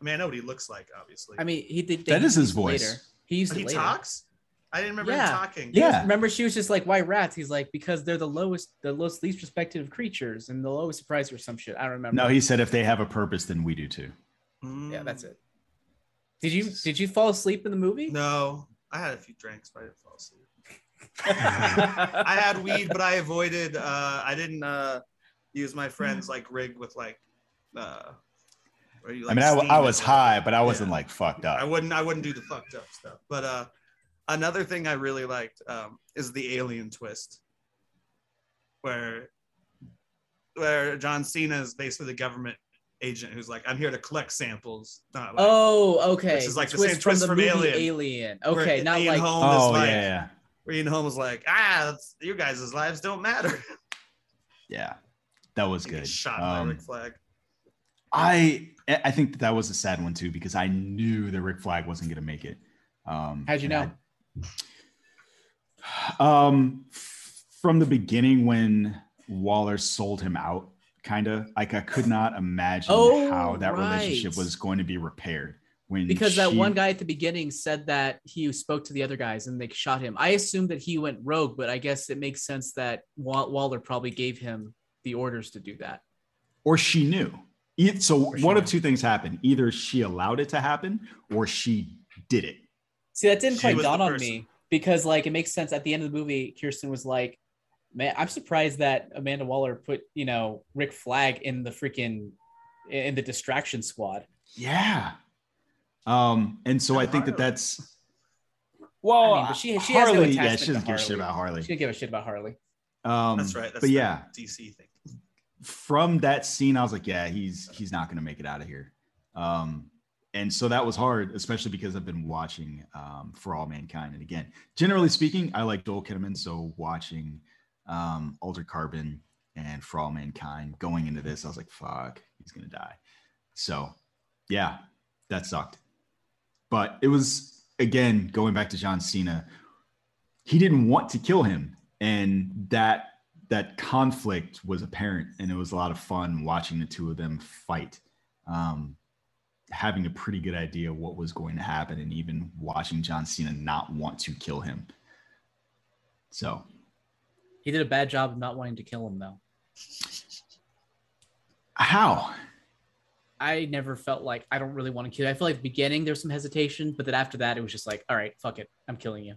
I mean, I know what he looks like, obviously. I mean, he did. That is his voice. Later. He used But it he later. talks. I didn't remember Yeah. him talking. Yeah. Remember, she was just like, "Why rats?" He's like, "Because they're the lowest, the lowest, least respected of creatures, and the lowest surprise or some shit." I don't remember. No, he said if they have a purpose, then we do too. yeah, that's Mm. it. Did you did you fall asleep in the movie? No, I had a few drinks, but I didn't fall asleep. I had weed, but I avoided. Uh, I didn't uh, use my friend's like rig with like. Uh, where you, I mean, I, w- steam I was high, but I wasn't Yeah. like fucked up. I up. wouldn't. I wouldn't do the fucked up stuff. But uh, another thing I really liked um, is the alien twist, where where John Cena is basically the government agent who's like, I'm here to collect samples, not like. oh, okay. Which is like the twist same twist the from movie Alien, Alien. Okay, not Ian like Holm Oh like, yeah, yeah, where Ian Holm was like, ah, that's, you guys' lives don't matter. yeah. That was He good. Shot by Um, Rick Flag. I I think that, that was a sad one too because I knew that Rick Flag wasn't going to make it. Um, How'd you know? I- um, from the beginning when Waller sold him out, kind of like I could not imagine Oh, how that right. relationship was going to be repaired when because that one guy at the beginning said that he spoke to the other guys and they shot him. I assumed that he went rogue, but I guess it makes sense that Waller probably gave him the orders to do that. or she knew. E- So Or she one of two things happened: either she allowed it to happen, or she did it. See, that didn't She quite dawn on me because, like, it makes sense at the end of the movie. Kirsten was like, "Man, I'm surprised that Amanda Waller put, you know, Rick Flag in the freaking in the distraction squad." Yeah. Um, and so I And think that that's well, I mean, but she- she has no Harley, yeah, she doesn't give a shit about Harley. She didn't give a shit about Harley. Um, That's right. That's but the yeah, DC thing. From that scene, I was like, yeah, he's he's not going to make it out of here. Um, and so that was hard, especially because I've been watching um, For All Mankind. And again, generally speaking, I like Joel Kinnaman. So watching um, Altered Carbon and For All Mankind going into this, I was like, fuck, he's to die. So yeah, that sucked. But it was, again, going back to John Cena, he didn't want to kill him. And that that conflict was apparent and it was a lot of fun watching the two of them fight um, having a pretty good idea what was going to happen and even watching john cena not want to kill him so He did a bad job of not wanting to kill him, though. how I never felt like I don't really want to kill. You. I feel like the beginning there's some hesitation, but then after that it was just like, all right, fuck it, I'm killing you.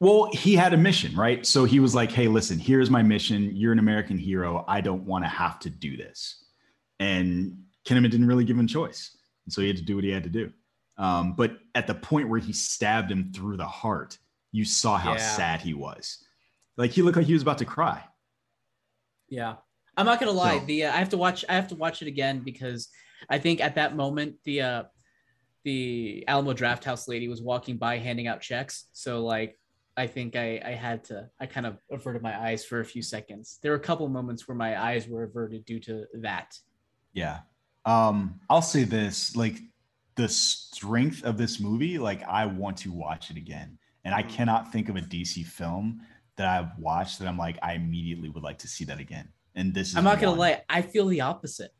Well he had a mission right so he was like hey listen here's my mission you're an american hero i don't want to have to do this and kinnaman didn't really give him choice and so he had to do what he had to do um, but at the point where he stabbed him through the heart you saw how Yeah. sad he was like he looked like he was about to cry Yeah, I'm not gonna lie. So- The uh, I have to watch. I have to watch it again because I think at that moment the uh, the Alamo Drafthouse lady was walking by handing out checks. So like, I think I I had to. I kind of averted my eyes for a few seconds. There were a couple moments where my eyes were averted due to that. Yeah. Um, I'll say this, like the strength of this movie, like I want to watch it again. And I Mhm. cannot think of a DC film that I've watched that I'm like, I immediately would like to see that again. And this is I'm not gonna lie. I feel the opposite.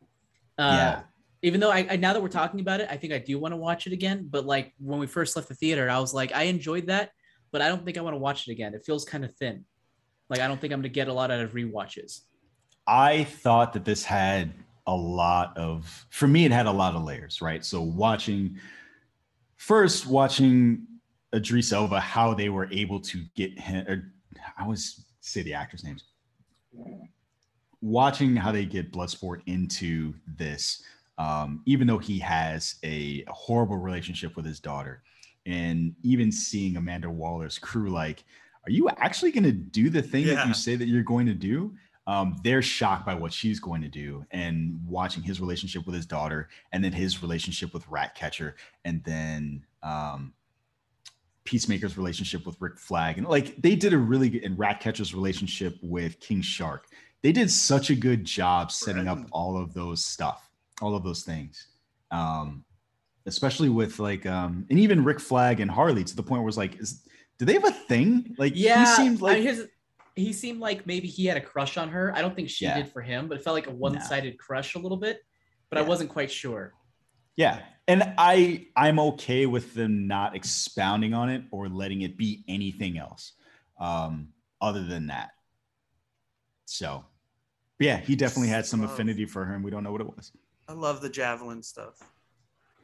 Uh, Yeah. Even though I, I now that we're talking about it, I think I do want to watch it again. But like when we first left the theater, I was like, I enjoyed that, but I don't think I want to watch it again. It feels kind of thin. Like I don't think I'm gonna get a lot out of rewatches. I thought that this had a lot of, for me, it had a lot of layers, right? So watching, first watching Idris Elba, how they were able to get him, or I always say the actors' names. Watching how they get Bloodsport into this, um, even though he has a horrible relationship with his daughter, and even seeing Amanda Waller's crew, like, are you actually going to do the thing yeah. that you say that you're going to do? Um, they're shocked by what she's going to do and watching his relationship with his daughter and then his relationship with Ratcatcher and then um, Peacemaker's relationship with Rick Flag. And like they did a really good and Ratcatcher's relationship with King Shark. They did such a good job setting up all of those stuff, all of those things. Um, especially with like um and even Rick Flag and Harley to the point where it's like, is do they have a thing? Like yeah, he seemed like I mean, his, he seemed like maybe he had a crush on her. I don't think she yeah. did for him, but it felt like a one-sided no. crush a little bit. But yeah. I wasn't quite sure. Yeah, and I I'm okay with them not expounding on it or letting it be anything else, um, other than that. So, yeah, he definitely had some affinity for her, and we don't know what it was. I love the javelin stuff.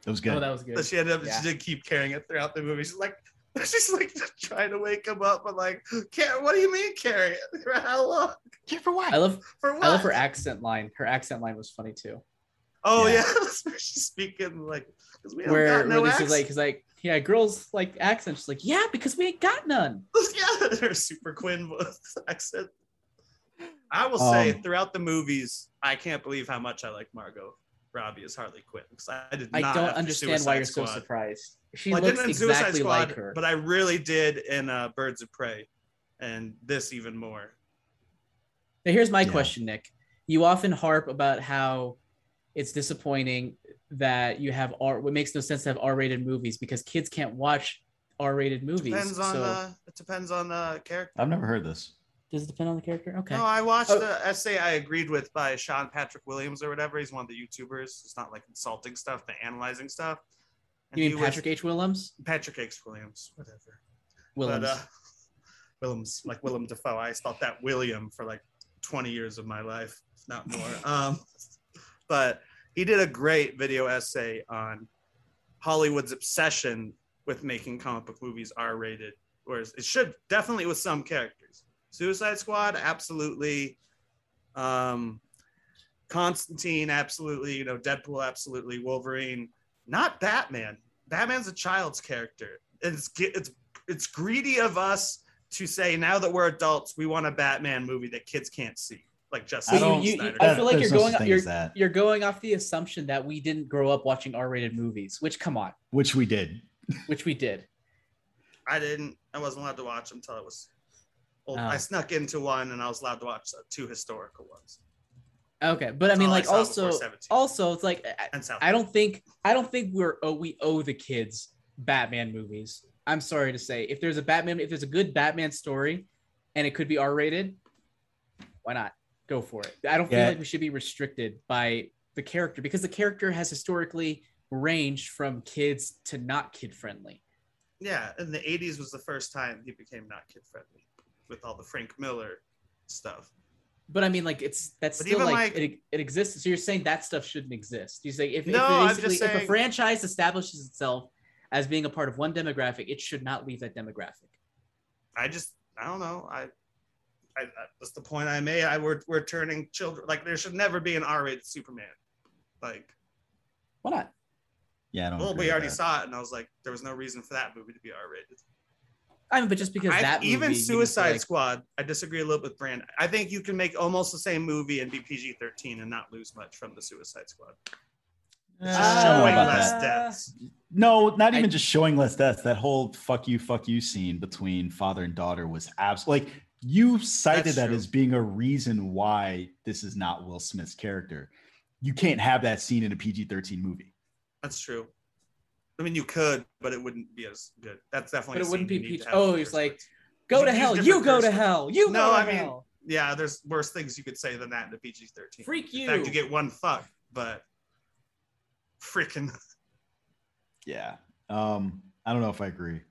It was good. Oh, that was good. So she ended up. Yeah. She did keep carrying it throughout the movie. She's like, She's like trying to wake him up, but like, can't. What do you mean carry it? For how long? Yeah, for what? I love for what? I love her accent line. Her accent line was funny too. Oh yeah, yeah. she's speaking like because we where, no where this is like, cause like yeah, girls like accent. She's like, yeah, because we ain't got none. yeah, her super Quinn accent. I will um, say throughout the movies, I can't believe how much I like Margot Robbie as Harley Quinn because I did. I don't understand why you're Squad. so surprised. She well, looks exactly Squad, like her, but I really did in uh, Birds of Prey, and this even more. Now, here's my yeah. question, Nick. You often harp about how it's disappointing that you have R. What makes no sense to have R-rated movies because kids can't watch R-rated movies. Depends on so, uh, it depends on the character. I've never heard this. Does it depend on the character? Okay. No, I watched oh. the essay I agreed with by Sean Patrick Williams or whatever. He's one of the YouTubers. It's not like insulting stuff, but analyzing stuff. And you mean Patrick was, H. Williams? Patrick H. Williams, whatever. Williams. But, uh, Williams, like Willem Dafoe. I spelled that William for like 20 years of my life, if not more. Um, but he did a great video essay on Hollywood's obsession with making comic book movies R rated, whereas it should definitely with some characters. Suicide Squad, absolutely. Um, Constantine, absolutely. You know, Deadpool, absolutely. Wolverine, not Batman. Batman's a child's character. It's it's it's greedy of us to say now that we're adults, we want a Batman movie that kids can't see, like Justice. So you, you, I feel like you're going you're, you're going off the assumption that we didn't grow up watching R-rated movies. Which come on, which we did, which we did. I didn't. I wasn't allowed to watch them until I was well, oh. I snuck into one and I was allowed to watch uh, two historical ones. Okay, but I mean, like, I also, also, it's like, I, I, don't think, I don't think we're, oh, we owe the kids Batman movies. I'm sorry to say, if there's a Batman, if there's a good Batman story, and it could be R-rated, why not go for it? I don't feel like we should be restricted by the character because the character has historically ranged from kids to not kid friendly. Yeah, in the 80s was the first time he became not kid friendly with all the Frank Miller stuff. But I mean, like it's that's but still like, like it, it, exists. So you're saying that stuff shouldn't exist? You say if, no, if, basically, if a franchise establishes itself as being a part of one demographic, it should not leave that demographic. I just I don't know. I, I that's the point I made. I we're we're turning children like there should never be an R-rated Superman. Like, why not? Yeah, I don't. Well, we already that. saw it, and I was like, there was no reason for that movie to be R-rated. I mean, but just because I, that even Suicide like, Squad, I disagree a little bit with Brand. I think you can make almost the same movie and be PG thirteen and not lose much from the Suicide Squad. Uh, showing less deaths. No, not even I, just showing less deaths. That whole "fuck you, fuck you" scene between father and daughter was absolutely like you cited that true. as being a reason why this is not Will Smith's character. You can't have that scene in a PG thirteen movie. That's true. I mean, you could, but it wouldn't be as good. That's definitely. But it wouldn't be peach. Oh, he's like, go to hell. You go to hell. You no, I mean, hell. yeah. There's worse things you could say than that in a PG thirteen. Freak you. In fact, you get one fuck, but freaking. Yeah. Um. I don't know if I agree.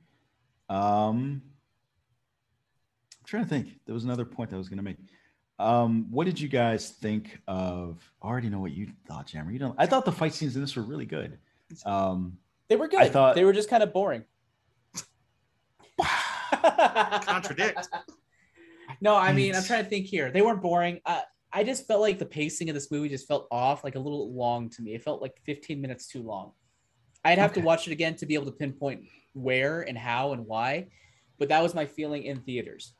Um. I'm trying to think. There was another point I was going to make. Um, what did you guys think of? I already know what you thought, Jammer. You don't. I thought the fight scenes in this were really good. Um, They were good. I thought- they were just kind of boring. Contradict. No, I mean, I'm trying to think here. They weren't boring. Uh, I just felt like the pacing of this movie just felt off, like a little long to me. It felt like 15 minutes too long. I'd have to watch it again to be able to pinpoint where and how and why, but that was my feeling in theaters.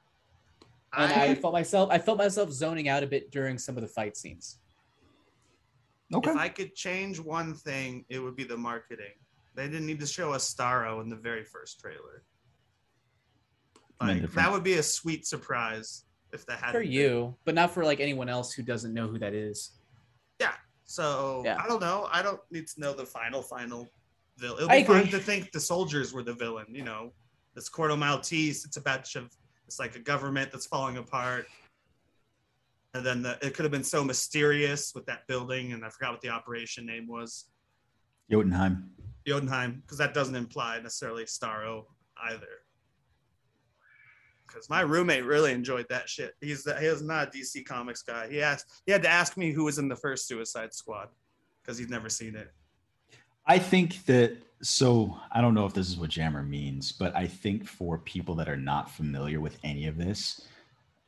And I, I, felt myself, I felt myself zoning out a bit during some of the fight scenes. okay. if I could change one thing, it would be the marketing. They didn't need to show us Starro in the very first trailer. Like, that would be a sweet surprise if that had For you, but not for like anyone else who doesn't know who that is. Yeah. So Yeah. I don't know. I don't need to know the final final villain. It'll I be fun agree. to think the soldiers were the villain. You know, it's Corto Maltese. It's a batch of. It's like a government that's falling apart. And then the, it could have been so mysterious with that building, and I forgot what the operation name was. Jotunheim. Jotunheim, because that doesn't imply necessarily Starro either. Because my roommate really enjoyed that shit. He's he not a DC Comics guy. He asked he had to ask me who was in the first Suicide Squad because he's never seen it. I think that so I don't know if this is what Jammer means, but I think for people that are not familiar with any of this,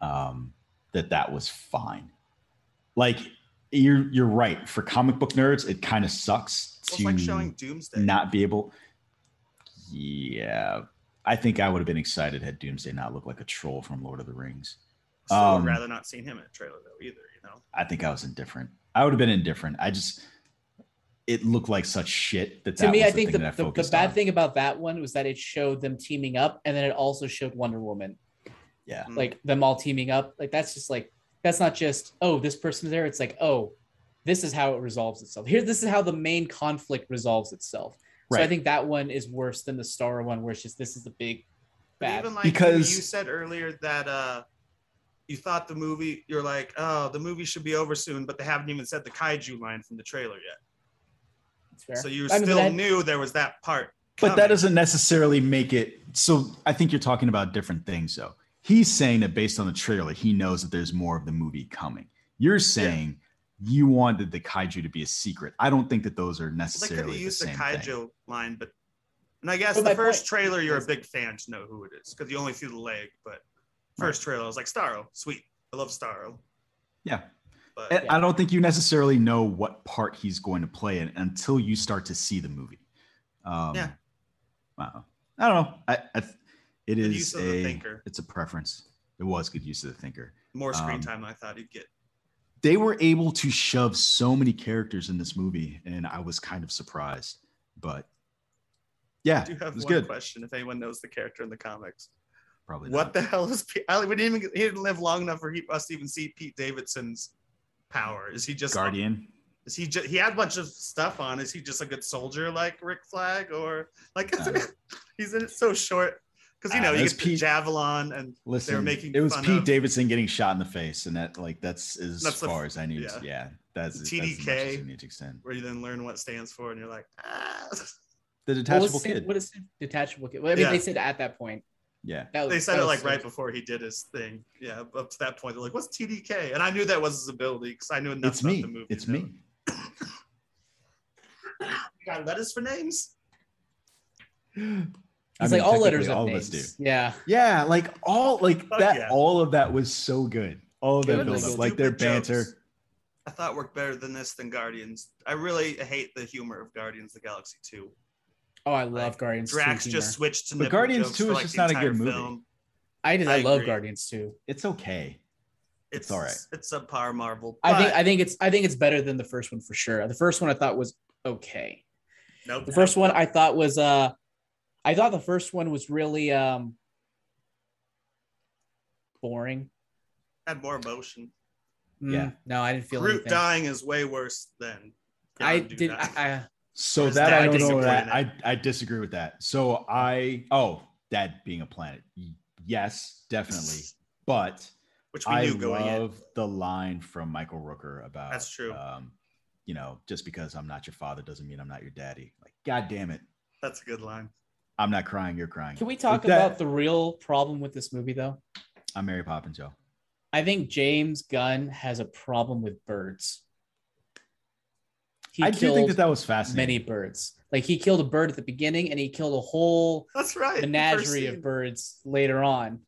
um, that that was fine. Like you're you're right. For comic book nerds, it kind of sucks to like showing Doomsday. not be able. Yeah, I think I would have been excited had Doomsday not looked like a troll from Lord of the Rings. Still um, would rather not seen him in a trailer though either. You know, I think I was indifferent. I would have been indifferent. I just it looked like such shit that to that me, was I think the, that I the, the bad on. thing about that one was that it showed them teaming up and then it also showed Wonder Woman. Yeah. Like them all teaming up. Like that's just like that's not just, oh, this person's there. It's like, oh, this is how it resolves itself. Here, this is how the main conflict resolves itself. So I think that one is worse than the Star one, where it's just this is the big but bad. even like Because- you said earlier that uh, you thought the movie. You're like, oh, the movie should be over soon, but they haven't even said the kaiju line from the trailer yet. It's fair. So you I mean, still that- knew there was that part. But that doesn't necessarily make it so I think you're talking about different things though. He's saying that based on the trailer, he knows that there's more of the movie coming. You're saying you wanted the kaiju to be a secret. I don't think that those are Well, they could necessarily have the used the same kaiju thing. line, but and I guess But the first point trailer you're a big fan to know who it is because you only see the leg. But first trailer, I was like Starro, sweet, I love Starro. Yeah. But And I don't think you necessarily know what part he's going to play in until you start to see the movie. Um, Yeah. Wow. I don't know. I, I it Good is use of the a thinker. it's a preference. It was good use of the thinker. more screen um, time than I thought he'd get. they were able to shove so many characters in this movie, and I was kind of surprised. But yeah, I do it have was one good. question if anyone knows the character in the comics. Probably What not. the hell is Pete? I, we didn't even he didn't live long enough for he, us to even see Pete Davidson's power. Is he just Guardian? Is he just he had a bunch of stuff on? Is he just a good soldier like Rick Flag or like Uh, he's in it so short? Because you uh, know you that's get the Pete- javelin and Listen, they were making it was fun Pete of- Davidson getting shot in the face, and that like that's as That's the- far as I need. yeah. Yeah, yeah that's, that's as much as TDK. need to extend. where you then learn what stands for and you're like ah. The What was detachable it- kid. What is detachable kid? Well, I mean, Yeah. they said at that point. yeah, That was, They said it was like right before he did his thing. Yeah, up to that point they're like, "What's TDK?" And I knew that was his ability because I knew enough it's about me. the movie. It's to know. me. You got letters for names. It's I like all letters technically, of all of us do. Yeah. Yeah, like all like Fuck that. yeah. All of that was so good. All of that build like up, like their banter. jokes. I thought worked better than this than Guardians. I really hate the humor of Guardians of the Galaxy 2. Oh, I love Like, Guardians. Drax 2 just humor. switched to But Guardians jokes 2 is like, just not a good movie. film. I did. I, I love agree. Guardians too. It's okay. It's all right. It's subpar Marvel. I think I think it's I think it's better than the first one for sure. The first one I thought was okay. nope. The first one I thought was uh I thought the first one was really um boring. had more emotion. Mm, Yeah. No, I didn't feel Groot anything. dying is way worse than. I did dying. I, I So Whereas that Dad I don't know that I I disagree with that. So I oh dad being a planet. Yes, definitely. But which we I knew going in. love the line from Michael Rooker about That's true. Um, you know, just because I'm not your father doesn't mean I'm not your daddy. Like, god damn it. That's a good line. I'm not crying, you're crying. can we talk that- about the real problem with this movie though? I'm Mary Poppins, Joe. I think James Gunn has a problem with birds. He I do think that that was fascinating. many birds. Like he killed a bird at the beginning, and he killed a whole That's right. the first menagerie of birds later on.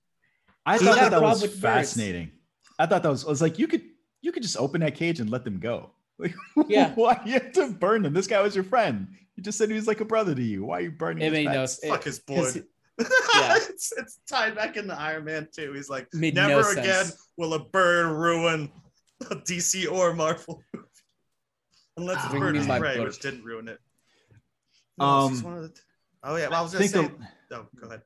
I He thought that, that problem was with birds. fascinating. I thought that was, I was like, you could you could just open that cage and let them go. Like, Yeah. why you have to burn them? This guy was your friend. You just said he was like a brother to you. Why are you burning? It his made no pets? it- Fuck his 'cause boy. yeah. it's, it's tied back into Iron Man too. He's like, Made no never sense. again will a bird ruin a DC or Marvel movie. Unless it's Bring Bird me of Prey, boat. which didn't ruin it. No, Um, the- oh yeah, well, I was I gonna think say. the- oh, go ahead.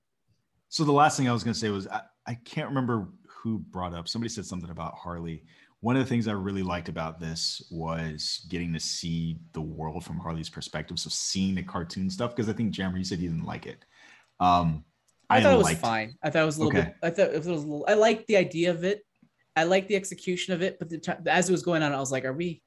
So the last thing I was going to say was I, I can't remember who brought up. Somebody said something about Harley. One of the things I really liked about this was getting to see the world from Harley's perspective. So seeing the cartoon stuff because I think Jammer, you said you didn't like it. Um, I, thought it was liked- fine. I thought it was a little Okay. bit. I thought it was a little. I liked the idea of it. I liked the execution of it, but the, as it was going on, I was like, "Are we?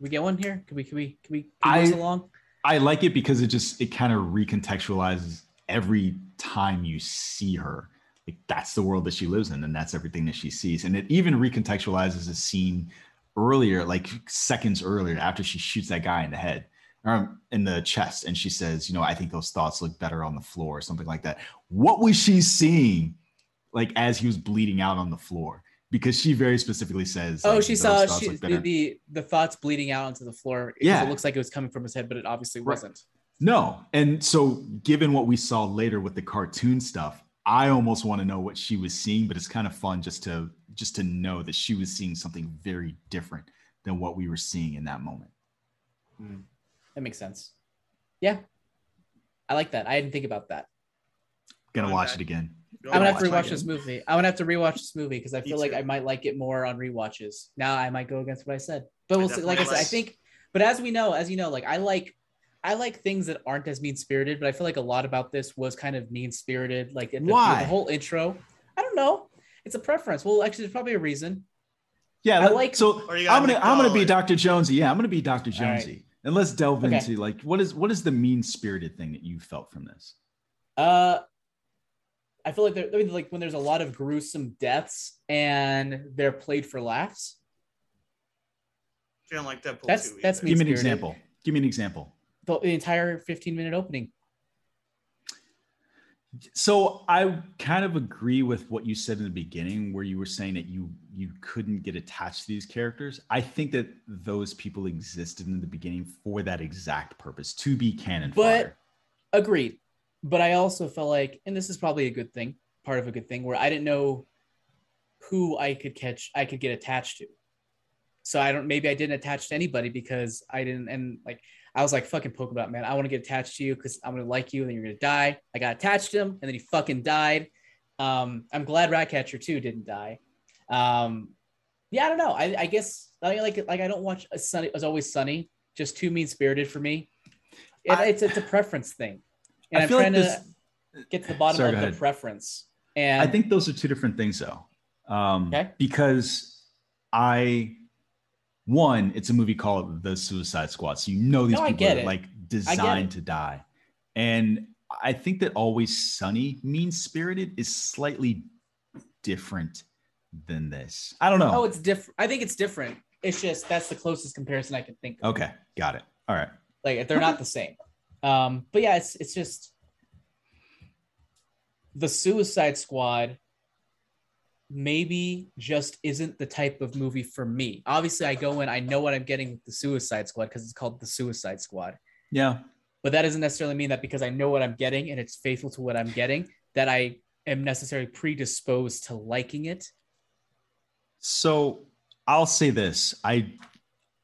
We get one here? Can we? Can we? Can we? Can we I- along?" I like it because it just it kind of recontextualizes every time you see her. Like that's the world that she lives in, and that's everything that she sees. And it even recontextualizes a scene earlier, like seconds earlier, after she shoots that guy in the head or um, in the chest, and she says, "You know, I think those thoughts look better on the floor," or something like that. What was she seeing, like as he was bleeding out on the floor? Because she very specifically says, Oh, like, she saw she, the, the the thoughts bleeding out onto the floor. Yeah. it looks like it was coming from his head, but it obviously Right. wasn't. No. And so, given what we saw later with the cartoon stuff, I almost want to know what she was seeing, but it's kind of fun just to just to know that she was seeing something very different than what we were seeing in that moment. That makes sense. Yeah, I like that. I didn't think about that. Gonna Going watch it again. Go I'm gonna have to rewatch this movie. I'm gonna have to rewatch this movie because I feel like. I might like it more on rewatches. Now I might go against what I said, but we'll see. Like I said, I think. But as we know, as you know, like I like, I like things that aren't as mean spirited. But I feel like a lot about this was kind of mean spirited. Like at the, Why? the whole intro. I don't know. It's a preference. Well, actually, there's probably a reason. Yeah, I let- like- so Or you gotta I'm gonna I'm gonna be. Dr. Jonesy. Yeah, I'm gonna be Dr. All right. Jonesy. And let's delve Okay. into like what is what is the mean spirited thing that you felt from this? Uh, I feel like there, I mean, like when there's a lot of gruesome deaths and they're played for laughs. Feeling like Deadpool That's- 2 that's either. me. Give me an example. Give me an example. The, the entire 15 minute opening. So I kind of agree with what you said in the beginning, where you were saying that you you couldn't get attached to these characters. I think that those people existed in the beginning for that exact purpose to be canon. But- fodder. Agreed. But I also felt like, and this is probably a good thing, part of a good thing, where I didn't know who I could catch, I could get attached to. So I don't, maybe I didn't attach to anybody because I didn't, and like, I was like, fucking Pokemon, man. I want to get attached to you because I'm going to like you and then you're going to die. I got attached to him and then he fucking died. Um, I'm glad Ratcatcher 2 didn't die. Um, yeah, I don't know. I, I guess I mean, like, like I don't watch a sunny, as always sunny, just too mean spirited for me. It, I- it's, it's a preference thing. And I I'm trying like to get to the bottom Sorry, of the preference. And I think those are two different things, though. Um, Okay. Because I, one, it's a movie called The Suicide Squad, so you know these No, people are it. like designed to die, and I think that Always Sunny, mean spirited, is slightly different than this. I don't know. oh, it's different. I think it's different. It's just that's the closest comparison I can think of. okay, got it. All right. Like they're not the same. Um, but yeah, it's it's just the Suicide Squad maybe just isn't the type of movie for me. Obviously, I go in, I know what I'm getting with the Suicide Squad because it's called the Suicide Squad. Yeah. But that doesn't necessarily mean that because I know what I'm getting and it's faithful to what I'm getting, that I am necessarily predisposed to liking it. So I'll say this. I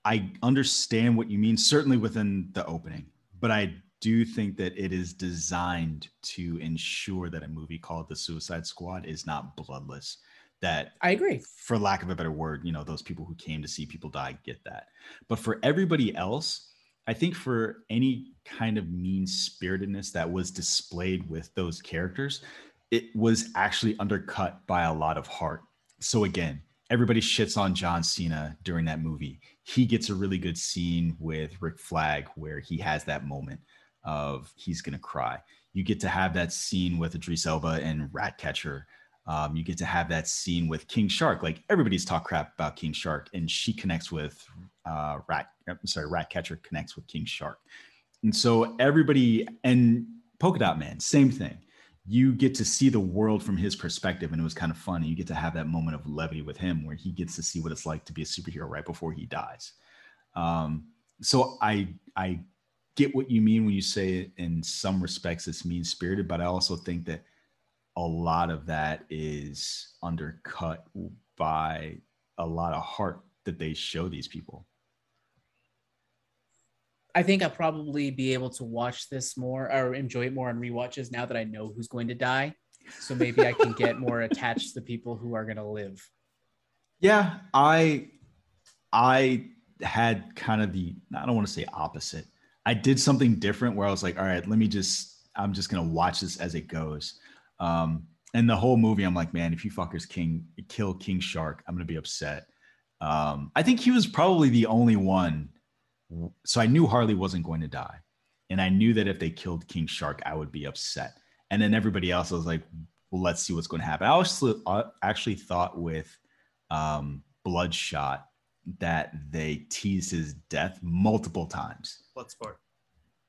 I understand what you mean, certainly within the opening, but I do think that it is designed to ensure that a movie called The Suicide Squad is not bloodless. That I agree. for lack of a better word, you know, those people who came to see people die get that. But for everybody else, I think for any kind of mean spiritedness that was displayed with those characters, it was actually undercut by a lot of heart. So again, everybody shits on John Cena during that movie. He gets a really good scene with Rick Flag where he has that moment of he's gonna cry. You get to have that scene with Idris Elba and Ratcatcher Um, you get to have that scene with King Shark. Like everybody's talk crap about King Shark, and she connects with uh, Rat. I'm sorry, Ratcatcher connects with King Shark, and so everybody and Polka Dot Man, same thing. You get to see the world from his perspective, and it was kind of fun. And you get to have that moment of levity with him, where he gets to see what it's like to be a superhero right before he dies. Um, so I I get what you mean when you say in some respects it's mean spirited, but I also think that a lot of that is undercut by a lot of heart that they show these people. I think I'll probably be able to watch this more or enjoy it more on rewatches now that I know who's going to die. So maybe I can get more attached to the people who are going to live. Yeah, I I had kind of the I don't want to say opposite. I did something different where I was like, all right, let me just I'm just gonna watch this as it goes. Um, and the whole movie, I'm like, man, if you fuckers king kill King Shark, I'm gonna be upset. Um, I think he was probably the only one. So I knew Harley wasn't going to die, and I knew that if they killed King Shark, I would be upset. And then everybody else was like, well, let's see what's going to happen. I also actually thought with um, Bloodshot that they teased his death multiple times. Bloodsport.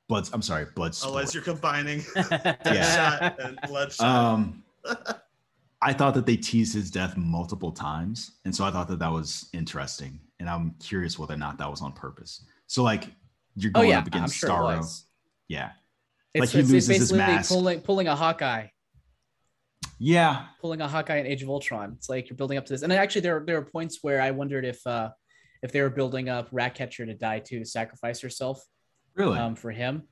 Blood. I'm sorry, Bloodsport. Unless you're combining yeah. and Bloodshot. Um, I thought that they teased his death multiple times, and so I thought that that was interesting, and I'm curious whether or not that was on purpose. So like you're oh, going oh, yeah, up against sure Starro, yeah, it's, like he it's, loses his mask, pulling pulling a Hawkeye. Yeah, pulling a Hawkeye in Age of Ultron. It's like you're building up to this, and actually there there are points where I wondered if uh if they were building up Ratcatcher to die to sacrifice herself. Really? Um, for him.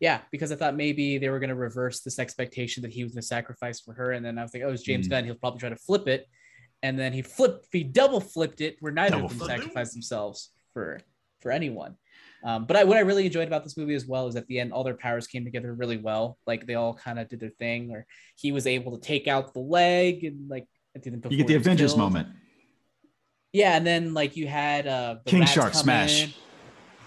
Yeah, because I thought maybe they were going to reverse this expectation that he was going to sacrifice for her, and then I was like, oh, it's James mm. Gunn. He'll probably try to flip it, and then he flipped, he double flipped it, where neither double of them sacrificed themselves for for anyone. Um, but I, what I really enjoyed about this movie as well is at the end, all their powers came together really well. Like they all kind of did their thing, or he was able to take out the leg, and like at the end, you get the Avengers killed. moment. Yeah, and then like you had uh, King Shark smash. In,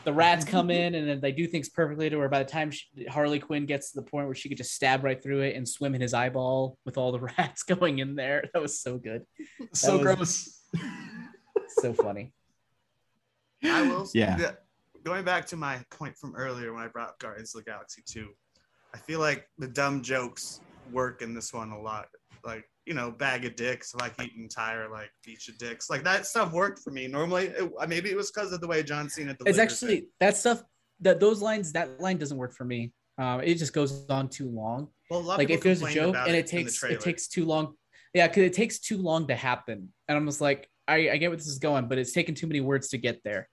the rats come in and then they do things perfectly to where by the time she, Harley Quinn gets to the point where she could just stab right through it and swim in his eyeball with all the rats going in there. That was so good. That so gross. so funny. I will. Yeah. Going back to my point from earlier when I brought up Guardians of the Galaxy 2, I feel like the dumb jokes work in this one a lot. Like you know, bag of dicks, like eating entire like beach of dicks. Like that stuff worked for me. Normally, it, maybe it was because of the way John Cena. It's actually it. that stuff. That those lines, that line doesn't work for me. Um, it just goes on too long. Well, like if there's a joke and it takes it takes too long. Yeah, because it takes too long to happen, and I'm just like, I, I get where this is going, but it's taken too many words to get there.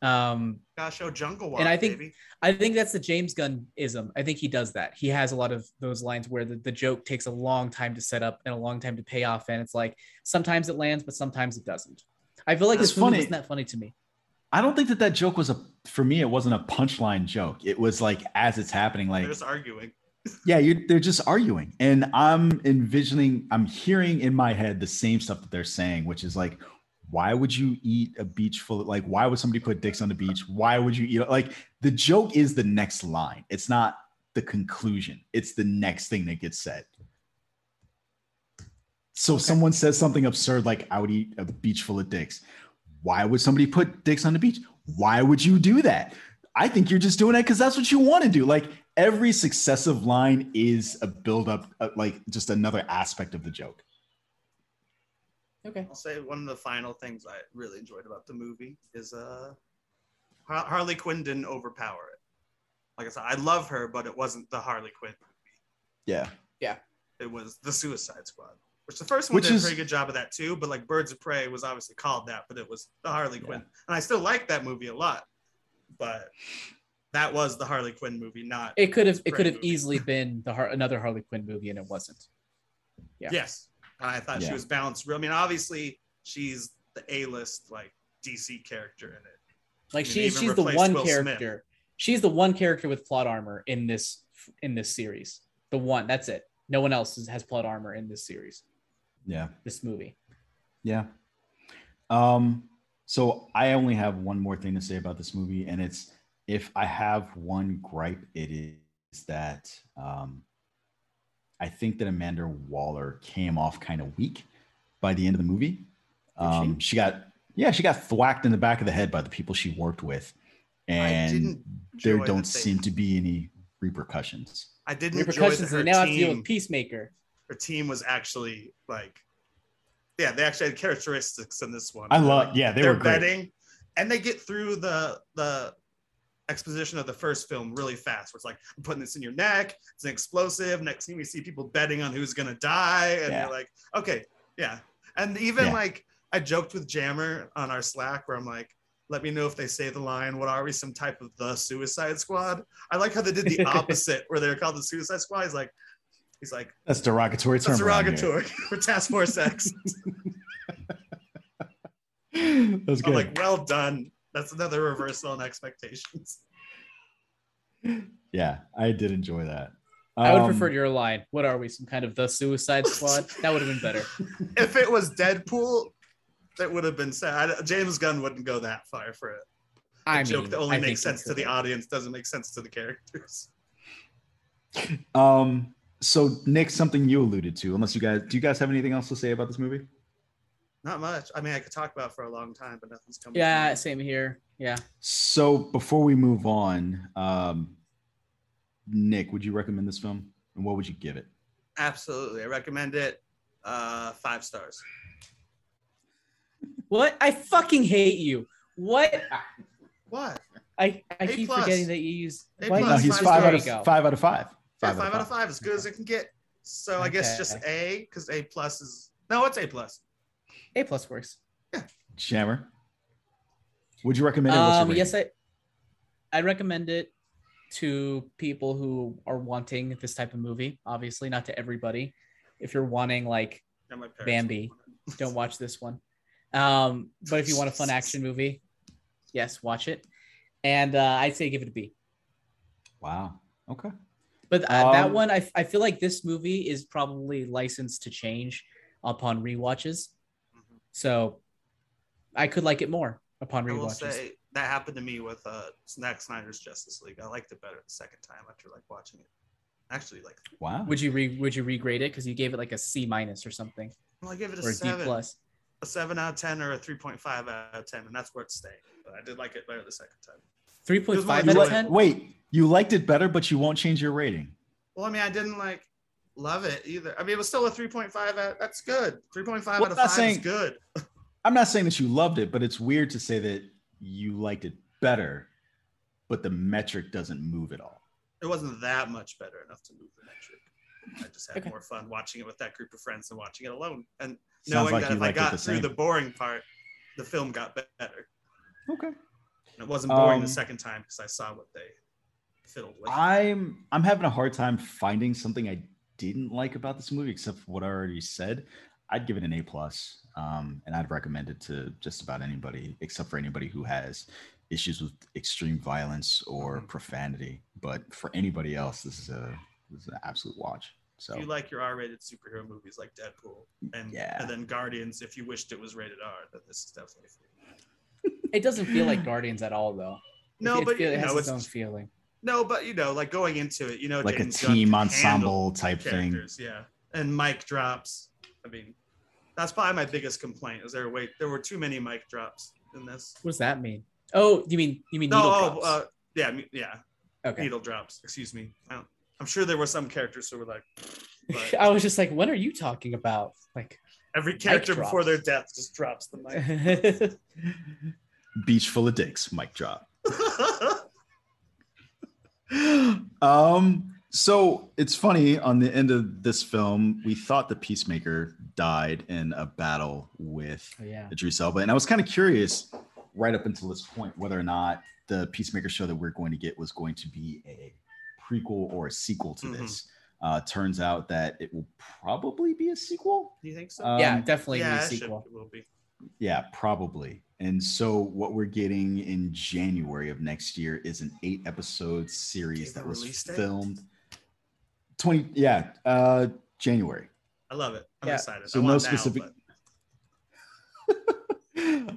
Um, Gotta show Jungle Walk, and I think baby. I think that's the James Gunn ism. I think he does that. He has a lot of those lines where the, the joke takes a long time to set up and a long time to pay off, and it's like sometimes it lands, but sometimes it doesn't. I feel like that's this funny. movie isn't that funny to me. I don't think that that joke was a for me. It wasn't a punchline joke. It was like as it's happening, like they're just arguing. yeah, you they're just arguing, and I'm envisioning, I'm hearing in my head the same stuff that they're saying, which is like, why would you eat a beach full of like why would somebody put dicks on the beach? Why would you eat like the joke is the next line. It's not the conclusion. It's the next thing that gets said. So okay. someone says something absurd like i would eat a beach full of dicks why would somebody put dicks on the beach? Why would you do that? I think you're just doing it because that's what you want to do. Like every successive line is a build up uh, like just another aspect of the joke Okay. I'll say one of the final things I really enjoyed about the movie is uh Har- Harley Quinn didn't overpower it. Like I said, I love her, but it wasn't the Harley Quinn movie. Yeah. Yeah. It was the Suicide Squad. Which the first one which did is... a pretty good job of that too, but like Birds of Prey was obviously called that, but it was the Harley Quinn. And I still like that movie a lot. But that was the Harley Quinn movie, not it could have it could have easily been the Har- another Harley Quinn movie and it wasn't. Yeah. Yes. I thought yeah. she was balanced. Real. I mean, obviously she's the A-list like DC character in it. Like I mean, she's she's the one Will character. Smith. She's the one character with plot armor in this in this series. The one. That's it. No one else has plot armor in this series. Yeah. This movie. Yeah. Um. So I only have one more thing to say about this movie, and it's if I have one gripe, it is that um, I think that Amanda Waller came off kind of weak by the end of the movie. Um, she? she? got yeah, she got thwacked in the back of the head by the people she worked with, and there don't seem to be any repercussions. I didn't repercussions. Enjoy now have to deal with Peacemaker. Her team was actually like, yeah, they actually had characteristics in this one. I love, yeah, they They're were great. betting, and they get through the the exposition of the first film really fast. Where it's like, I'm putting this in your neck. It's an explosive. Next thing we see people betting on who's gonna die, and yeah. you're like, okay, yeah. And even yeah. like I joked with Jammer on our Slack where I'm like, let me know if they say the line, what are we, some type of the Suicide Squad? I like how they did the opposite where they're called the Suicide Squad. He's like, he's like, that's derogatory term. That's derogatory for Task Force X. that's good. I'm like, well done. That's another reversal in expectations. Yeah, I did enjoy that. I would um, prefer your line. What are we? Some kind of the Suicide Squad? That would have been better. if it was Deadpool, that would have been sad. James Gunn wouldn't go that far for it. A I joke mean, that only I makes sense to the audience doesn't make sense to the characters. Um. So Nick, something you alluded to. Unless you guys, do you guys have anything else to say about this movie? Not much. I mean, I could talk about for a long time, but nothing's coming. Yeah, same here. Yeah. So before we move on, um, Nick, would you recommend this film, and what would you give it? Absolutely, I recommend it. Uh, five stars. What? I fucking hate you. What? What? I, I keep plus. forgetting that you use. A plus, no, he's five, out of go. five out of five. Five, yeah, five out of five, as good as it can get. So. I guess just A because A plus is no, it's A plus. A plus works. Yeah. Jammer. Would you recommend it? Um, yes, I. I'd recommend it to people who are wanting this type of movie. Obviously, not to everybody. If you're wanting like Bambi, don't watch this one. Um, but if you want a fun action movie, yes, watch it. And uh, I'd say give it a B. Wow. Okay. But uh, um, that one, I, I feel like this movie is probably licensed to change upon re-watches. So I could like it more upon re-watches that happened to me with uh Zack Snyder's Justice League. I liked it better the second time after like watching it. Actually, like wow. Would you re would you regrade it because you gave it like a C minus or something? Well, I gave it a, or seven, plus. A seven out of ten or a three point five out of ten, and that's where it's staying. But I did like it better the second time. Three point five out of ten. Wait, you liked it better, but you won't change your rating. Well, I mean, I didn't like love it either. I mean, it was still a three point five. That's good. Three point five well, out of five saying, is good. I'm not saying that you loved it, but it's weird to say that you liked it better, but the metric doesn't move at all. It wasn't that much better enough to move the metric. I just had okay. more fun watching it with that group of friends than watching it alone. And Sounds knowing like that if I got the through same. the boring part, the film got better. Okay. And it wasn't boring um, the second time because I saw what they fiddled with. I'm I'm having a hard time finding something I didn't like about this movie except for what I already said. I'd give it an A plus, um, and I'd recommend it to just about anybody, except for anybody who has issues with extreme violence or mm-hmm. profanity. But for anybody else, this is a this is an absolute watch. So if you like your R-rated superhero movies like Deadpool and yeah. and then Guardians, if you wished it was rated R, then this is definitely for you. It doesn't feel like Guardians at all, though. No, it, but it, it has know, its own feeling. No, but you know, like going into it, you know, like James a team ensemble type thing. Yeah, and mic drops. I mean, that's probably my biggest complaint. Is there wait? There were too many mic drops in this. What does that mean? Oh, you mean you mean no? Needle oh, drops. Uh, yeah, yeah. Okay. Needle drops. Excuse me. I am sure there were some characters who were like. But... I was just like, what are you talking about? Like every character before their death just drops the mic. Beach full of dicks. Mic drop. um. So it's funny. On the end of this film, we thought the Peacemaker died in a battle with oh, yeah. Idris Elba, and I was kind of curious right up until this point whether or not the Peacemaker show that we're going to get was going to be a prequel or a sequel to mm-hmm. this. Uh, turns out that it will probably be a sequel. Do you think so? Um, yeah, definitely yeah, a sequel. Should, will be. Yeah, probably. And so what we're getting in January of next year is an eight episode series that was filmed. 20 yeah, uh January. I love it. I'm yeah. excited. So no specific now,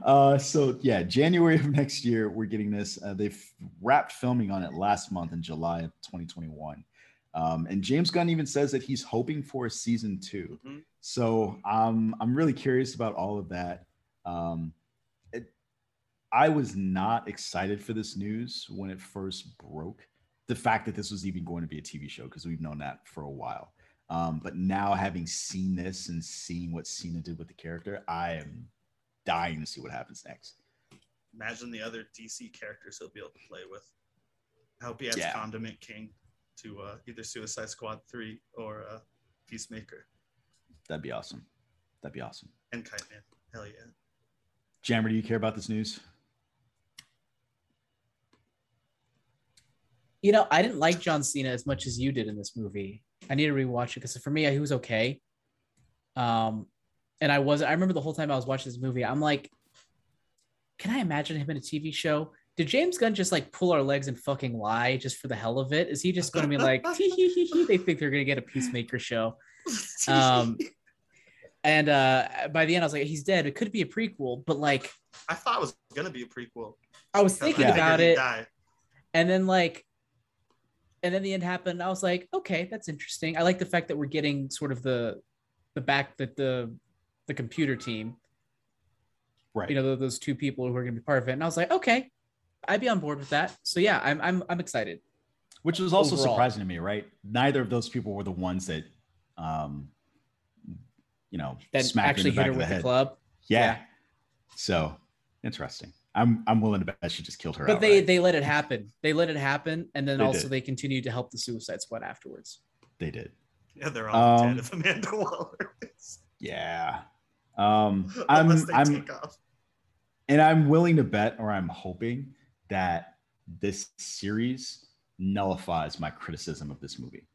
uh, so yeah, January of next year, we're getting this. Uh, they've wrapped filming on it last month in July of 2021. Um, and James Gunn even says that he's hoping for a season 2 Mhm. So um, I'm really curious about all of that. Um, it, I was not excited for this news when it first broke. The fact that this was even going to be a TV show, because we've known that for a while. Um, but now having seen this and seeing what Cena did with the character, I am dying to see what happens next. Imagine the other DC characters he'll be able to play with. I hope he adds Yeah. Condiment King to uh, either Suicide Squad 3 or uh, Peacemaker That'd be awesome. That'd be awesome. and Kite Man. Hell yeah. Jammer, do you care about this news? You know, I didn't like John Cena as much as you did in this movie. I need to rewatch it because for me, he was okay. Um, and I was I remember the whole time I was watching this movie, I'm like, can I imagine him in a TV show? Did James Gunn just like pull our legs and fucking lie just for the hell of it? Is he just going to be like, they think they're going to get a Peacemaker show? Um, and uh, by the end, I was like, he's dead. It could be a prequel, but like, I thought it was gonna be a prequel. I was thinking about it, die. and then like, and then the end happened. I was like, okay, that's interesting. I like the fact that we're getting sort of the, the back that the, the computer team, Right. you know, tho- those two people who are going to be part of it. And I was like, okay, I'd be on board with that. So yeah, I'm I'm I'm excited. Which was also overall. surprising to me, right? Neither of those people were the ones that, um, you know, That smacked actually in the back hit her of the with the club. Yeah. Yeah. So interesting. I'm I'm willing to bet she just killed her. But they outright. they let it happen. They let it happen, and then They also did. they continued to help the Suicide Squad afterwards. they did. Yeah, they're all Um, dead if Amanda Waller is. Yeah. Um, I'm Unless they I'm take off. and I'm willing to bet, or I'm hoping that this series nullifies my criticism of this movie.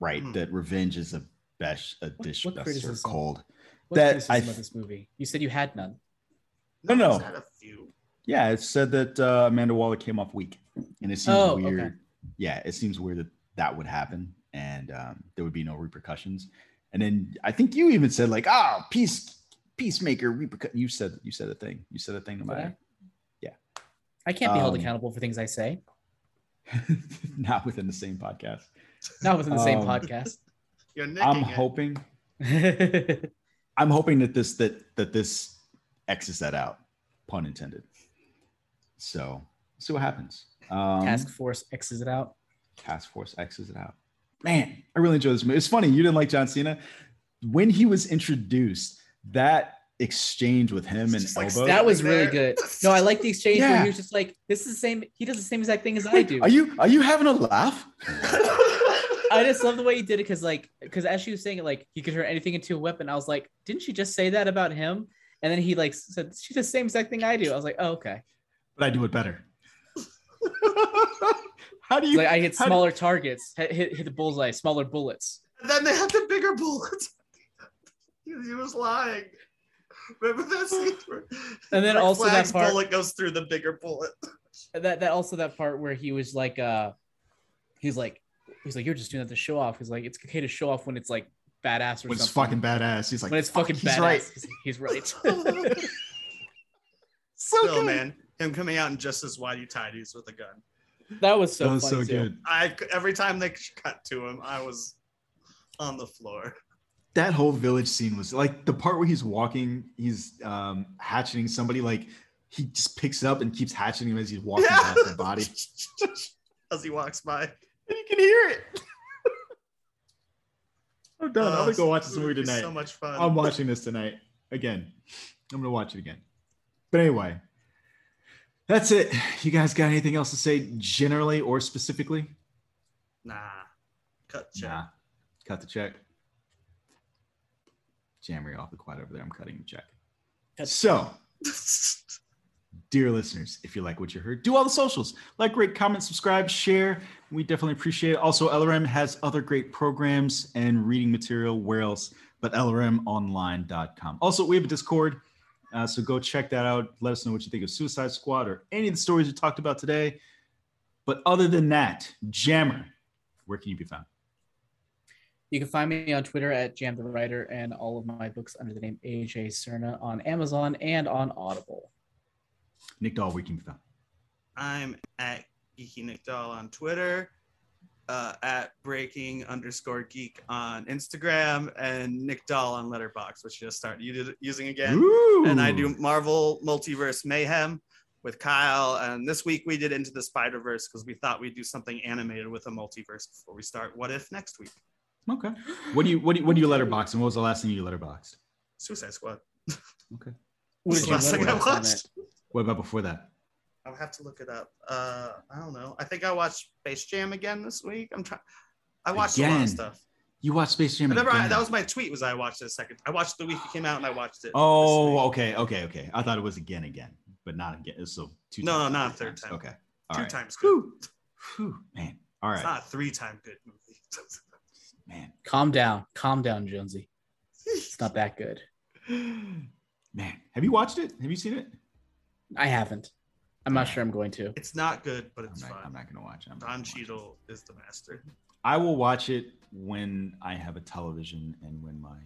Right, Hmm. that revenge is a best a What- dish what best served criticism? cold. What That criticism I of this movie? You said you had none. No, no. he's had a few. Yeah, it said that uh, Amanda Waller came off weak, and it seems Oh, weird. okay. Yeah, it seems weird that that would happen, and um, there would be no repercussions. And then I think you even said like, "Ah, peace, peacemaker." Repercu-. You said you said a thing. You said a thing. No Did I? matter. I can't be held Um, accountable for things I say. Not within the same podcast. Not within the same um, podcast. You're I'm hoping. I'm hoping that this that that this X's that out, pun intended. So see what happens. Um, Task Force X's it out. Task Force X's it out. Man, I really enjoy this movie. It's funny you didn't like John Cena when he was introduced. That exchange with him and like Elba. That was there. really good. No, I like the exchange where Yeah. he was just like, "This is the same." He does the same exact thing as I do. Are you are you having a laugh? I just love the way he did it because, like, because as she was saying it, like he could turn anything into a weapon. I was like, didn't she just say that about him? And then he like said, "She does the same exact thing I do." I was like, "Oh, okay." But I do it better. How do you? like I hit how do- smaller targets, hit, hit hit the bullseye, smaller bullets. And then they had the bigger bullets. he, he was lying. Remember that scene? Where And then Rick also that part- bullet goes through the bigger bullet. That that also that part where he was like, uh, he's like, he's like, "You're just doing that to show off." He's like, "It's okay to show off when it's like badass or when it's something." fucking badass, he's like, when it's "Fuck, fucking he's badass. right. He's, he's right. So Still, good. man, him coming out in just as whitey tidies with a gun. that was so that was so too. good. I every time they cut to him, I was on the floor. that whole village scene was like the part where he's walking, he's um hatcheting somebody, like he just picks it up and keeps hatcheting him as he's walking Yeah. past the body. as he walks by. And you can hear it. I'm done. I'm Oh, gonna go watch this movie tonight. So much fun. I'm watching this tonight again. I'm gonna watch it again. But anyway, that's it. You guys got anything else to say generally or specifically? Nah, cut check. Nah. Cut the check. Jammer, you're awfully quiet over there. I'm cutting the check. Cut- So, dear listeners, if you like what you heard, do all the socials. Like, rate, comment, subscribe, share. We definitely appreciate it. Also, LRM has other great programs and reading material. Where else but LRMonline.com. Also, we have a Discord. Uh, so go check that out. Let us know what you think of Suicide Squad or any of the stories we talked about today. But other than that, Jammer, where can you be found? You can find me on Twitter at Jam the Writer and all of my books under the name AJ Cerna on Amazon and on Audible. Nick Doll, where can you be found? I'm at Geeky Nick Doll on Twitter. uh, at breaking underscore geek on Instagram and Nick Doll on Letterbox, which you just started using again. Ooh. And I do Marvel Multiverse Mayhem with Kyle. And this week we did Into the Spider Verse because we thought we'd do something animated with a multiverse before we start What If next week. Okay. What do you what do you what do you letterbox and what was the last thing you letterboxed? Suicide Squad. Okay. What What's the last thing I letterbox on watched? It? What about before that? I'll have to look it up. Uh, I don't know. I think I watched Space Jam again this week. I'm trying. I watched a lot of stuff. You watched Space Jam. I never, I, that was my tweet. Was I watched it a second? I watched the week it came out and I watched it. Oh, okay, okay, okay. I thought it was again, again, but not again. So two. No, times, no, not third times. time. Okay. All two right. times good. Whew, man. All right. It's not a three time good movie. man. Calm down, calm down, Jonesy. It's not that good. Man, have you watched it? Have you seen it? I haven't. I'm not sure I'm going to. it's not good, but I'm it's not, fun. I'm not gonna watch it. I'm not Don gonna watch. Cheadle is the master. I will watch it when I have a television and when my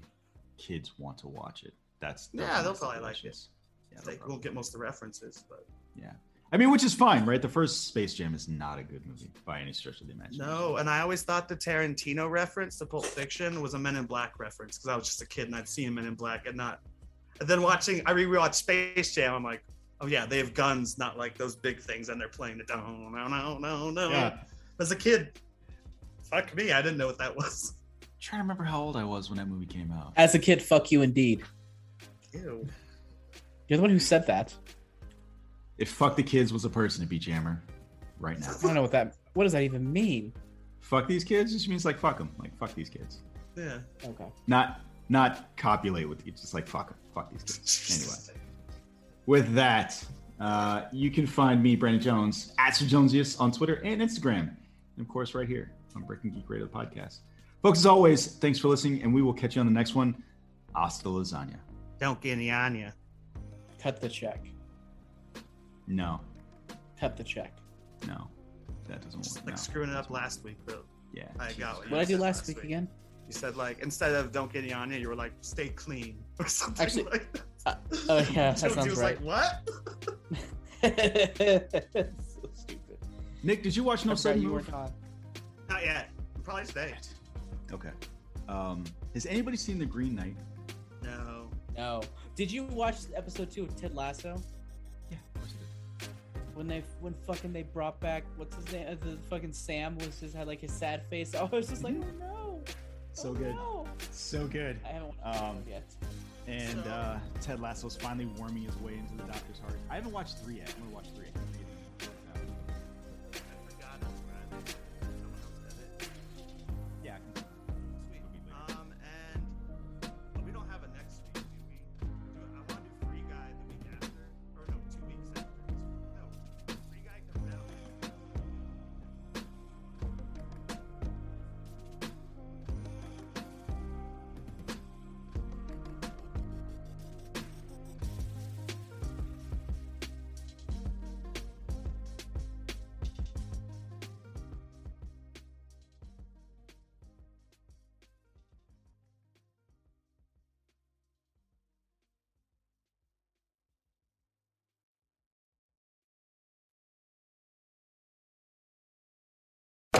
kids want to watch it. That's those Yeah, are they'll my probably like stipulations. Yeah, they'll they probably- won't get most of the references, but yeah. I mean, which is fine, right? The first Space Jam is not a good movie by any stretch of the imagination. no. And I always thought the Tarantino reference to Pulp Fiction was a Men in Black reference because I was just a kid and I'd seen Men in Black and not. And then watching, I rewatched Space Jam. I'm like, oh yeah, they have guns, not like those big things, and they're playing it. No, no, no, no, no. Yeah. As a kid, fuck me, I didn't know what that was. I'm trying to remember how old I was when that movie came out. As a kid, fuck you indeed. Ew. You're the one who said that. If fuck the kids was a person, it'd be Jammer right now. I don't know what that. What does that even mean? fuck these kids just means like fuck them, like fuck these kids. Yeah. Okay. Not not copulate with you, just like fuck 'em, fuck these kids. Anyway, with that, uh, you can find me, Brandon Jones, at Sir Jonesiest on Twitter and Instagram, and of course right here on Breaking Geek Radio podcast. Folks, as always, thanks for listening, and we will catch you on the next one. Hasta lasagna. Don't get any on you. Cut the check. No, Cut the check. no, that doesn't Just work. like no. screwing it up last week, but Yeah, I got what What did I do said last week again? You said like instead of "don't get any on you," you were like "stay clean" or something. Actually, like that. Uh, oh yeah, that sounds right. like, "What?" so stupid. Nick, did you watch No I forgot Sudden Move? weren't. Not yet. Probably today. Okay. Um, has anybody seen The Green Knight? No. No. Did you watch episode two of Ted Lasso? Yeah, of course I did. When they when fucking they brought back what's his name? Uh, The fucking Sam was just had like his sad face. I was just like, oh no. So oh, good. no." So good. I haven't watched Um, it yet. And uh, Ted Lasso's finally worming his way into the doctor's heart. I haven't watched three yet. I'm gonna watch three.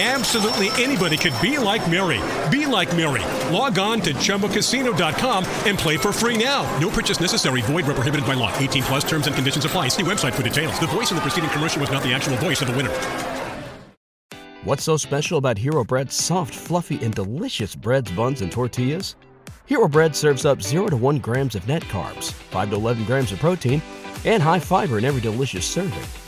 Absolutely anybody could be like Mary. Be like Mary. Log on to chumbacasino.com and play for free now. No purchase necessary. Void where prohibited by law. 18 plus terms and conditions apply. See website for details. The voice in the preceding commercial was not the actual voice of the winner. What's so special about Hero Bread's soft, fluffy, and delicious breads, buns, and tortillas? Hero Bread serves up 0 to 1 grams of net carbs, 5 to 11 grams of protein, and high fiber in every delicious serving.